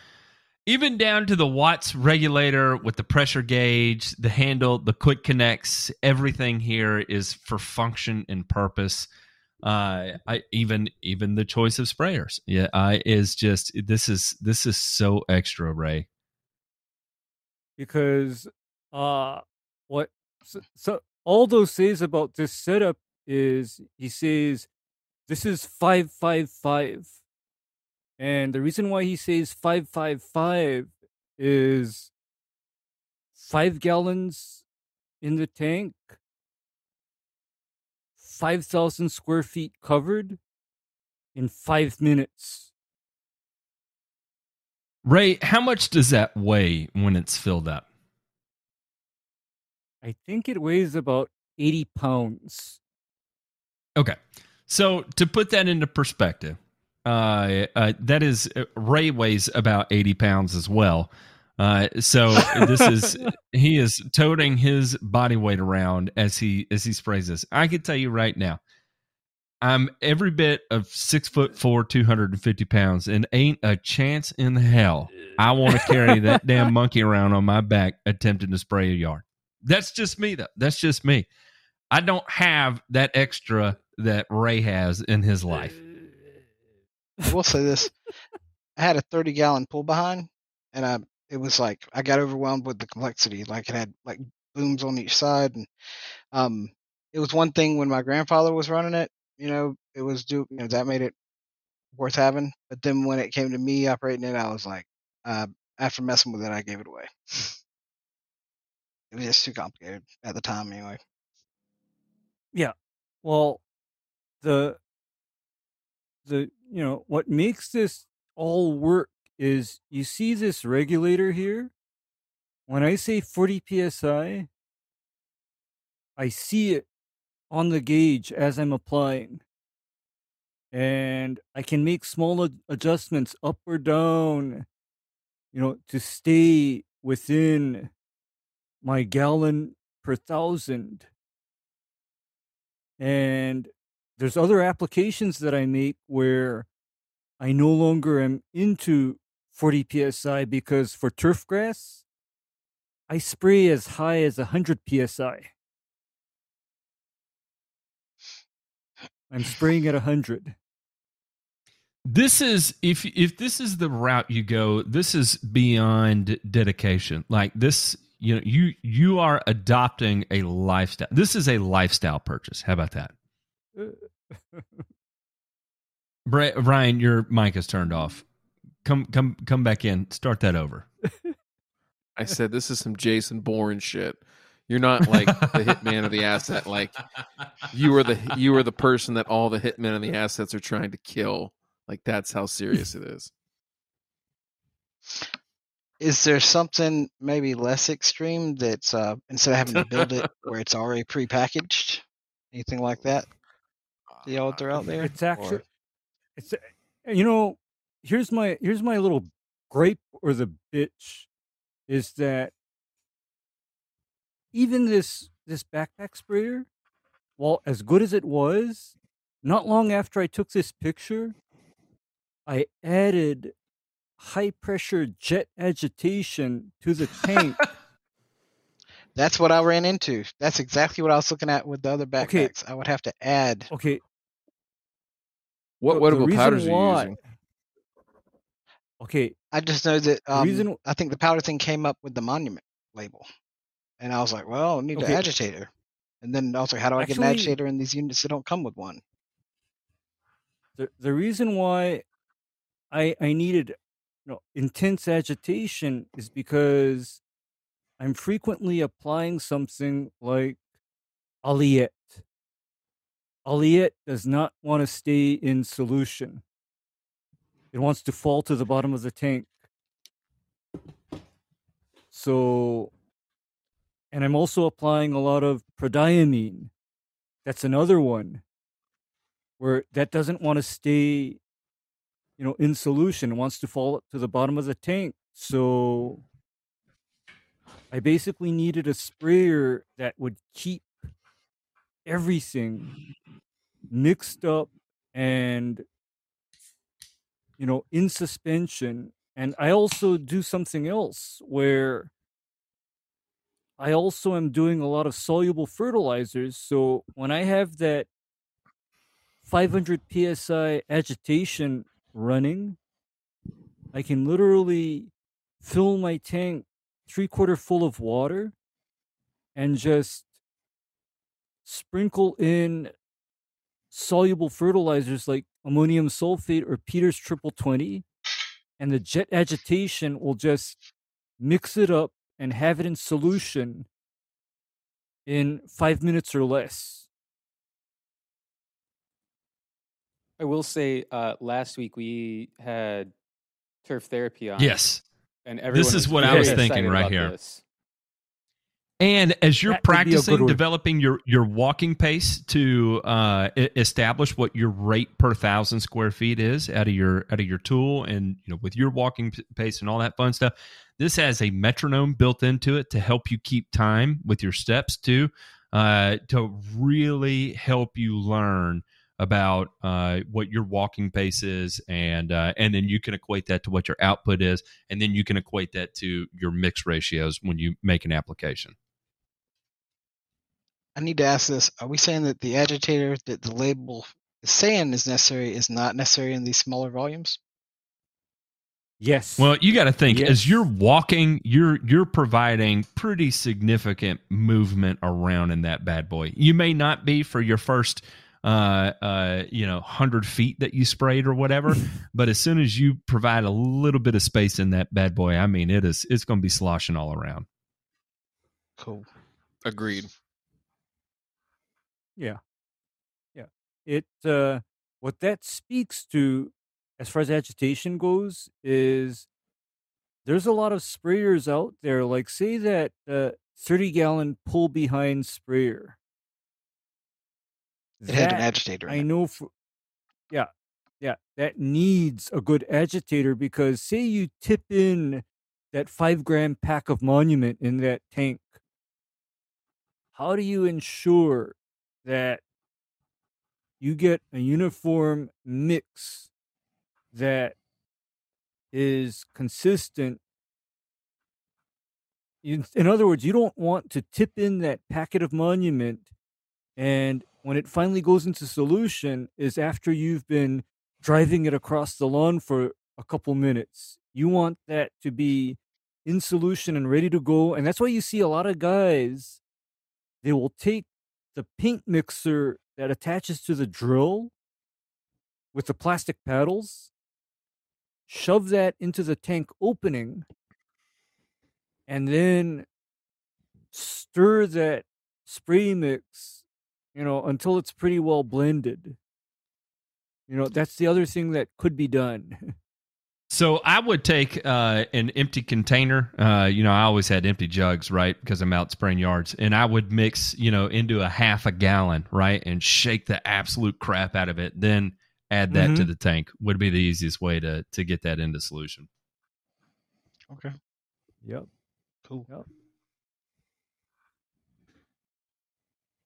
Even down to the watts regulator with the pressure gauge, the handle, the quick connects, everything here is for function and purpose uh i even even the choice of sprayers. Yeah i is just this is this is so extra ray. Because uh what so, so Aldo says about this setup is he says this is 555 and the reason why he says 555 is 5 gallons in the tank 5,000 square feet covered in five minutes. Ray, how much does that weigh when it's filled up? I think it weighs about 80 pounds. Okay. So to put that into perspective, uh, uh, that is, uh, Ray weighs about 80 pounds as well. Uh, so this is he is toting his body weight around as he as he sprays this. I can tell you right now, I'm every bit of six foot four, two hundred and fifty pounds, and ain't a chance in hell I want to carry that damn monkey around on my back attempting to spray a yard. That's just me, though. That's just me. I don't have that extra that Ray has in his life. I will say this: I had a 30 gallon pull behind, and I it was like I got overwhelmed with the complexity. Like it had like booms on each side, and um, it was one thing when my grandfather was running it. You know, it was do you know that made it worth having. But then when it came to me operating it, I was like, uh, after messing with it, I gave it away. It was just too complicated at the time, anyway. Yeah. Well, the the you know what makes this all work is you see this regulator here. When I say 40 psi, I see it on the gauge as I'm applying. And I can make small adjustments up or down, you know, to stay within my gallon per thousand. And there's other applications that I make where I no longer am into 40 psi because for turf grass, I spray as high as 100 psi. I'm spraying at 100. This is if if this is the route you go, this is beyond dedication. Like this, you know, you you are adopting a lifestyle. This is a lifestyle purchase. How about that? Uh, Brian, your mic is turned off. Come come come back in. Start that over. I said this is some Jason Bourne shit. You're not like the hitman of the asset. Like you are the you are the person that all the hitmen of the assets are trying to kill. Like that's how serious it is. Is there something maybe less extreme that's uh, instead of having to build it where it's already prepackaged? Anything like that? The Y'all throw out there? It's actually Or- it's you know, here's my here's my little gripe or the bitch is that even this this backpack sprayer, while as good as it was, not long after I took this picture, I added high pressure jet agitation to the tank. That's what I ran into. That's exactly what I was looking at with the other Okay. backpacks. I would have to add. okay, What the- what the about powders are you using? Okay, I just know that um, reason- I think the powder thing came up with the monument label, and I was like, "Well, I need Okay. an agitator." And then I was like, "How do I get an Actually- agitator in these units that don't come with one?" the the reason why I I needed you know intense agitation is because I'm frequently applying something like Aliette. Aliette does not want to stay in solution. It wants to fall to the bottom of the tank. So and I'm also applying a lot of prodiamine. That's another one where that doesn't want to stay you know in solution it wants to fall to the bottom of the tank so i basically needed a sprayer that would keep everything mixed up and you know in suspension and i also do something else where i also am doing a lot of soluble fertilizers so when i have that 500 psi agitation running, I can literally fill my tank three quarter full of water and just sprinkle in soluble fertilizers like ammonium sulfate or Peters triple 20, and the jet agitation will just mix it up and have it in solution in five minutes or less. I will say, uh, last week we had turf therapy on. Yes. and everyone is what I was thinking right here. This. And as you're That would be a good practicing developing your your walking pace to uh, establish what your rate per thousand square feet is out of your out of your tool, and you know with your walking pace and all that fun stuff, this has a metronome built into it to help you keep time with your steps too, uh, to really help you learn about uh, what your walking pace is, and uh, and then you can equate that to what your output is, and then you can equate that to your mix ratios when you make an application. I need to ask this: Are we saying that the agitator that the label is saying is necessary is not necessary in these smaller volumes? Yes. Well, you got to think Yes. as you're walking, you're you're providing pretty significant movement around in that bad boy. You may not be for your first, uh, uh, you know, hundred feet that you sprayed or whatever, but as soon as you provide a little bit of space in that bad boy, I mean, it is it's going to be sloshing all around. Cool. Agreed. Yeah. Yeah. It uh what that speaks to as far as agitation goes is there's a lot of sprayers out there like say that uh 30 gallon pull behind sprayer. It had an That, agitator. I know for yeah. Yeah, that needs a good agitator because say you tip in that 5 gram pack of monument in that tank. How do you ensure that you get a uniform mix that is consistent. In, in other words, you don't want to tip in that packet of monument, and when it finally goes into solution, is after you've been driving it across the lawn for a couple minutes. You want that to be in solution and ready to go, and that's why you see a lot of guys. They will take the paint mixer that attaches to the drill with the plastic paddles, shove that into the tank opening, and then stir that spray mix, you know, until it's pretty well blended. You know, that's the other thing that could be done. So I would take uh, an empty container. Uh, you know, I always had empty jugs, right? Because I'm out spraying yards, and I would mix, you know, into a half a gallon, right, and shake the absolute crap out of it. Then add that to Mhm. the tank. Would be the easiest way to to get that into solution. Okay. Yep. Cool. Yep.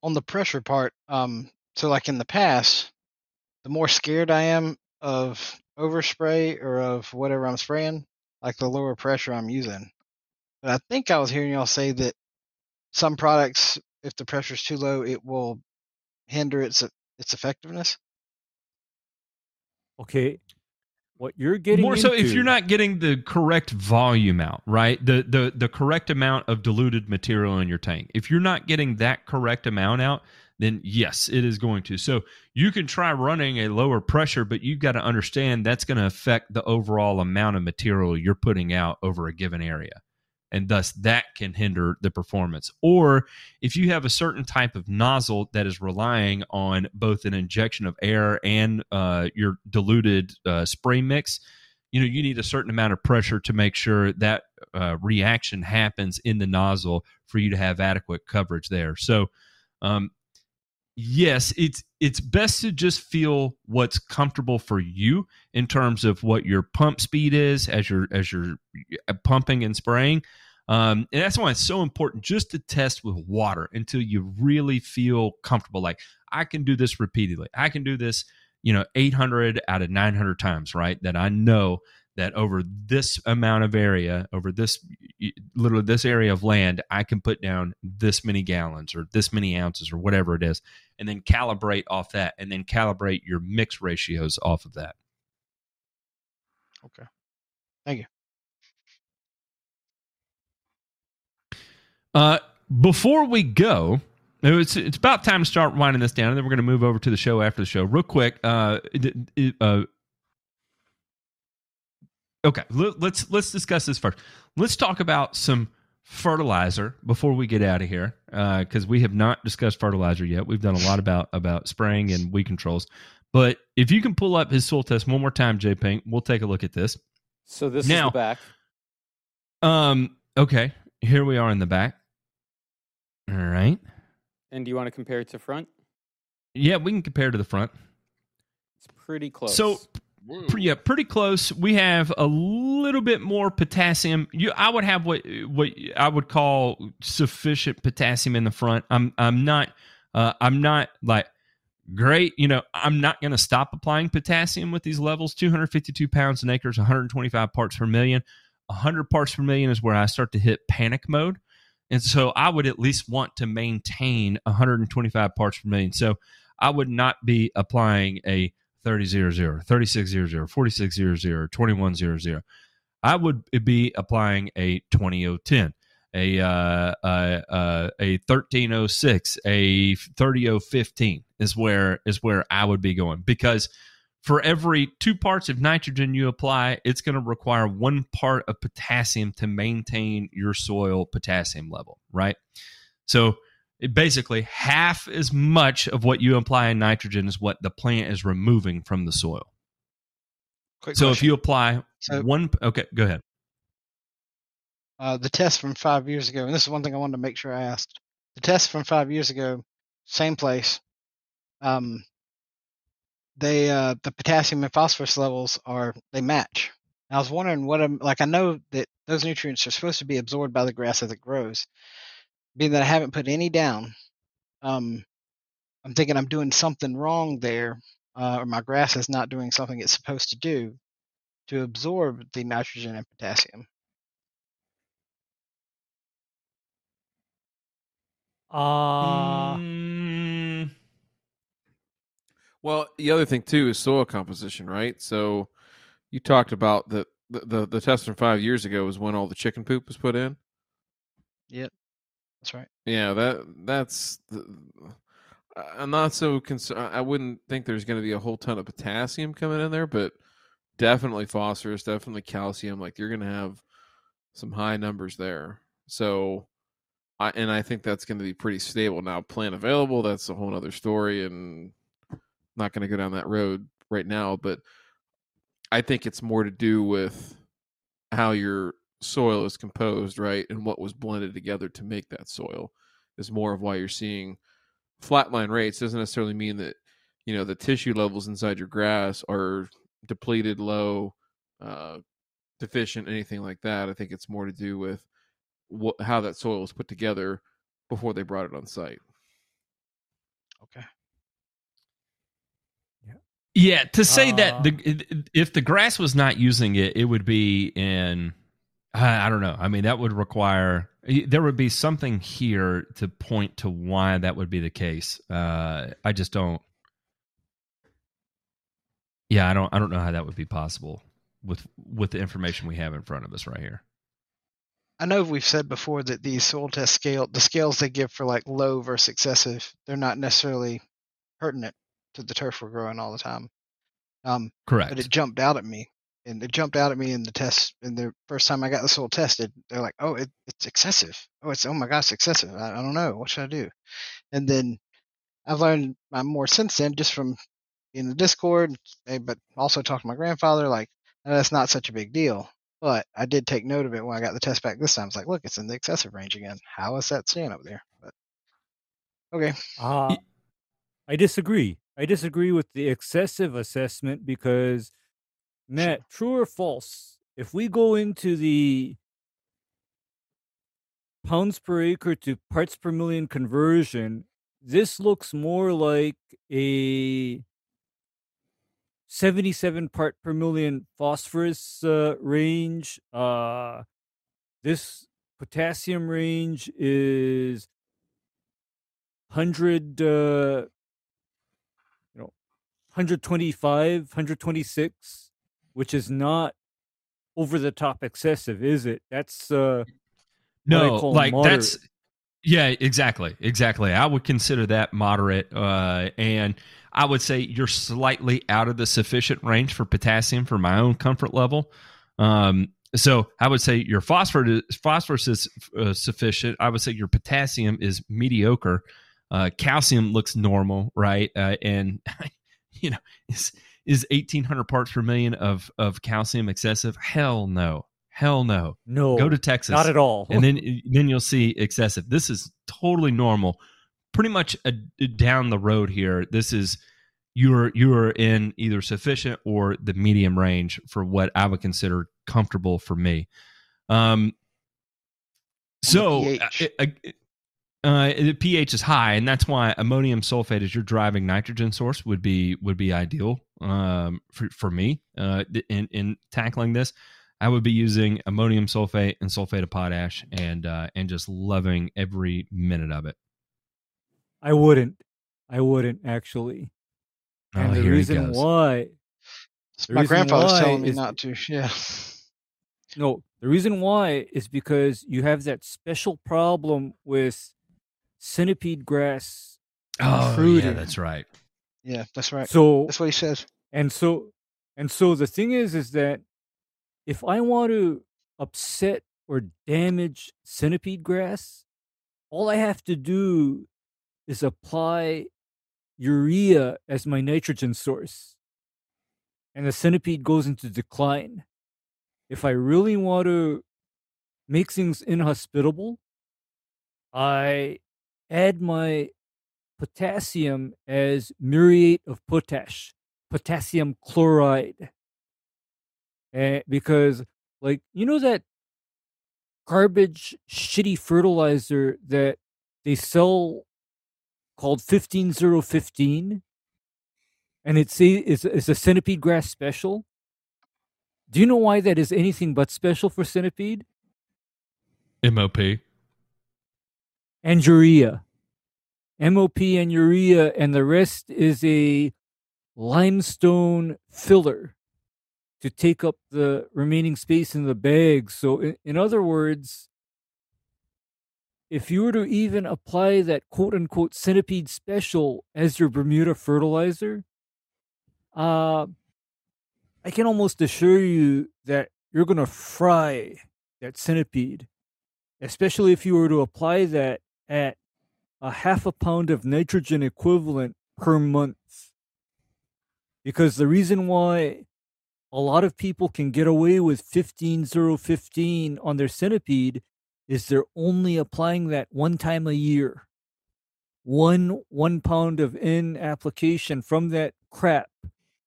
On the pressure part, um, so like in the past, the more scared I am of overspray or of whatever I'm spraying, like the lower pressure I'm using. But I think I was hearing y'all say that some products, if the pressure's too low, it will hinder its its effectiveness. Okay. What you're getting More so if you're not getting the correct volume out, right? The the the correct amount of diluted material in your tank. If you're not getting that correct amount out, then yes, it is going to. So you can try running a lower pressure, but you've got to understand that's going to affect the overall amount of material you're putting out over a given area. And thus that can hinder the performance. Or if you have a certain type of nozzle that is relying on both an injection of air and uh, your diluted uh, spray mix, you know you need a certain amount of pressure to make sure that uh, reaction happens in the nozzle for you to have adequate coverage there. So, um, yes, it's it's best to just feel what's comfortable for you in terms of what your pump speed is as you're as you're uh, pumping and spraying. Um, and that's why it's so important just to test with water until you really feel comfortable. Like I can do this repeatedly. I can do this, you know, 800 out of 900 times, right? That I know that over this amount of area, over this literally this area of land, I can put down this many gallons or this many ounces or whatever it is, and then calibrate off that, and then calibrate your mix ratios off of that. Okay. Thank you. Uh, before we go, it's it's about time to start winding this down, and then we're going to move over to the show after the show, real quick. Uh, uh, okay, let- let's let's discuss this first. Let's talk about some fertilizer before we get out of here, because we have not discussed fertilizer yet. We've done a lot about about spraying and weed controls, but if you can pull up his soil test one more time, J Pink, we'll take a look at this. So this Now- is the back. Um. Okay. Here we are in the back. All right. And do you want to compare it to front? Yeah, we can compare to the front. It's pretty close. So, pre- yeah, pretty close. We have a little bit more potassium. You, I would have what what I would call sufficient potassium in the front. I'm I'm not uh, I'm not like great. You know, I'm not going to stop applying potassium with these levels. 252 pounds an acre is 125 parts per million. 100 parts per million is where I start to hit panic mode. And so I would at least want to maintain 125 parts per million. So I would not be applying a 3000, 3600, 4600, 2100. I would be applying a 20010, a uh, uh, uh, a 1306, a 30015 is where is where I would be going because for every two parts of nitrogen you apply, it's going to require one part of potassium to maintain your soil potassium level, right? So it basically half as much of what you apply in nitrogen is what the plant is removing from the soil. Quick so if you apply So- one, okay, go ahead. uh, the test from five years ago, and this is one thing I wanted to make sure I asked. The test from five years ago, same place. Um, they uh, the potassium and phosphorus levels are they match. And I was wondering what I'm like. I know that those nutrients are supposed to be absorbed by the grass as it grows. Being that I haven't put any down, um, I'm thinking I'm doing something wrong there, uh, or my grass is not doing something it's supposed to do to absorb the nitrogen and potassium. Uh, Mm, Well, the other thing too is soil composition, right? So you talked about the the the, the test from five years ago was when all the chicken poop was put in. Yep, that's right. Yeah, that that's. The, I'm not so concerned. I wouldn't think there's going to be a whole ton of potassium coming in there, but definitely phosphorus, definitely calcium. Like you're going to have some high numbers there. So, I and I think that's going to be pretty stable. Now, plant available, that's a whole other story, and not going to go down that road right now. But I think it's more to do with how your soil is composed, right, and what was blended together to make that soil is more of why you're seeing flatline rates. Doesn't necessarily mean that you know the tissue levels inside your grass are depleted, low, uh, deficient, anything like that. I think it's more to do with what how that soil was put together before they brought it on site. Okay. Yeah, to say that Uh, the if the grass was not using it, it would be in. I I don't know. I mean, that would require there would be something here to point to why that would be the case. Uh, I just don't. Yeah, I don't. I don't know how that would be possible with with the information we have in front of us right here. I know we've said before that these soil test scale, the scales they give for like low versus excessive, they're not necessarily pertinent to the turf we're growing all the time. Um, Correct. but it jumped out at me, and it jumped out at me in the test. In the first time I got this soil tested, they're like, "Oh, it, it's excessive. Oh, it's oh my gosh, excessive. I, I don't know. What should I do?" And then I've learned more since then, just from in the Discord, eh, but also talking to my grandfather. Like, "Oh, that's not such a big deal. But I did take note of it when I got the test back this time. It's like, look, it's in the excessive range again. How is that staying up there? But okay, Uh, I disagree. I disagree with the excessive assessment because, Matt, true or false, if we go into the pounds per acre to parts per million conversion, this looks more like a 77 part per million phosphorus uh, range. Uh, this potassium range is 100 uh, you know 125 126 which is not over the top excessive is it that's uh No, like moderate. that's yeah, exactly, exactly. I would consider that moderate, uh, and I would say you're slightly out of the sufficient range for potassium for my own comfort level. Um, so I would say your phosphorus phosphorus is uh, sufficient. I would say your potassium is mediocre. Uh, calcium looks normal, right? Uh, and you know, is is 1800 parts per million of of calcium excessive? Hell no, Hell no. No, Go to Texas. not at all. and then then you'll see excessive. This is totally normal. Pretty much a, down the road here. This is you're you're in either sufficient or the medium range for what I would consider comfortable for me. Um. So pH. uh, uh, the pH is high, and that's why ammonium sulfate as your driving nitrogen source would be would be ideal um, for for me uh, in in tackling this. I would be using ammonium sulfate and sulfate of potash, and uh, and just loving every minute of it. I wouldn't. I wouldn't actually. And Oh, the here he reason goes. why, The My reason grandfather's telling me is- not to. Yeah. no, the reason why is because you have that special problem with centipede grass. Oh, yeah, that's right. Yeah, that's right. So That's what he says. And so and so the thing is is that if I want to upset or damage centipede grass, all I have to do is apply urea as my nitrogen source. And the centipede goes into decline. If I really want to make things inhospitable, I add my potassium as muriate of potash potassium chloride. Eh, because, like, you know that garbage, shitty fertilizer that they sell called 15015? And it's a, it's, it's a centipede grass special? Do you know why that is anything but special for centipede? MOP. And urea. MOP and urea, and the rest is a limestone filler to take up the remaining space in the bag. So, in, in other words, if you were to even apply that quote unquote centipede special as your Bermuda fertilizer, uh, I can almost assure you that you're going to fry that centipede, especially if you were to apply that at a half a pound of nitrogen equivalent per month. Because the reason why a lot of people can get away with 15015 on their centipede is they're only applying that one time a year. One one pound of n application from that crap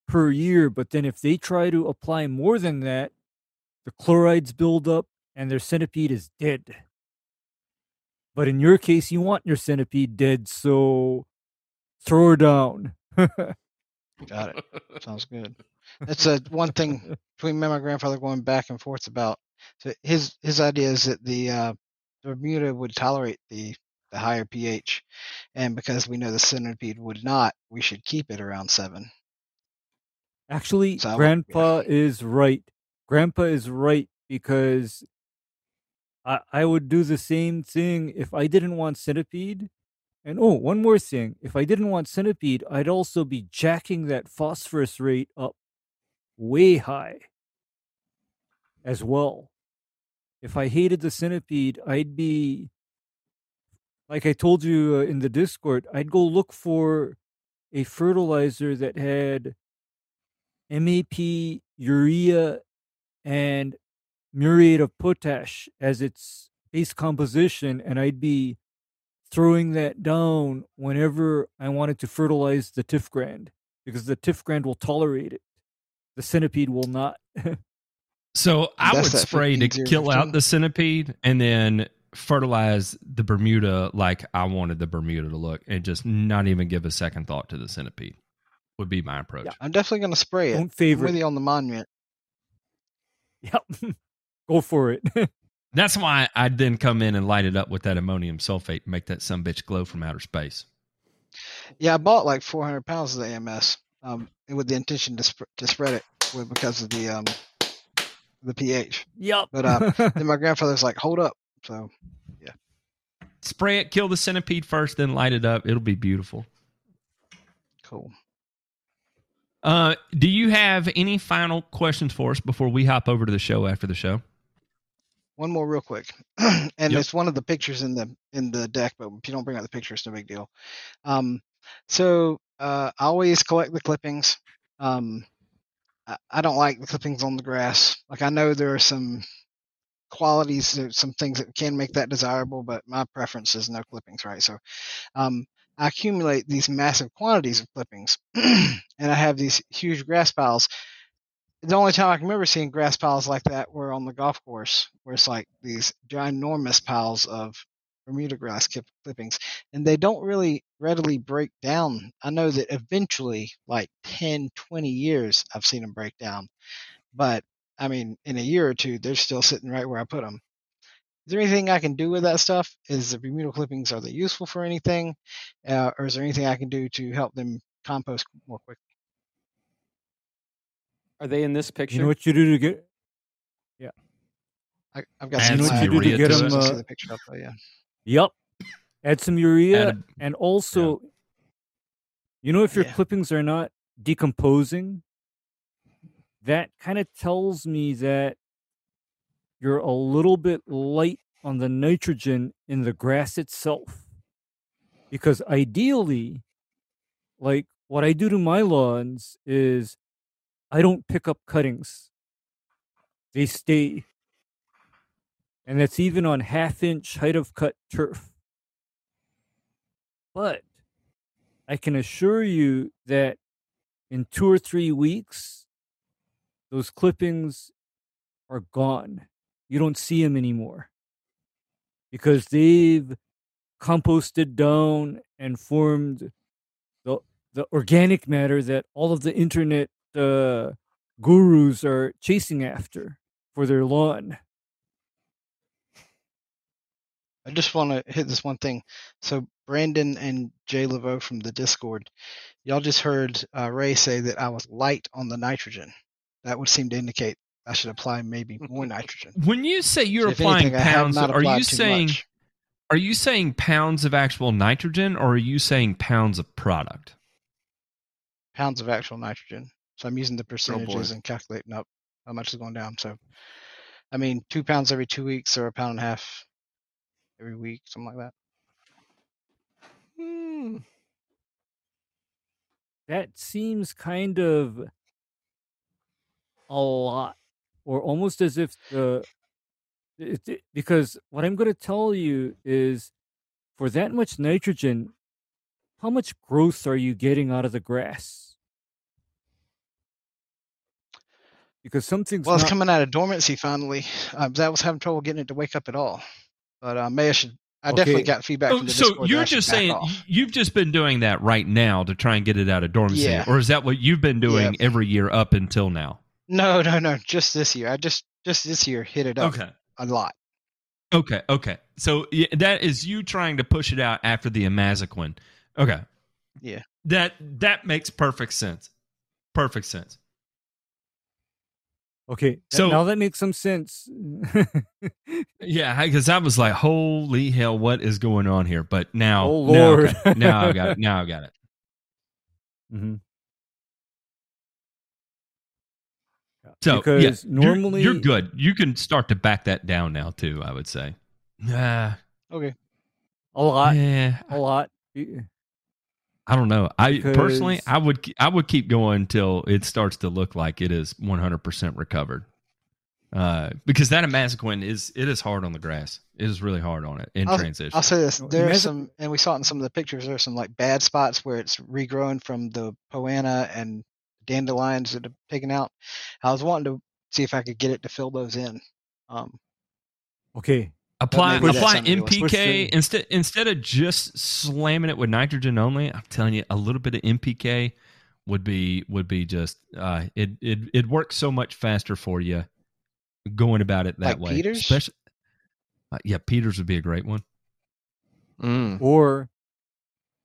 per year but then if they try to apply more than that the chlorides build up and their centipede is dead but in your case you want your centipede dead so throw her down Got it. Sounds good. That's a one thing between me and my grandfather going back and forth about. So his his idea is that the uh, Bermuda would tolerate the the higher pH, and because we know the centipede would not, we should keep it around seven. Actually, So I would- Grandpa is right. Grandpa is right because I I would do the same thing if I didn't want centipede. And oh, one more thing. If I didn't want centipede, I'd also be jacking that phosphorus rate up way high as well. If I hated the centipede, I'd be like I told you uh, in the Discord, I'd go look for a fertilizer that had MAP, urea, and muriate of potash as its base composition, and I'd be throwing that down whenever I wanted to fertilize the TifGrand because the TifGrand will tolerate it. The centipede will not. So I That's would spray to kill out the centipede and then fertilize the Bermuda like I wanted the Bermuda to look and just not even give a second thought to the centipede would be my approach. Yeah. I'm definitely going to spray it. Don't I'm with you on the monument. Yep. Go for it. That's why I'd then come in and light it up with that ammonium sulfate and make that some bitch glow from outer space. Yeah, I bought like 400 pounds of the AMS um, with the intention to sp- to spread it because of the um the pH. yep. But, uh, Then my grandfather's like, "Hold up!" So yeah. Spray it, kill the centipede first, then light it up. It'll be beautiful. cool. Uh, do you have any final questions for us before we hop over to the show after the show? One more real quick, and Yep. it's one of the pictures in the in the deck, but if you don't bring out the picture, it's no big deal. Um, so uh, I always collect the clippings. Um, I, I don't like the clippings on the grass. Like I know there are some qualities, there's some things that can make that desirable, but my preference is no clippings, right? So, um, I accumulate these massive quantities of clippings, and I have these huge grass piles. The only time I can remember seeing grass piles like that were on the golf course, where it's like these ginormous piles of Bermuda grass clippings, and they don't really readily break down. I know that eventually, like 10, 20 years, I've seen them break down, but I mean, in a year or two, they're still sitting right where I put them. Is there anything I can do with that stuff? Is the Bermuda clippings are they useful for anything, uh, or is there anything I can do to help them compost more quickly? Are they in this picture? You know what you do to get? Yeah. I, have got Add some. some I- urea I to just it. see Uh, the picture up there, yeah. Yep. Add some urea, Add and also, you know, if your Yeah. clippings are not decomposing, that kind of tells me that you're a little bit light on the nitrogen in the grass itself. Because ideally, like what I do to my lawns is I don't pick up cuttings, they stay. And that's even on half inch height of cut turf. But I can assure you that in two or three weeks, those clippings are gone. You don't see them anymore because they've composted down and formed the the organic matter that all of the internet uh, gurus are chasing after for their lawn. I just want to hit this one thing. So Brandon and Jay Laveau from the Discord, y'all just heard uh, Ray say that I was light on the nitrogen. That would seem to indicate I should apply maybe more nitrogen. When you say you're So applying anything, pounds, are you saying much. are you saying pounds of actual nitrogen or are you saying pounds of product? pounds of actual nitrogen? So I'm using the percentages boy. and calculating up how much is going down. So, I mean, two pounds every two weeks or a pound and a half every week, something like that. Hmm. That seems kind of a lot, or almost as if the it, it- because what I'm going to tell you is for that much nitrogen, how much growth are you getting out of the grass? Because something's Well, it's not- coming out of dormancy finally. Uh, that was having trouble getting it to wake up at all. But uh, maybe I should. I definitely got feedback Oh, from the so Discord you're just saying off. you've just been doing that right now to try and get it out of dormancy, Yeah. or is that what you've been doing every year up until now? No, no, no. Just this year. I just just this year hit it up Okay. a lot. Okay, okay. So yeah, that is you trying to push it out after the Imazaquin. Okay. Yeah. That that makes perfect sense. Perfect sense. Okay. So- now that makes some sense. Yeah, because I was like, "Holy hell, what is going on here?" But now, Oh, now, Lord. now I got it. Now I got it. Mm-hmm. So Because yeah, you're- normally- you're, good. You can start to back that down now too. I would say. Nah, Okay. A lot, yeah, a lot. I don't know. I personally, I would, I would keep going until it starts to look like it is 100 percent recovered. Uh, because that Imazaquin is it is hard on the grass. It is really hard on it in I'll, transition. I'll say this: Well, there are some, and we saw it in some of the pictures. There are some like bad spots where it's regrowing from the Poa annua and dandelions that have taken out. I was wanting to see if I could get it to fill those in. Um, Okay. Apply maybe apply something to listen to. NPK instead instead of just slamming it with nitrogen only. I'm telling you, a little bit of NPK would be would be just uh, it it it works so much faster for you going about it that Like way. Peters? Especially, uh, yeah, Peters would be a great one. Mm. Or,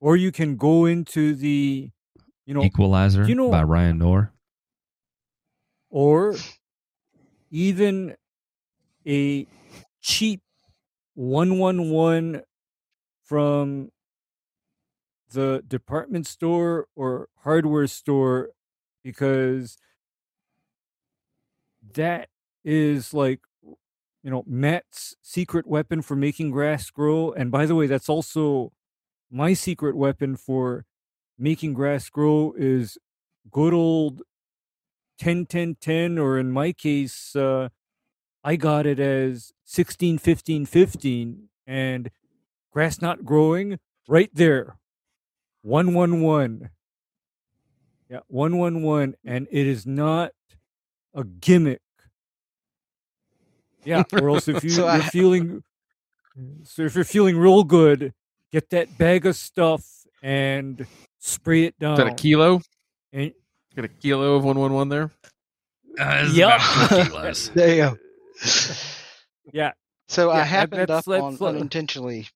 or you can go into the, you know, Equalizer you know- by Ryan Knorr. or even a cheap 111 from the department store or hardware store because that is like you know Matt's secret weapon for making grass grow and by the way that's also my secret weapon for making grass grow is good old 10 10 10 or in my case uh I got it as 16, 15, 15, and grass not growing right there. 111. Yeah, 111. And it is not a gimmick. Yeah, or else if you, So you're I- feeling so if you're feeling real good, get that bag of stuff and spray it down. Is that a kilo? And Got a kilo of one one one there. Uh, it's Yup. about kilos. There you go. yeah, So Yeah, I that- happened that's- up that's on what- unintentionally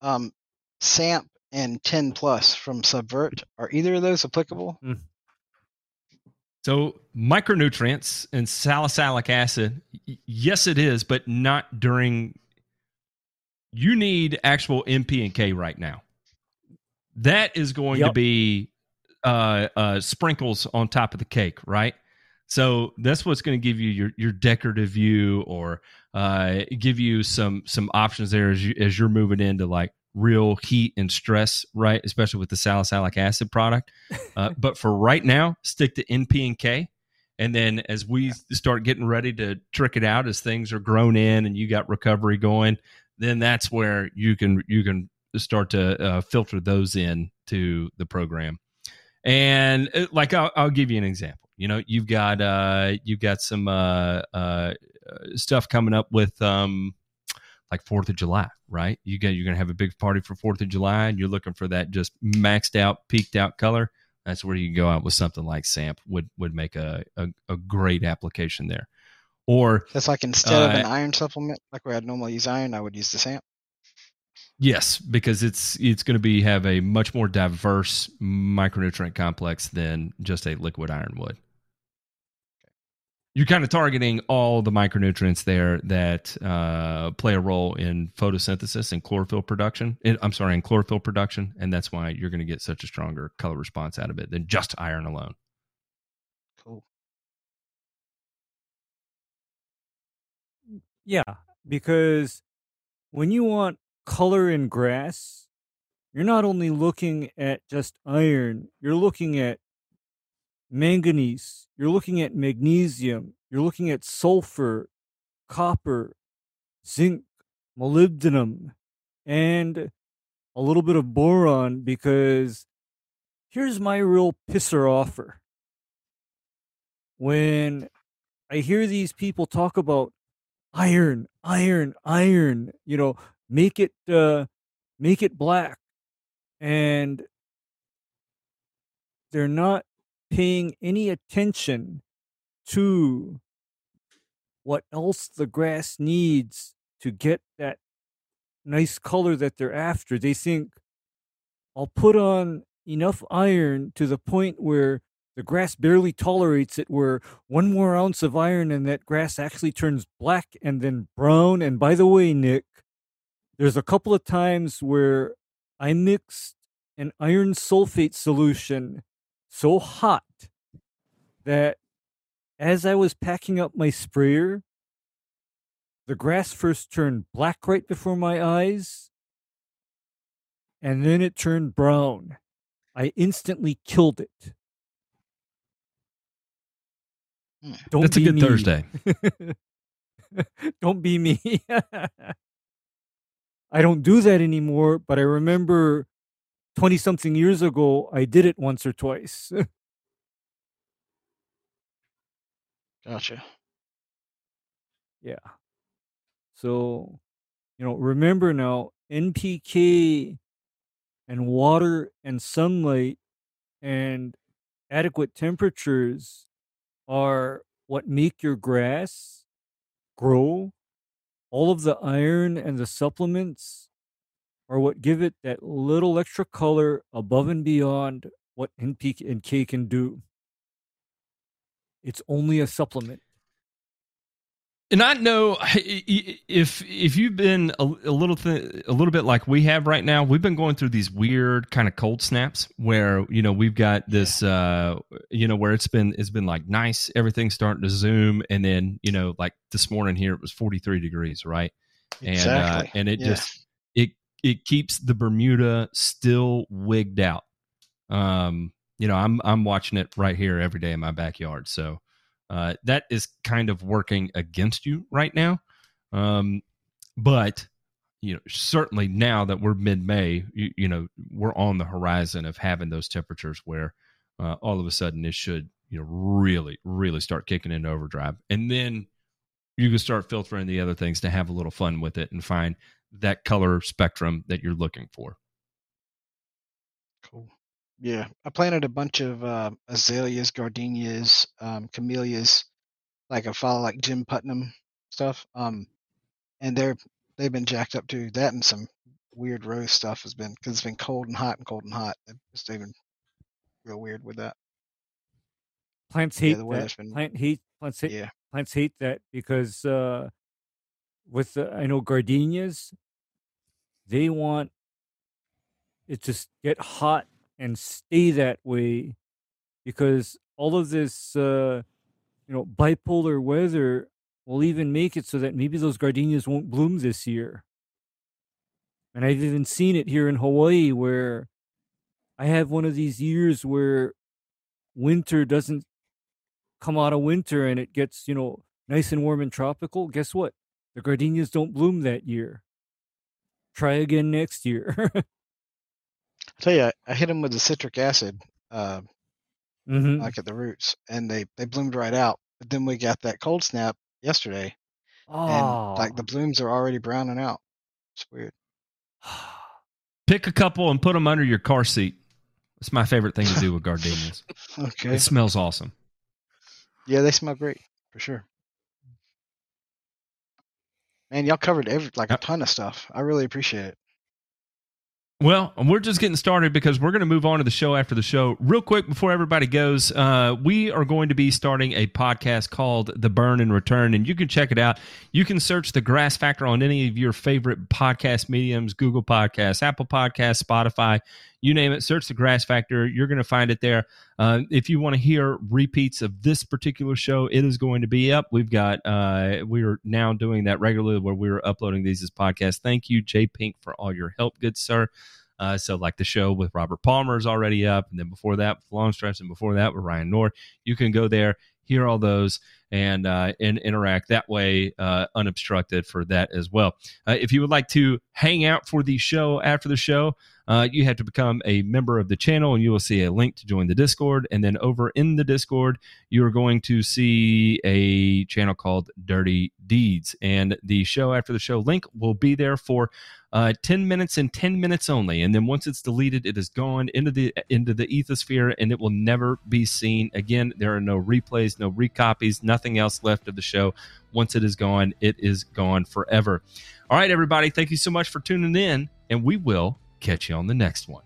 um SAMP and 10 plus from Subvert. Are either of those applicable? So micronutrients and salicylic acid, y- yes, it is, but not during. You need actual MP and K right now. That is going to be uh, uh, sprinkles on top of the cake, right? So that's what's going to give you your your decorative view, or uh, give you some some options there as you as you're moving into like real heat and stress, right? Especially with the salicylic acid product. Uh, but for right now, stick to NP and K. And then as we start getting ready to trick it out, as things are grown in and you got recovery going, then that's where you can you can start to uh, filter those in to the program. And uh, like I'll, I'll give you an example. You know, you've got uh, you've got some uh, uh, stuff coming up with um, like Fourth of July, right? You get you're gonna have a big party for Fourth of July, and you're looking for that just maxed out, peaked out color. That's where you go out with something like SAMP would would make a a, a great application there. Or That's like instead of an Uh, iron supplement, like where I'd normally use iron, I would use the SAMP. Yes, because it's it's going to be have a much more diverse micronutrient complex than just a liquid iron would. You're kind of targeting all the micronutrients there that uh, play a role in photosynthesis and chlorophyll production. In- I'm sorry, in chlorophyll production, and that's why you're going to get such a stronger color response out of it than just iron alone. Cool. Yeah, because when you want color in grass, you're not only looking at just iron, you're looking at manganese, you're looking at magnesium, you're looking at sulfur, copper, zinc, molybdenum, and a little bit of boron because here's my real pisser offer. When I hear these people talk about iron, iron, iron, you know, make it uh make it black. And they're not paying any attention to what else the grass needs to get that nice color that they're after. They think I'll put on enough iron to the point where the grass barely tolerates it, where one more ounce of iron and that grass actually turns black and then brown. And by the way, Nick, there's a couple of times where I mixed an iron sulfate solution so hot that as I was packing up my sprayer, the grass first turned black right before my eyes, and then it turned brown. I instantly killed it. Hmm. Don't That's a good me. Thursday. don't be me. I don't do that anymore, but I remember 20 something years ago, I did it once or twice. Gotcha. yeah. So, you know, remember now, NPK and water and sunlight and adequate temperatures are what make your grass grow. All of the iron and the supplements are what give it that little extra color above and beyond what NPK can do. It's only a supplement. And I know if if you've been a, a little th- a little bit like we have right now, we've been going through these weird kind of cold snaps where you know we've got this uh you know where it's been it's been like nice everything's starting to zoom and then you know like this morning here it was 43 degrees right and Exactly. uh, and it Yeah. just it it keeps the Bermuda still wigged out. Um, you know, I'm I'm watching it right here every day in my backyard. So, uh, that is kind of working against you right now. Um, but you know, certainly now that we're mid-May, you, you, know, we're on the horizon of having those temperatures where uh, all of a sudden it should, you know, really, really start kicking into overdrive, and then you can start filtering the other things to have a little fun with it and find that color spectrum that you're looking for. Yeah, I planted a bunch of uh, azaleas, gardenias, um, camellias, like I follow like Jim Putnam stuff. Um, and they're they've been jacked up too. That and some weird rose stuff has been because it's been cold and hot and cold and hot. It's been real weird with that. Plants hate yeah, that. Been, Plant hate plants hate yeah. plants hate that because uh, with the, I know gardenias, they want it to get hot and stay that way because all of this uh, you know bipolar weather will even make it so that maybe those gardenias won't bloom this year. And I've even seen it here in Hawaii where I have one of these years where winter doesn't come out of winter and it gets, you know, nice and warm and tropical. Guess what? The gardenias don't bloom that year. Try again next year. I tell you, I hit them with the citric acid, uh, mm-hmm. like at the roots, and they they bloomed right out. But then we got that cold snap yesterday, oh. and like the blooms are already browning out. It's weird. Pick a couple and put them under your car seat. It's my favorite thing to do with gardenias. okay, it smells awesome. Yeah, they smell great for sure. Man, y'all covered every like a ton of stuff. I really appreciate it. Well, we're just getting started because we're going to move on to the show after the show. Real quick before everybody goes, uh, we are going to be starting a podcast called The Burn and Return, and you can check it out. You can search the Grass Factor on any of your favorite podcast mediums Google Podcasts, Apple Podcasts, Spotify, you name it. Search the Grass Factor. You're going to find it there. Uh, if you want to hear repeats of this particular show, it is going to be up. We've got, uh, we are now doing that regularly where we're uploading these as podcasts. Thank you, Jay Pink, for all your help, good sir. Uh, so, like the show with Robert Palmer is already up, and then before that, with Longstress, and before that with Ryan Nord. You can go there, hear all those, and uh, and interact that way uh, unobstructed for that as well. Uh, if you would like to hang out for the show after the show, uh, you have to become a member of the channel, and you will see a link to join the Discord. And then over in the Discord, you are going to see a channel called Dirty Deeds, and the show after the show link will be there for uh, 10 minutes and 10 minutes only and then once it's deleted it is gone into the into the ethosphere and it will never be seen again there are no replays no recopies nothing else left of the show. Once it is gone it is gone forever. All right everybody thank you so much for tuning in and we will catch you on the next one